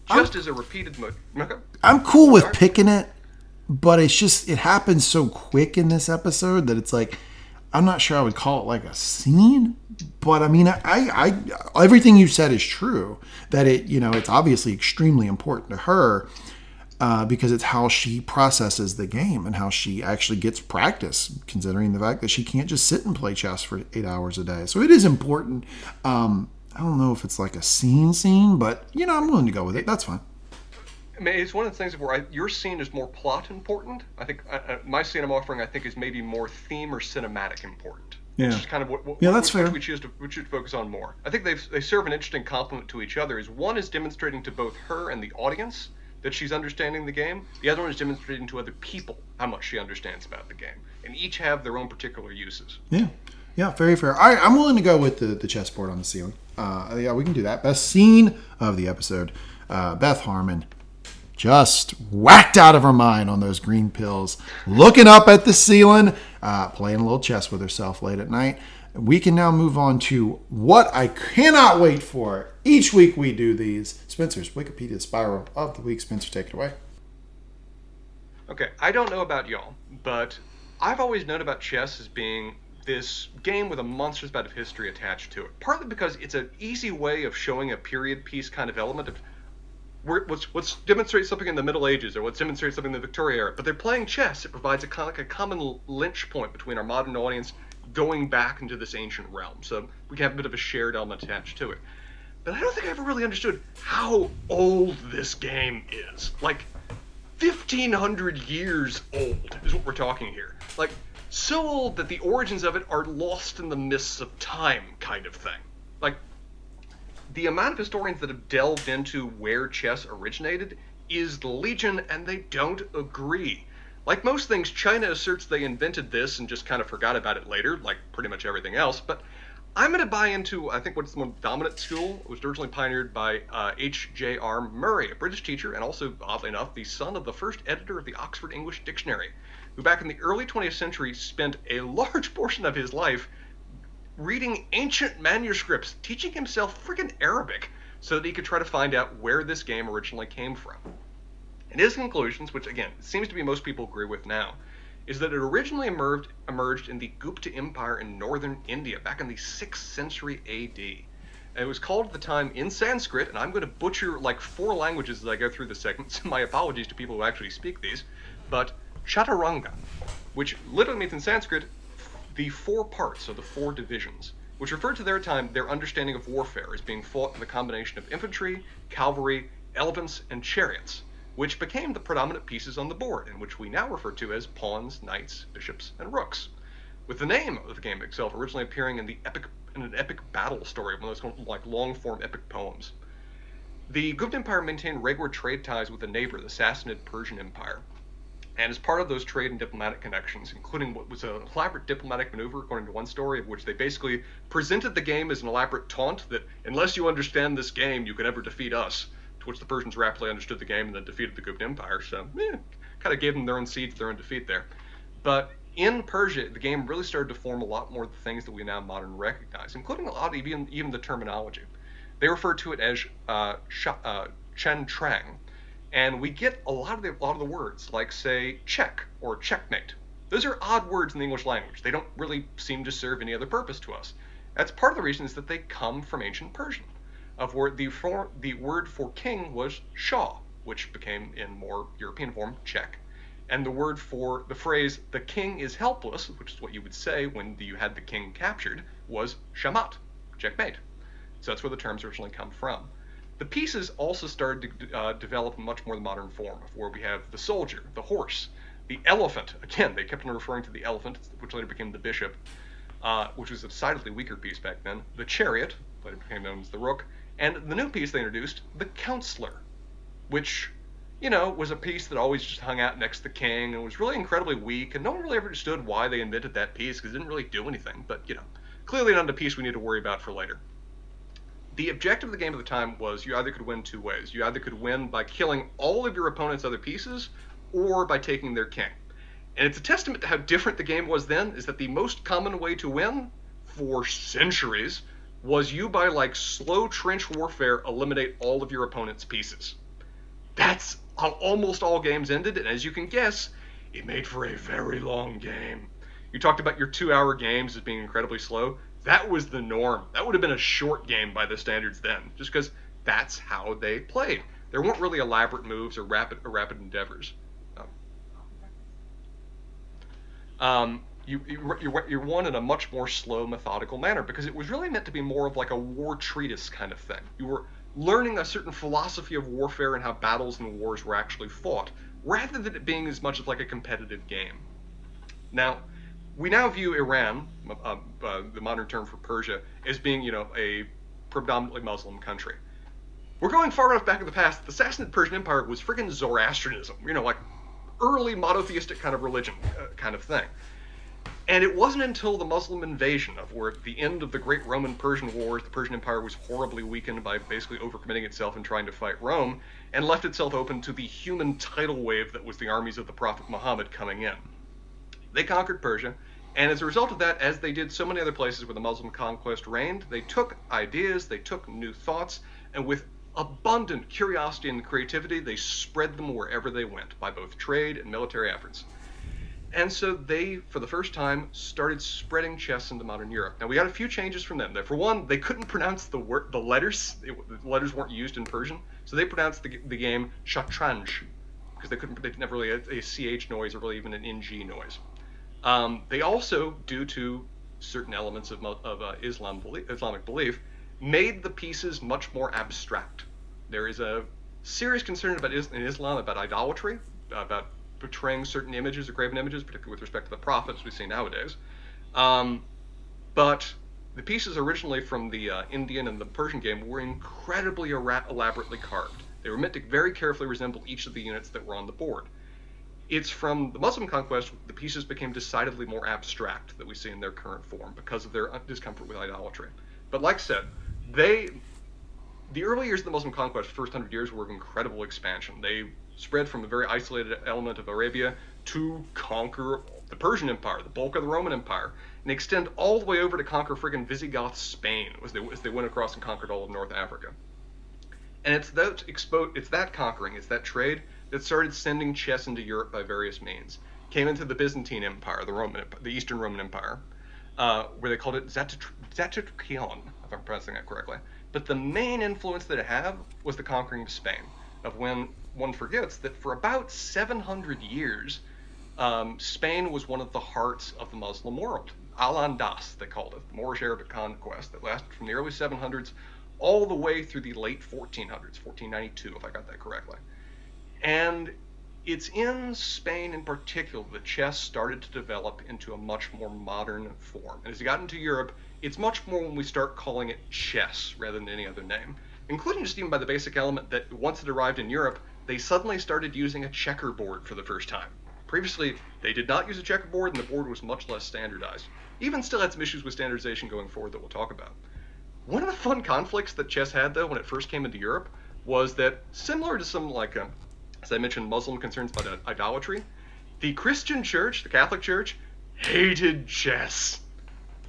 just I'm, as a repeated. Mo- I'm cool with picking it, but it's just it happens so quick in this episode that it's like I'm not sure I would call it like a scene. But I mean, I, I, everything you said is true. That it, you know, it's obviously extremely important to her uh, because it's how she processes the game and how she actually gets practice, considering the fact that she can't just sit and play chess for eight hours a day. So it is important. Um, I don't know if it's like a scene scene, but you know, I'm willing to go with it. That's fine. I mean, it's one of the things where I, your scene is more plot important. I think uh, uh my scene I'm offering, I think, is maybe more theme or cinematic important. Yeah. Which is kind of what, what yeah, that's which, fair. we choose to we choose to focus on more. I think they they serve an interesting complement to each other. Is one is demonstrating to both her and the audience that she's understanding the game. The other one is demonstrating to other people how much she understands about the game, and each have their own particular uses. Yeah. Yeah, very fair. All right, I'm willing to go with the, the chessboard on the ceiling. Uh, yeah, we can do that. Best scene of the episode. Uh, Beth Harmon just whacked out of her mind on those green pills, looking up at the ceiling, uh, playing a little chess with herself late at night. We can now move on to what I cannot wait for. Each week we do these. Spencer's Wikipedia Spiral of the Week. Spencer, take it away. Okay, I don't know about y'all, but I've always known about chess as being this game with a monstrous amount of history attached to it. Partly because it's an easy way of showing a period piece kind of element of what's what's demonstrates something in the Middle Ages or what's demonstrates something in the Victoria era. But they're playing chess. It provides a kind of like a common lynch point between our modern audience going back into this ancient realm. So we have a bit of a shared element attached to it. But I don't think I ever really understood how old this game is. Like 1500 years old is what we're talking here. Like so old that the origins of it are lost in the mists of time, kind of thing. Like, the amount of historians that have delved into where chess originated is legion, and they don't agree. Like most things, China asserts they invented this and just kind of forgot about it later, like pretty much everything else. But I'm going to buy into, I think, what's the most dominant school. It was originally pioneered by uh, H.J.R. Murray, a British teacher, and also, oddly enough, the son of the first editor of the Oxford English Dictionary who back in the early 20th century spent a large portion of his life reading ancient manuscripts, teaching himself friggin' Arabic so that he could try to find out where this game originally came from. And his conclusions, which again seems to be most people agree with now, is that it originally emerged, emerged in the Gupta Empire in northern India back in the 6th century AD. And it was called at the time in Sanskrit, and I'm going to butcher like four languages as I go through the segment, so my apologies to people who actually speak these. But chaturanga, which literally means in Sanskrit the four parts, or the four divisions, which referred to their time their understanding of warfare as being fought in the combination of infantry, cavalry, elephants, and chariots, which became the predominant pieces on the board, and which we now refer to as pawns, knights, bishops, and rooks. With the name of the game itself originally appearing in the epic in an epic battle story, one of those like long form epic poems. The Gupta Empire maintained regular trade ties with a neighbor, the Sassanid Persian Empire. And as part of those trade and diplomatic connections, including what was an elaborate diplomatic maneuver, according to one story, of which they basically presented the game as an elaborate taunt that unless you understand this game, you can never defeat us. Which the Persians rapidly understood the game and then defeated the Gupta Empire. So, eh, kind of gave them their own seeds, their own defeat there. But in Persia, the game really started to form a lot more of the things that we now modern recognize, including a lot of even, even the terminology. They refer to it as uh, uh, chatrang, and we get a lot of the, a lot of the words, like say check or checkmate. Those are odd words in the English language. They don't really seem to serve any other purpose to us. That's part of the reason is that they come from ancient Persian, of where the for, the word for king was shah, which became in more European form check, and the word for the phrase "the king is helpless," which is what you would say when you had the king captured, was shamat, checkmate. So that's where the terms originally come from. The pieces also started to uh, develop in much more modern form, where we have the soldier, the horse, the elephant. Again, they kept on referring to the elephant, which later became the bishop, uh, which was a decidedly weaker piece back then. The chariot, later became known as the rook, and the new piece they introduced, the counselor, which, you know, was a piece that always just hung out next to the king and was really incredibly weak, and no one really ever understood why they invented that piece because it didn't really do anything. But you know, clearly not a piece we need to worry about for later the objective of the game at the time was you either could win two ways. You either could win by killing all of your opponent's other pieces, or by taking their king. And it's a testament to how different the game was then, is that the most common way to win for centuries was you by like slow trench warfare eliminate all of your opponent's pieces. That's how almost all games ended, and as you can guess, it made for a very long game. You talked about your two hour games as being incredibly slow that was the norm. That would have been a short game by the standards then, just because that's how they played. There weren't really elaborate moves or rapid or rapid endeavors. Um, um, you, you, you won in a much more slow, methodical manner because it was really meant to be more of like a war treatise kind of thing. You were learning a certain philosophy of warfare and how battles and wars were actually fought, rather than it being as much of like a competitive game. Now, we now view Iran, uh, uh, the modern term for Persia, as being, you know, a predominantly Muslim country. We're going far enough back in the past. The Sassanid Persian Empire was friggin' Zoroastrianism, you know, like early monotheistic kind of religion, uh, kind of thing. And it wasn't until the Muslim invasion of where at the end of the great Roman Persian Wars, the Persian Empire was horribly weakened by basically overcommitting itself and trying to fight Rome, and left itself open to the human tidal wave that was the armies of the Prophet Muhammad coming in. They conquered Persia, and as a result of that, as they did so many other places where the Muslim conquest reigned, they took ideas, they took new thoughts, and with abundant curiosity and creativity, they spread them wherever they went by both trade and military efforts. And so they, for the first time, started spreading chess into modern Europe. Now we got a few changes from them. For one, they couldn't pronounce the word, the letters. It, the letters weren't used in Persian, so they pronounced the, the game shatranj because they couldn't. They didn't have really a, a ch noise or really even an ng noise. Um, they also, due to certain elements of, of uh, Islam belief, Islamic belief, made the pieces much more abstract. There is a serious concern about in Islam about idolatry, about portraying certain images or graven images, particularly with respect to the prophets we see nowadays. Um, but the pieces originally from the uh, Indian and the Persian game were incredibly elaborately carved. They were meant to very carefully resemble each of the units that were on the board it's from the Muslim conquest the pieces became decidedly more abstract that we see in their current form because of their discomfort with idolatry. But like I said, they the early years of the Muslim conquest, first hundred years, were of incredible expansion. They spread from a very isolated element of Arabia to conquer the Persian Empire, the bulk of the Roman Empire, and extend all the way over to conquer friggin' Visigoth Spain as they, as they went across and conquered all of North Africa. And it's that expo- it's that conquering, it's that trade that started sending chess into Europe by various means. Came into the Byzantine Empire, the Roman, the Eastern Roman Empire, uh, where they called it Zatutrion, if I'm pronouncing that correctly. But the main influence that it had was the conquering of Spain. Of when one forgets that for about 700 years, um, Spain was one of the hearts of the Muslim world. Al Andalus, they called it, the Moorish Arabic conquest that lasted from the early 700s all the way through the late 1400s, 1492, if I got that correctly. And it's in Spain in particular that chess started to develop into a much more modern form. And as it got into Europe, it's much more when we start calling it chess rather than any other name, including just even by the basic element that once it arrived in Europe, they suddenly started using a checkerboard for the first time. Previously, they did not use a checkerboard, and the board was much less standardized. Even still had some issues with standardization going forward that we'll talk about. One of the fun conflicts that chess had, though, when it first came into Europe, was that similar to some, like, uh, as I mentioned, Muslim concerns about idolatry, the Christian church, the Catholic Church, hated chess.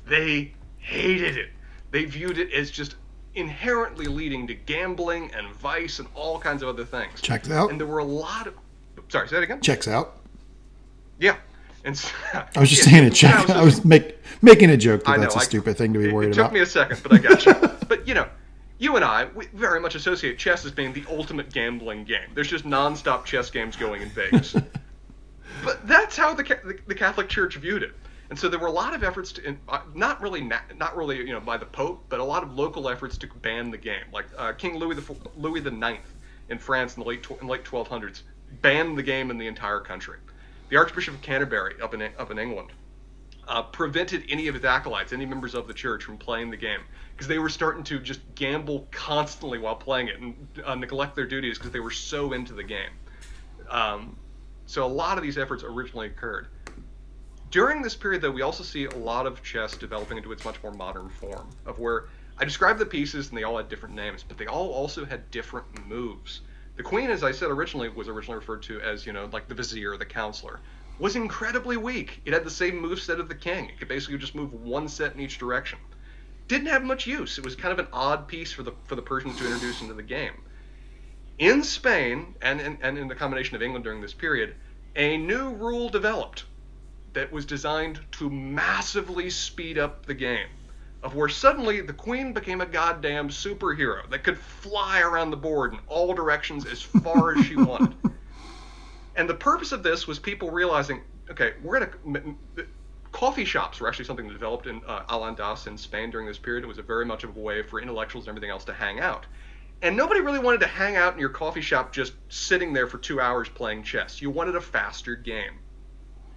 They hated it. They viewed it as just inherently leading to gambling and vice and all kinds of other things. Checks out. And there were a lot of. Sorry, say that again. Checks out. Yeah. And so, I was just yeah, saying it check. I was make, making a joke that know, that's a I- stupid thing to be it, worried it took about. me a second, but I got you. but you know, you and I we very much associate chess as being the ultimate gambling game. There's just nonstop chess games going in Vegas. but that's how the, the the Catholic Church viewed it. And so there were a lot of efforts to, uh, not really, not really, you know, by the Pope, but a lot of local efforts to ban the game. Like uh, King Louis the Louis the Ninth in France in the late in late 1200s banned the game in the entire country. The Archbishop of Canterbury up in up in England uh, prevented any of his acolytes, any members of the church, from playing the game because they were starting to just gamble constantly while playing it and uh, neglect their duties because they were so into the game. Um, so a lot of these efforts originally occurred. During this period, though, we also see a lot of chess developing into its much more modern form, of where I described the pieces and they all had different names, but they all also had different moves. The queen, as I said originally, was originally referred to as, you know, like the vizier, or the counselor, was incredibly weak. It had the same move set of the king. It could basically just move one set in each direction. Didn't have much use. It was kind of an odd piece for the for the Persians to introduce into the game. In Spain and, and, and in the combination of England during this period, a new rule developed that was designed to massively speed up the game. Of where suddenly the queen became a goddamn superhero that could fly around the board in all directions as far as she wanted. And the purpose of this was people realizing, okay, we're gonna coffee shops were actually something that developed in uh, Al-Andalus in Spain during this period. It was a very much of a way for intellectuals and everything else to hang out. And nobody really wanted to hang out in your coffee shop just sitting there for two hours playing chess. You wanted a faster game.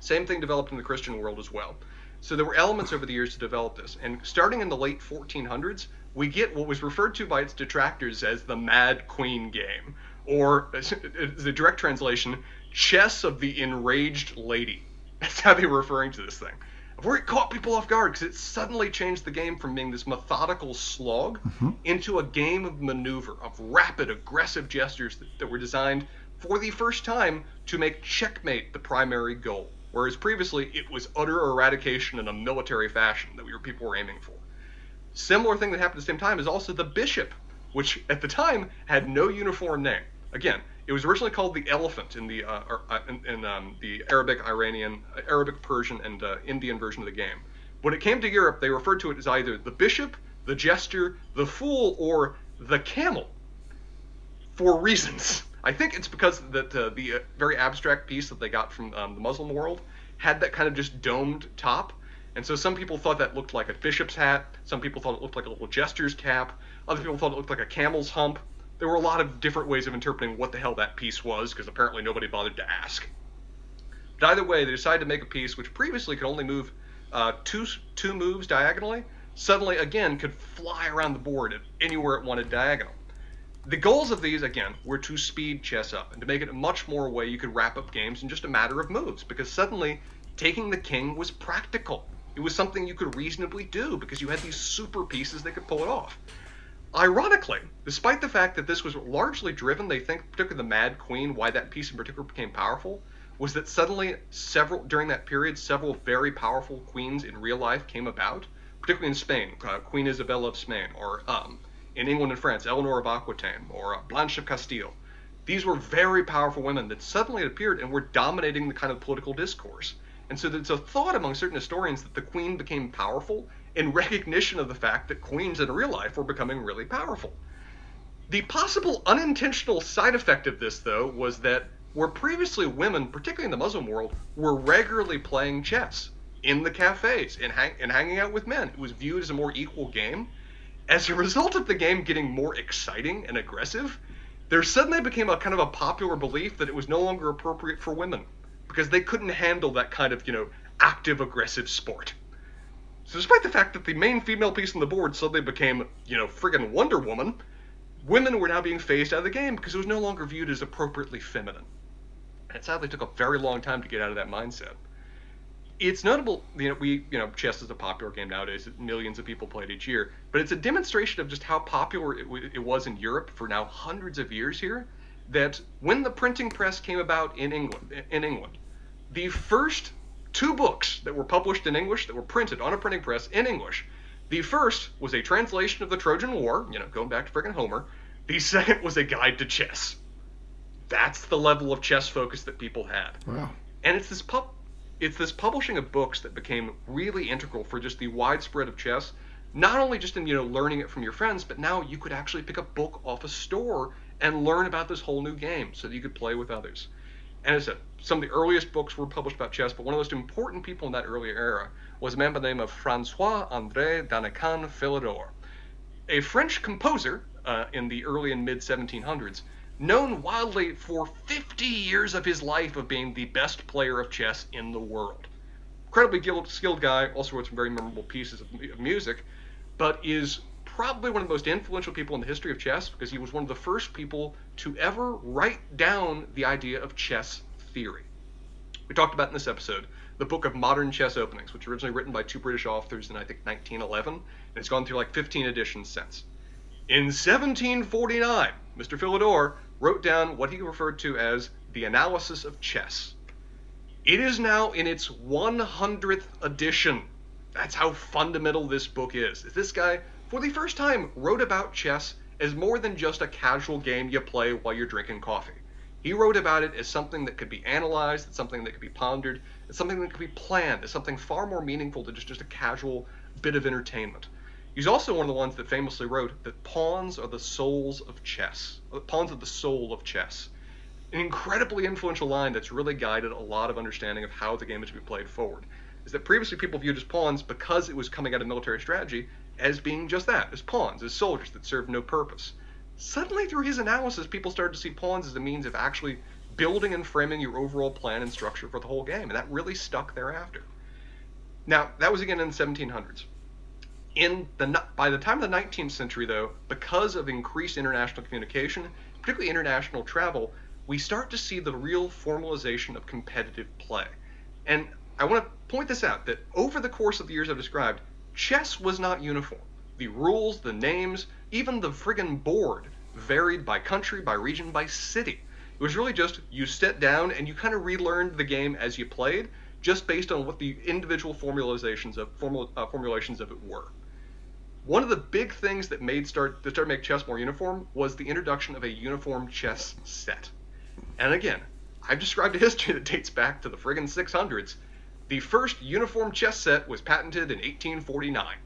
Same thing developed in the Christian world as well. So there were elements over the years to develop this. And starting in the late 1400s, we get what was referred to by its detractors as the Mad Queen game, or the direct translation, Chess of the Enraged Lady. That's how they were referring to this thing. Where it caught people off guard because it suddenly changed the game from being this methodical slog mm-hmm. into a game of maneuver, of rapid, aggressive gestures that, that were designed for the first time to make checkmate the primary goal. Whereas previously it was utter eradication in a military fashion that we were people were aiming for. Similar thing that happened at the same time is also the bishop, which at the time had no uniform name. Again, it was originally called the elephant in the uh, uh, in, in um, the Arabic, Iranian, uh, Arabic, Persian, and uh, Indian version of the game. When it came to Europe, they referred to it as either the bishop, the jester, the fool, or the camel. For reasons. I think it's because that uh, the uh, very abstract piece that they got from um, the Muslim world had that kind of just domed top, and so some people thought that looked like a bishop's hat. Some people thought it looked like a little jester's cap. Other people thought it looked like a camel's hump. There were a lot of different ways of interpreting what the hell that piece was, because apparently nobody bothered to ask. But either way, they decided to make a piece which previously could only move uh, two two moves diagonally. Suddenly, again, could fly around the board anywhere it wanted diagonal. The goals of these, again, were to speed chess up and to make it a much more way you could wrap up games in just a matter of moves, because suddenly taking the king was practical. It was something you could reasonably do because you had these super pieces that could pull it off. Ironically, despite the fact that this was largely driven, they think, particularly the Mad Queen, why that piece in particular became powerful, was that suddenly several during that period, several very powerful queens in real life came about, particularly in Spain, uh, Queen Isabella of Spain, or um, in England and France, Eleanor of Aquitaine, or uh, Blanche of Castile. These were very powerful women that suddenly appeared and were dominating the kind of political discourse. And so there's a thought among certain historians that the queen became powerful in recognition of the fact that queens in real life were becoming really powerful. The possible unintentional side effect of this, though, was that where previously women, particularly in the Muslim world, were regularly playing chess in the cafes and, hang- and hanging out with men, it was viewed as a more equal game. As a result of the game getting more exciting and aggressive, there suddenly became a kind of a popular belief that it was no longer appropriate for women because they couldn't handle that kind of, you know, active aggressive sport. So despite the fact that the main female piece on the board suddenly became, you know, friggin' Wonder Woman, women were now being phased out of the game because it was no longer viewed as appropriately feminine. And it sadly took a very long time to get out of that mindset. It's notable, you know, we, you know, chess is a popular game nowadays. Millions of people play it each year, but it's a demonstration of just how popular it, w- it was in Europe for now hundreds of years here. That when the printing press came about in England, in England, the first two books that were published in English that were printed on a printing press in English. The first was a translation of the Trojan War, you know, going back to friggin' Homer. The second was a guide to chess. That's the level of chess focus that people had. Wow. And it's this pub it's this publishing of books that became really integral for just the widespread of chess, not only just in, you know, learning it from your friends, but now you could actually pick a book off a store and learn about this whole new game so that you could play with others. And as I said, some of the earliest books were published about chess, but one of the most important people in that earlier era was a man by the name of Francois André Danican Philidor, a French composer uh, in the early and mid 1700s, known wildly for 50 years of his life of being the best player of chess in the world. Incredibly skilled guy, also wrote some very memorable pieces of music, but is probably one of the most influential people in the history of chess because he was one of the first people to ever write down the idea of chess theory. We talked about in this episode the book of modern chess openings, which was originally written by two British authors in I think 1911, and it's gone through like 15 editions since. In 1749, Mr. Philidor wrote down what he referred to as the analysis of chess. It is now in its 100th edition. That's how fundamental this book is. This guy, for the first time, wrote about chess as more than just a casual game you play while you're drinking coffee. He wrote about it as something that could be analyzed, as something that could be pondered, as something that could be planned, as something far more meaningful than just, just a casual bit of entertainment. He's also one of the ones that famously wrote that pawns are the souls of chess. Uh, pawns are the soul of chess. An incredibly influential line that's really guided a lot of understanding of how the game is to be played forward. Is that previously people viewed as pawns because it was coming out of military strategy as being just that, as pawns, as soldiers that served no purpose. Suddenly, through his analysis, people started to see pawns as a means of actually building and framing your overall plan and structure for the whole game, and that really stuck thereafter. Now, that was again in the 1700s. In the by the time of the 19th century, though, because of increased international communication, particularly international travel, we start to see the real formalization of competitive play. And I want to point this out that over the course of the years I've described, chess was not uniform. The rules, the names, even the friggin' board varied by country, by region, by city. It was really just you sit down and you kind of relearned the game as you played, just based on what the individual formalizations of formula, uh, formulations of it were. One of the big things that made start that started to make chess more uniform was the introduction of a uniform chess set. And again, I've described a history that dates back to the friggin' 600s. The first uniform chess set was patented in 1849.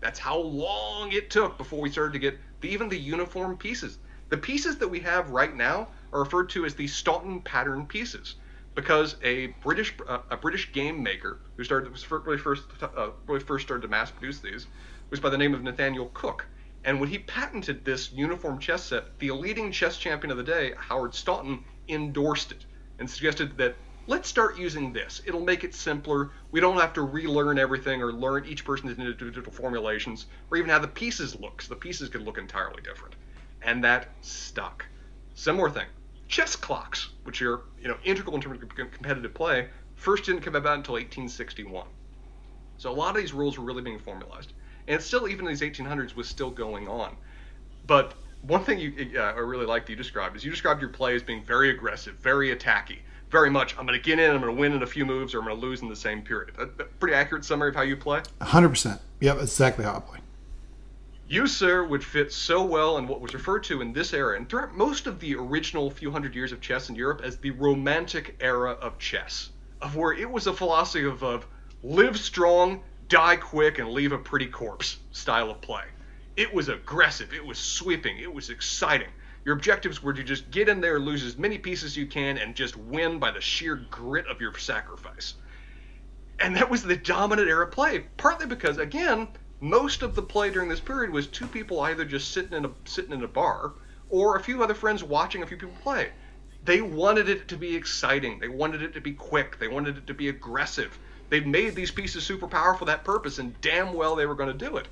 That's how long it took before we started to get the, even the uniform pieces. The pieces that we have right now are referred to as the Staunton pattern pieces because a British uh, a British game maker who started was really first uh, really first started to mass produce these was by the name of Nathaniel Cook. And when he patented this uniform chess set, the leading chess champion of the day, Howard Staunton, endorsed it and suggested that let's start using this. It'll make it simpler. We don't have to relearn everything or learn each person's individual formulations or even how the pieces look. So the pieces could look entirely different. And that stuck. Similar thing. Chess clocks, which are you know integral in terms of competitive play, first didn't come about until 1861. So a lot of these rules were really being formalized, and still even in these 1800s was still going on. But one thing you uh, I really liked that you described is you described your play as being very aggressive, very attacky very much I'm going to get in, I'm going to win in a few moves, or I'm going to lose in the same period. A, a pretty accurate summary of how you play? 100%. Yep, exactly how I play. You, sir, would fit so well in what was referred to in this era and throughout most of the original few hundred years of chess in Europe as the Romantic era of chess, of where it was a philosophy of, of live strong, die quick, and leave a pretty corpse style of play. It was aggressive, it was sweeping, it was exciting. Your objectives were to just get in there, lose as many pieces as you can, and just win by the sheer grit of your sacrifice. And that was the dominant era play, partly because, again, most of the play during this period was two people either just sitting in a sitting in a bar or a few other friends watching a few people play. They wanted it to be exciting. They wanted it to be quick. They wanted it to be aggressive. They made these pieces super powerful for that purpose, and damn well they were going to do it.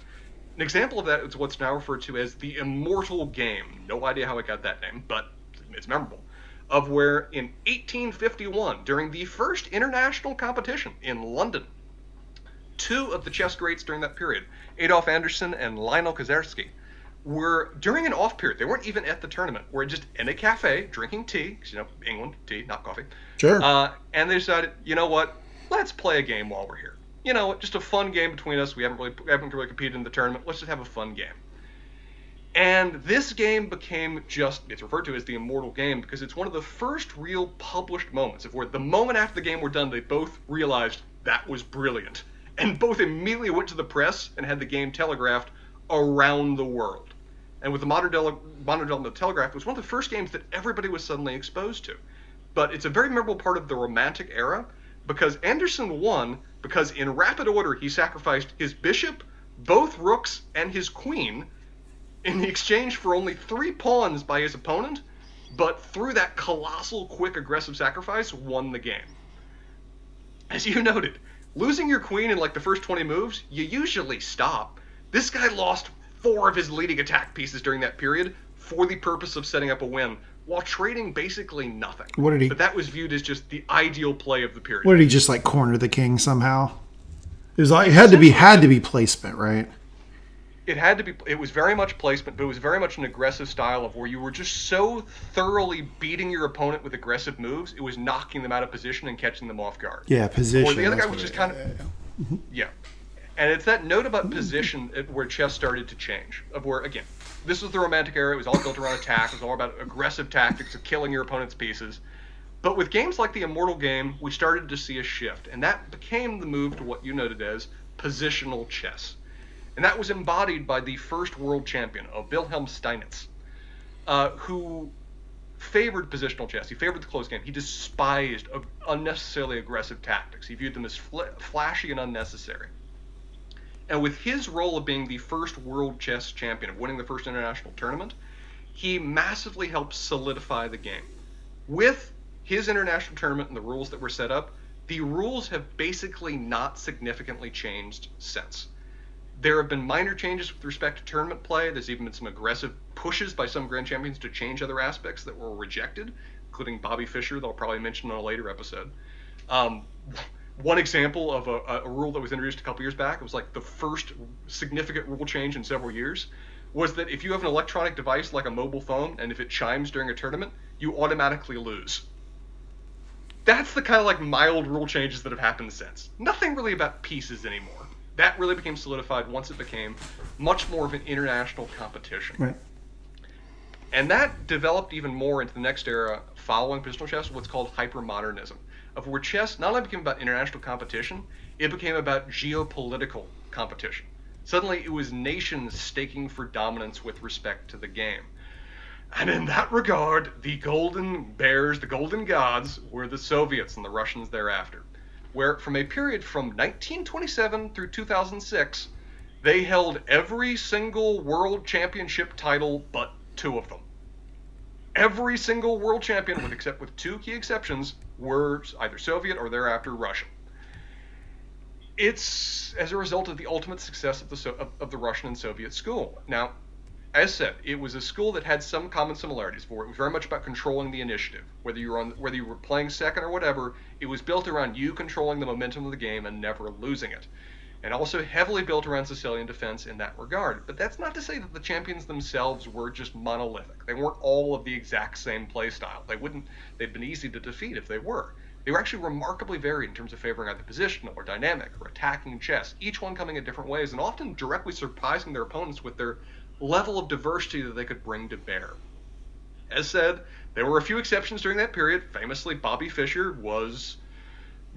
An example of that is what's now referred to as the Immortal Game. No idea how it got that name, but it's memorable. Of where in 1851, during the first international competition in London, two of the chess greats during that period, Adolf Anderssen and Lionel Kieseritzky, were during an off period. They weren't even at the tournament. Were just in a cafe drinking tea, because you know England tea, not coffee. Sure. Uh, and they decided, you know what? Let's play a game while we're here. You know, just a fun game between us. We haven't really haven't really competed in the tournament. Let's just have a fun game. And this game became just, it's referred to as the immortal game because it's one of the first real published moments of where the moment after the game were done, they both realized that was brilliant. And both immediately went to the press and had the game telegraphed around the world. And with the modern, Dele- modern development of Telegraph, it was one of the first games that everybody was suddenly exposed to. But it's a very memorable part of the Romantic era because Anderssen won because in rapid order he sacrificed his bishop, both rooks, and his queen in the exchange for only three pawns by his opponent, but through that colossal, quick, aggressive sacrifice, won the game. As you noted, losing your queen in like the first 20 moves, you usually stop. This guy lost four of his leading attack pieces during that period for the purpose of setting up a win, while trading basically nothing. What did he? But that was viewed as just the ideal play of the period. What did he just like corner the king somehow? It was like it had to be had to be placement, right? it had to be it was very much placement but it was very much an aggressive style of where you were just so thoroughly beating your opponent with aggressive moves it was knocking them out of position and catching them off guard Yeah, position. or the other guy was just kind of yeah, yeah. yeah and it's that note about position where chess started to change of where again this was the romantic era it was all built around attack it was all about aggressive tactics of killing your opponent's pieces but with games like the immortal game we started to see a shift and that became the move to what you noted as positional chess and that was embodied by the first world champion of Wilhelm Steinitz, uh, who favored positional chess. He favored the close game. He despised unnecessarily aggressive tactics. He viewed them as fl- flashy and unnecessary. And with his role of being the first world chess champion, of winning the first international tournament, he massively helped solidify the game. With his international tournament and the rules that were set up, the rules have basically not significantly changed since. There have been minor changes with respect to tournament play. There's even been some aggressive pushes by some grand champions to change other aspects that were rejected, including Bobby Fischer, that I'll probably mention on a later episode. Um, one example of a, a rule that was introduced a couple years back, it was like the first significant rule change in several years, was that if you have an electronic device like a mobile phone and if it chimes during a tournament, you automatically lose. That's the kind of like mild rule changes that have happened since. Nothing really about pieces anymore. That really became solidified once it became much more of an international competition. Right. And that developed even more into the next era following positional chess, what's called hypermodernism, of where chess not only became about international competition, it became about geopolitical competition. Suddenly, it was nations staking for dominance with respect to the game. And in that regard, the golden bears, the golden gods, were the Soviets and the Russians thereafter, where from a period from 1927 through 2006, they held every single world championship title but two of them. Every single world champion, with except with two key exceptions, were either Soviet or thereafter Russian. It's as a result of the ultimate success of the so- of, of the Russian and Soviet school. Now, as said, it was a school that had some common similarities for it. Was very much about controlling the initiative. Whether you were on, whether you were playing second or whatever, it was built around you controlling the momentum of the game and never losing it. And also heavily built around Sicilian defense in that regard. But that's not to say that the champions themselves were just monolithic. They weren't all of the exact same play style. They wouldn't they'd been easy to defeat if they were. They were actually remarkably varied in terms of favoring either positional or dynamic or attacking chess, each one coming in different ways and often directly surprising their opponents with their level of diversity that they could bring to bear. As said, there were a few exceptions during that period. Famously, Bobby Fischer was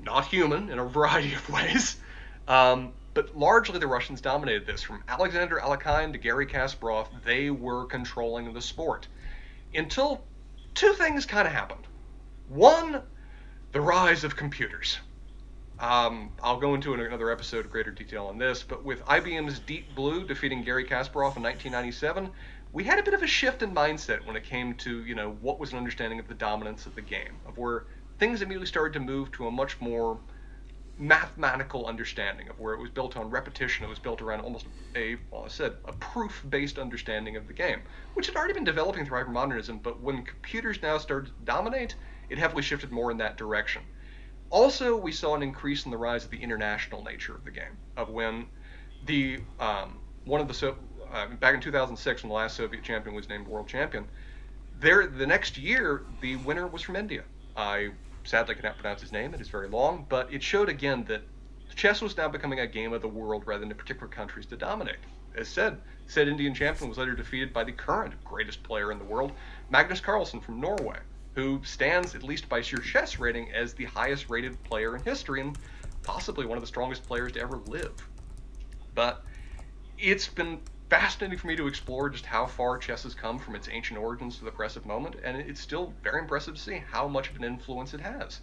not human in a variety of ways. Um, but largely, the Russians dominated this. From Alexander Alekhine to Garry Kasparov, they were controlling the sport. Until two things kind of happened. One, the rise of computers. um, I'll go into another episode greater detail on this, but with IBM's Deep Blue defeating Garry Kasparov in 1997, we had a bit of a shift in mindset when it came to you know what was an understanding of the dominance of the game, of where things immediately started to move to a much more mathematical understanding of where it was built on repetition. It was built around almost a, well, I said, a proof-based understanding of the game, which had already been developing through hypermodernism. But when computers now started to dominate, it heavily shifted more in that direction. Also, we saw an increase in the rise of the international nature of the game, of when the um, one of the so uh, back in 2006 when the last Soviet champion was named world champion. There, the next year, the winner was from India. I sadly cannot pronounce his name; it is very long. But it showed again that chess was now becoming a game of the world rather than a particular countries to dominate. As said, said Indian champion was later defeated by the current greatest player in the world, Magnus Carlsen from Norway, who stands, at least by sheer chess rating, as the highest rated player in history and possibly one of the strongest players to ever live. But it's been fascinating for me to explore just how far chess has come from its ancient origins to the present moment, and it's still very impressive to see how much of an influence it has.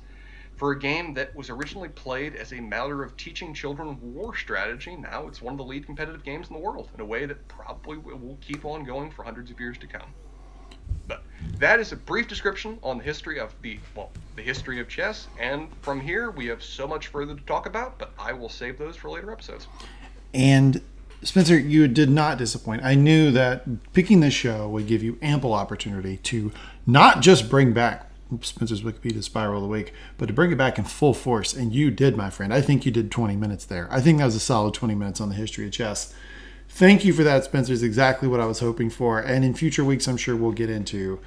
For a game that was originally played as a matter of teaching children war strategy, now it's one of the lead competitive games in the world in a way that probably will keep on going for hundreds of years to come. But that is a brief description on the history of the well, the history of chess, and from here we have so much further to talk about, but I will save those for later episodes. And Spencer, you did not disappoint. I knew that picking this show would give you ample opportunity to not just bring back Spencer's Wikipedia Spiral of the Week, but to bring it back in full force. And you did, my friend. I think you did 20 minutes there. I think that was a solid 20 minutes on the history of chess. Thank you for that, Spencer. Is exactly what I was hoping for. And in future weeks, I'm sure we'll get into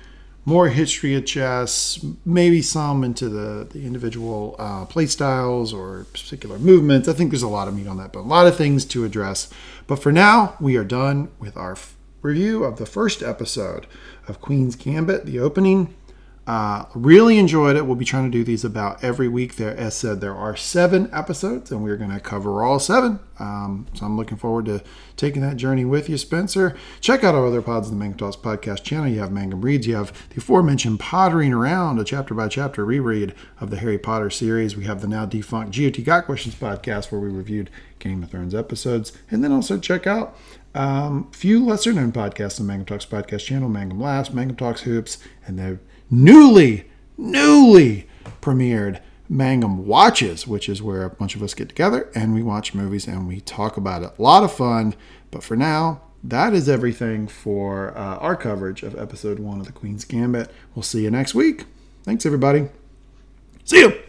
more history of chess, maybe some into the, the individual uh, play styles or particular movements. I think there's a lot of meat on that, but a lot of things to address. But for now, we are done with our f- review of the first episode of Queen's Gambit, the opening. Uh, really enjoyed it. We'll be trying to do these about every week. There, as said, there are seven episodes, and we're going to cover all seven. Um, so I'm looking forward to taking that journey with you, Spencer. Check out our other pods in the Mangum Talks podcast channel. You have Mangum Reads. You have the aforementioned Pottering Around, a chapter by chapter reread of the Harry Potter series. We have the now defunct GOT Got Questions podcast, where we reviewed Game of Thrones episodes, and then also check out um, few lesser known podcasts on the Mangum Talks podcast channel: Mangum Laughs, Mangum Talks Hoops, and the newly, newly premiered Mangum Watches, which is where a bunch of us get together and we watch movies and we talk about it. A lot of fun. But for now, that is everything for uh, our coverage of episode one of The Queen's Gambit. We'll see you next week. Thanks, everybody. See you.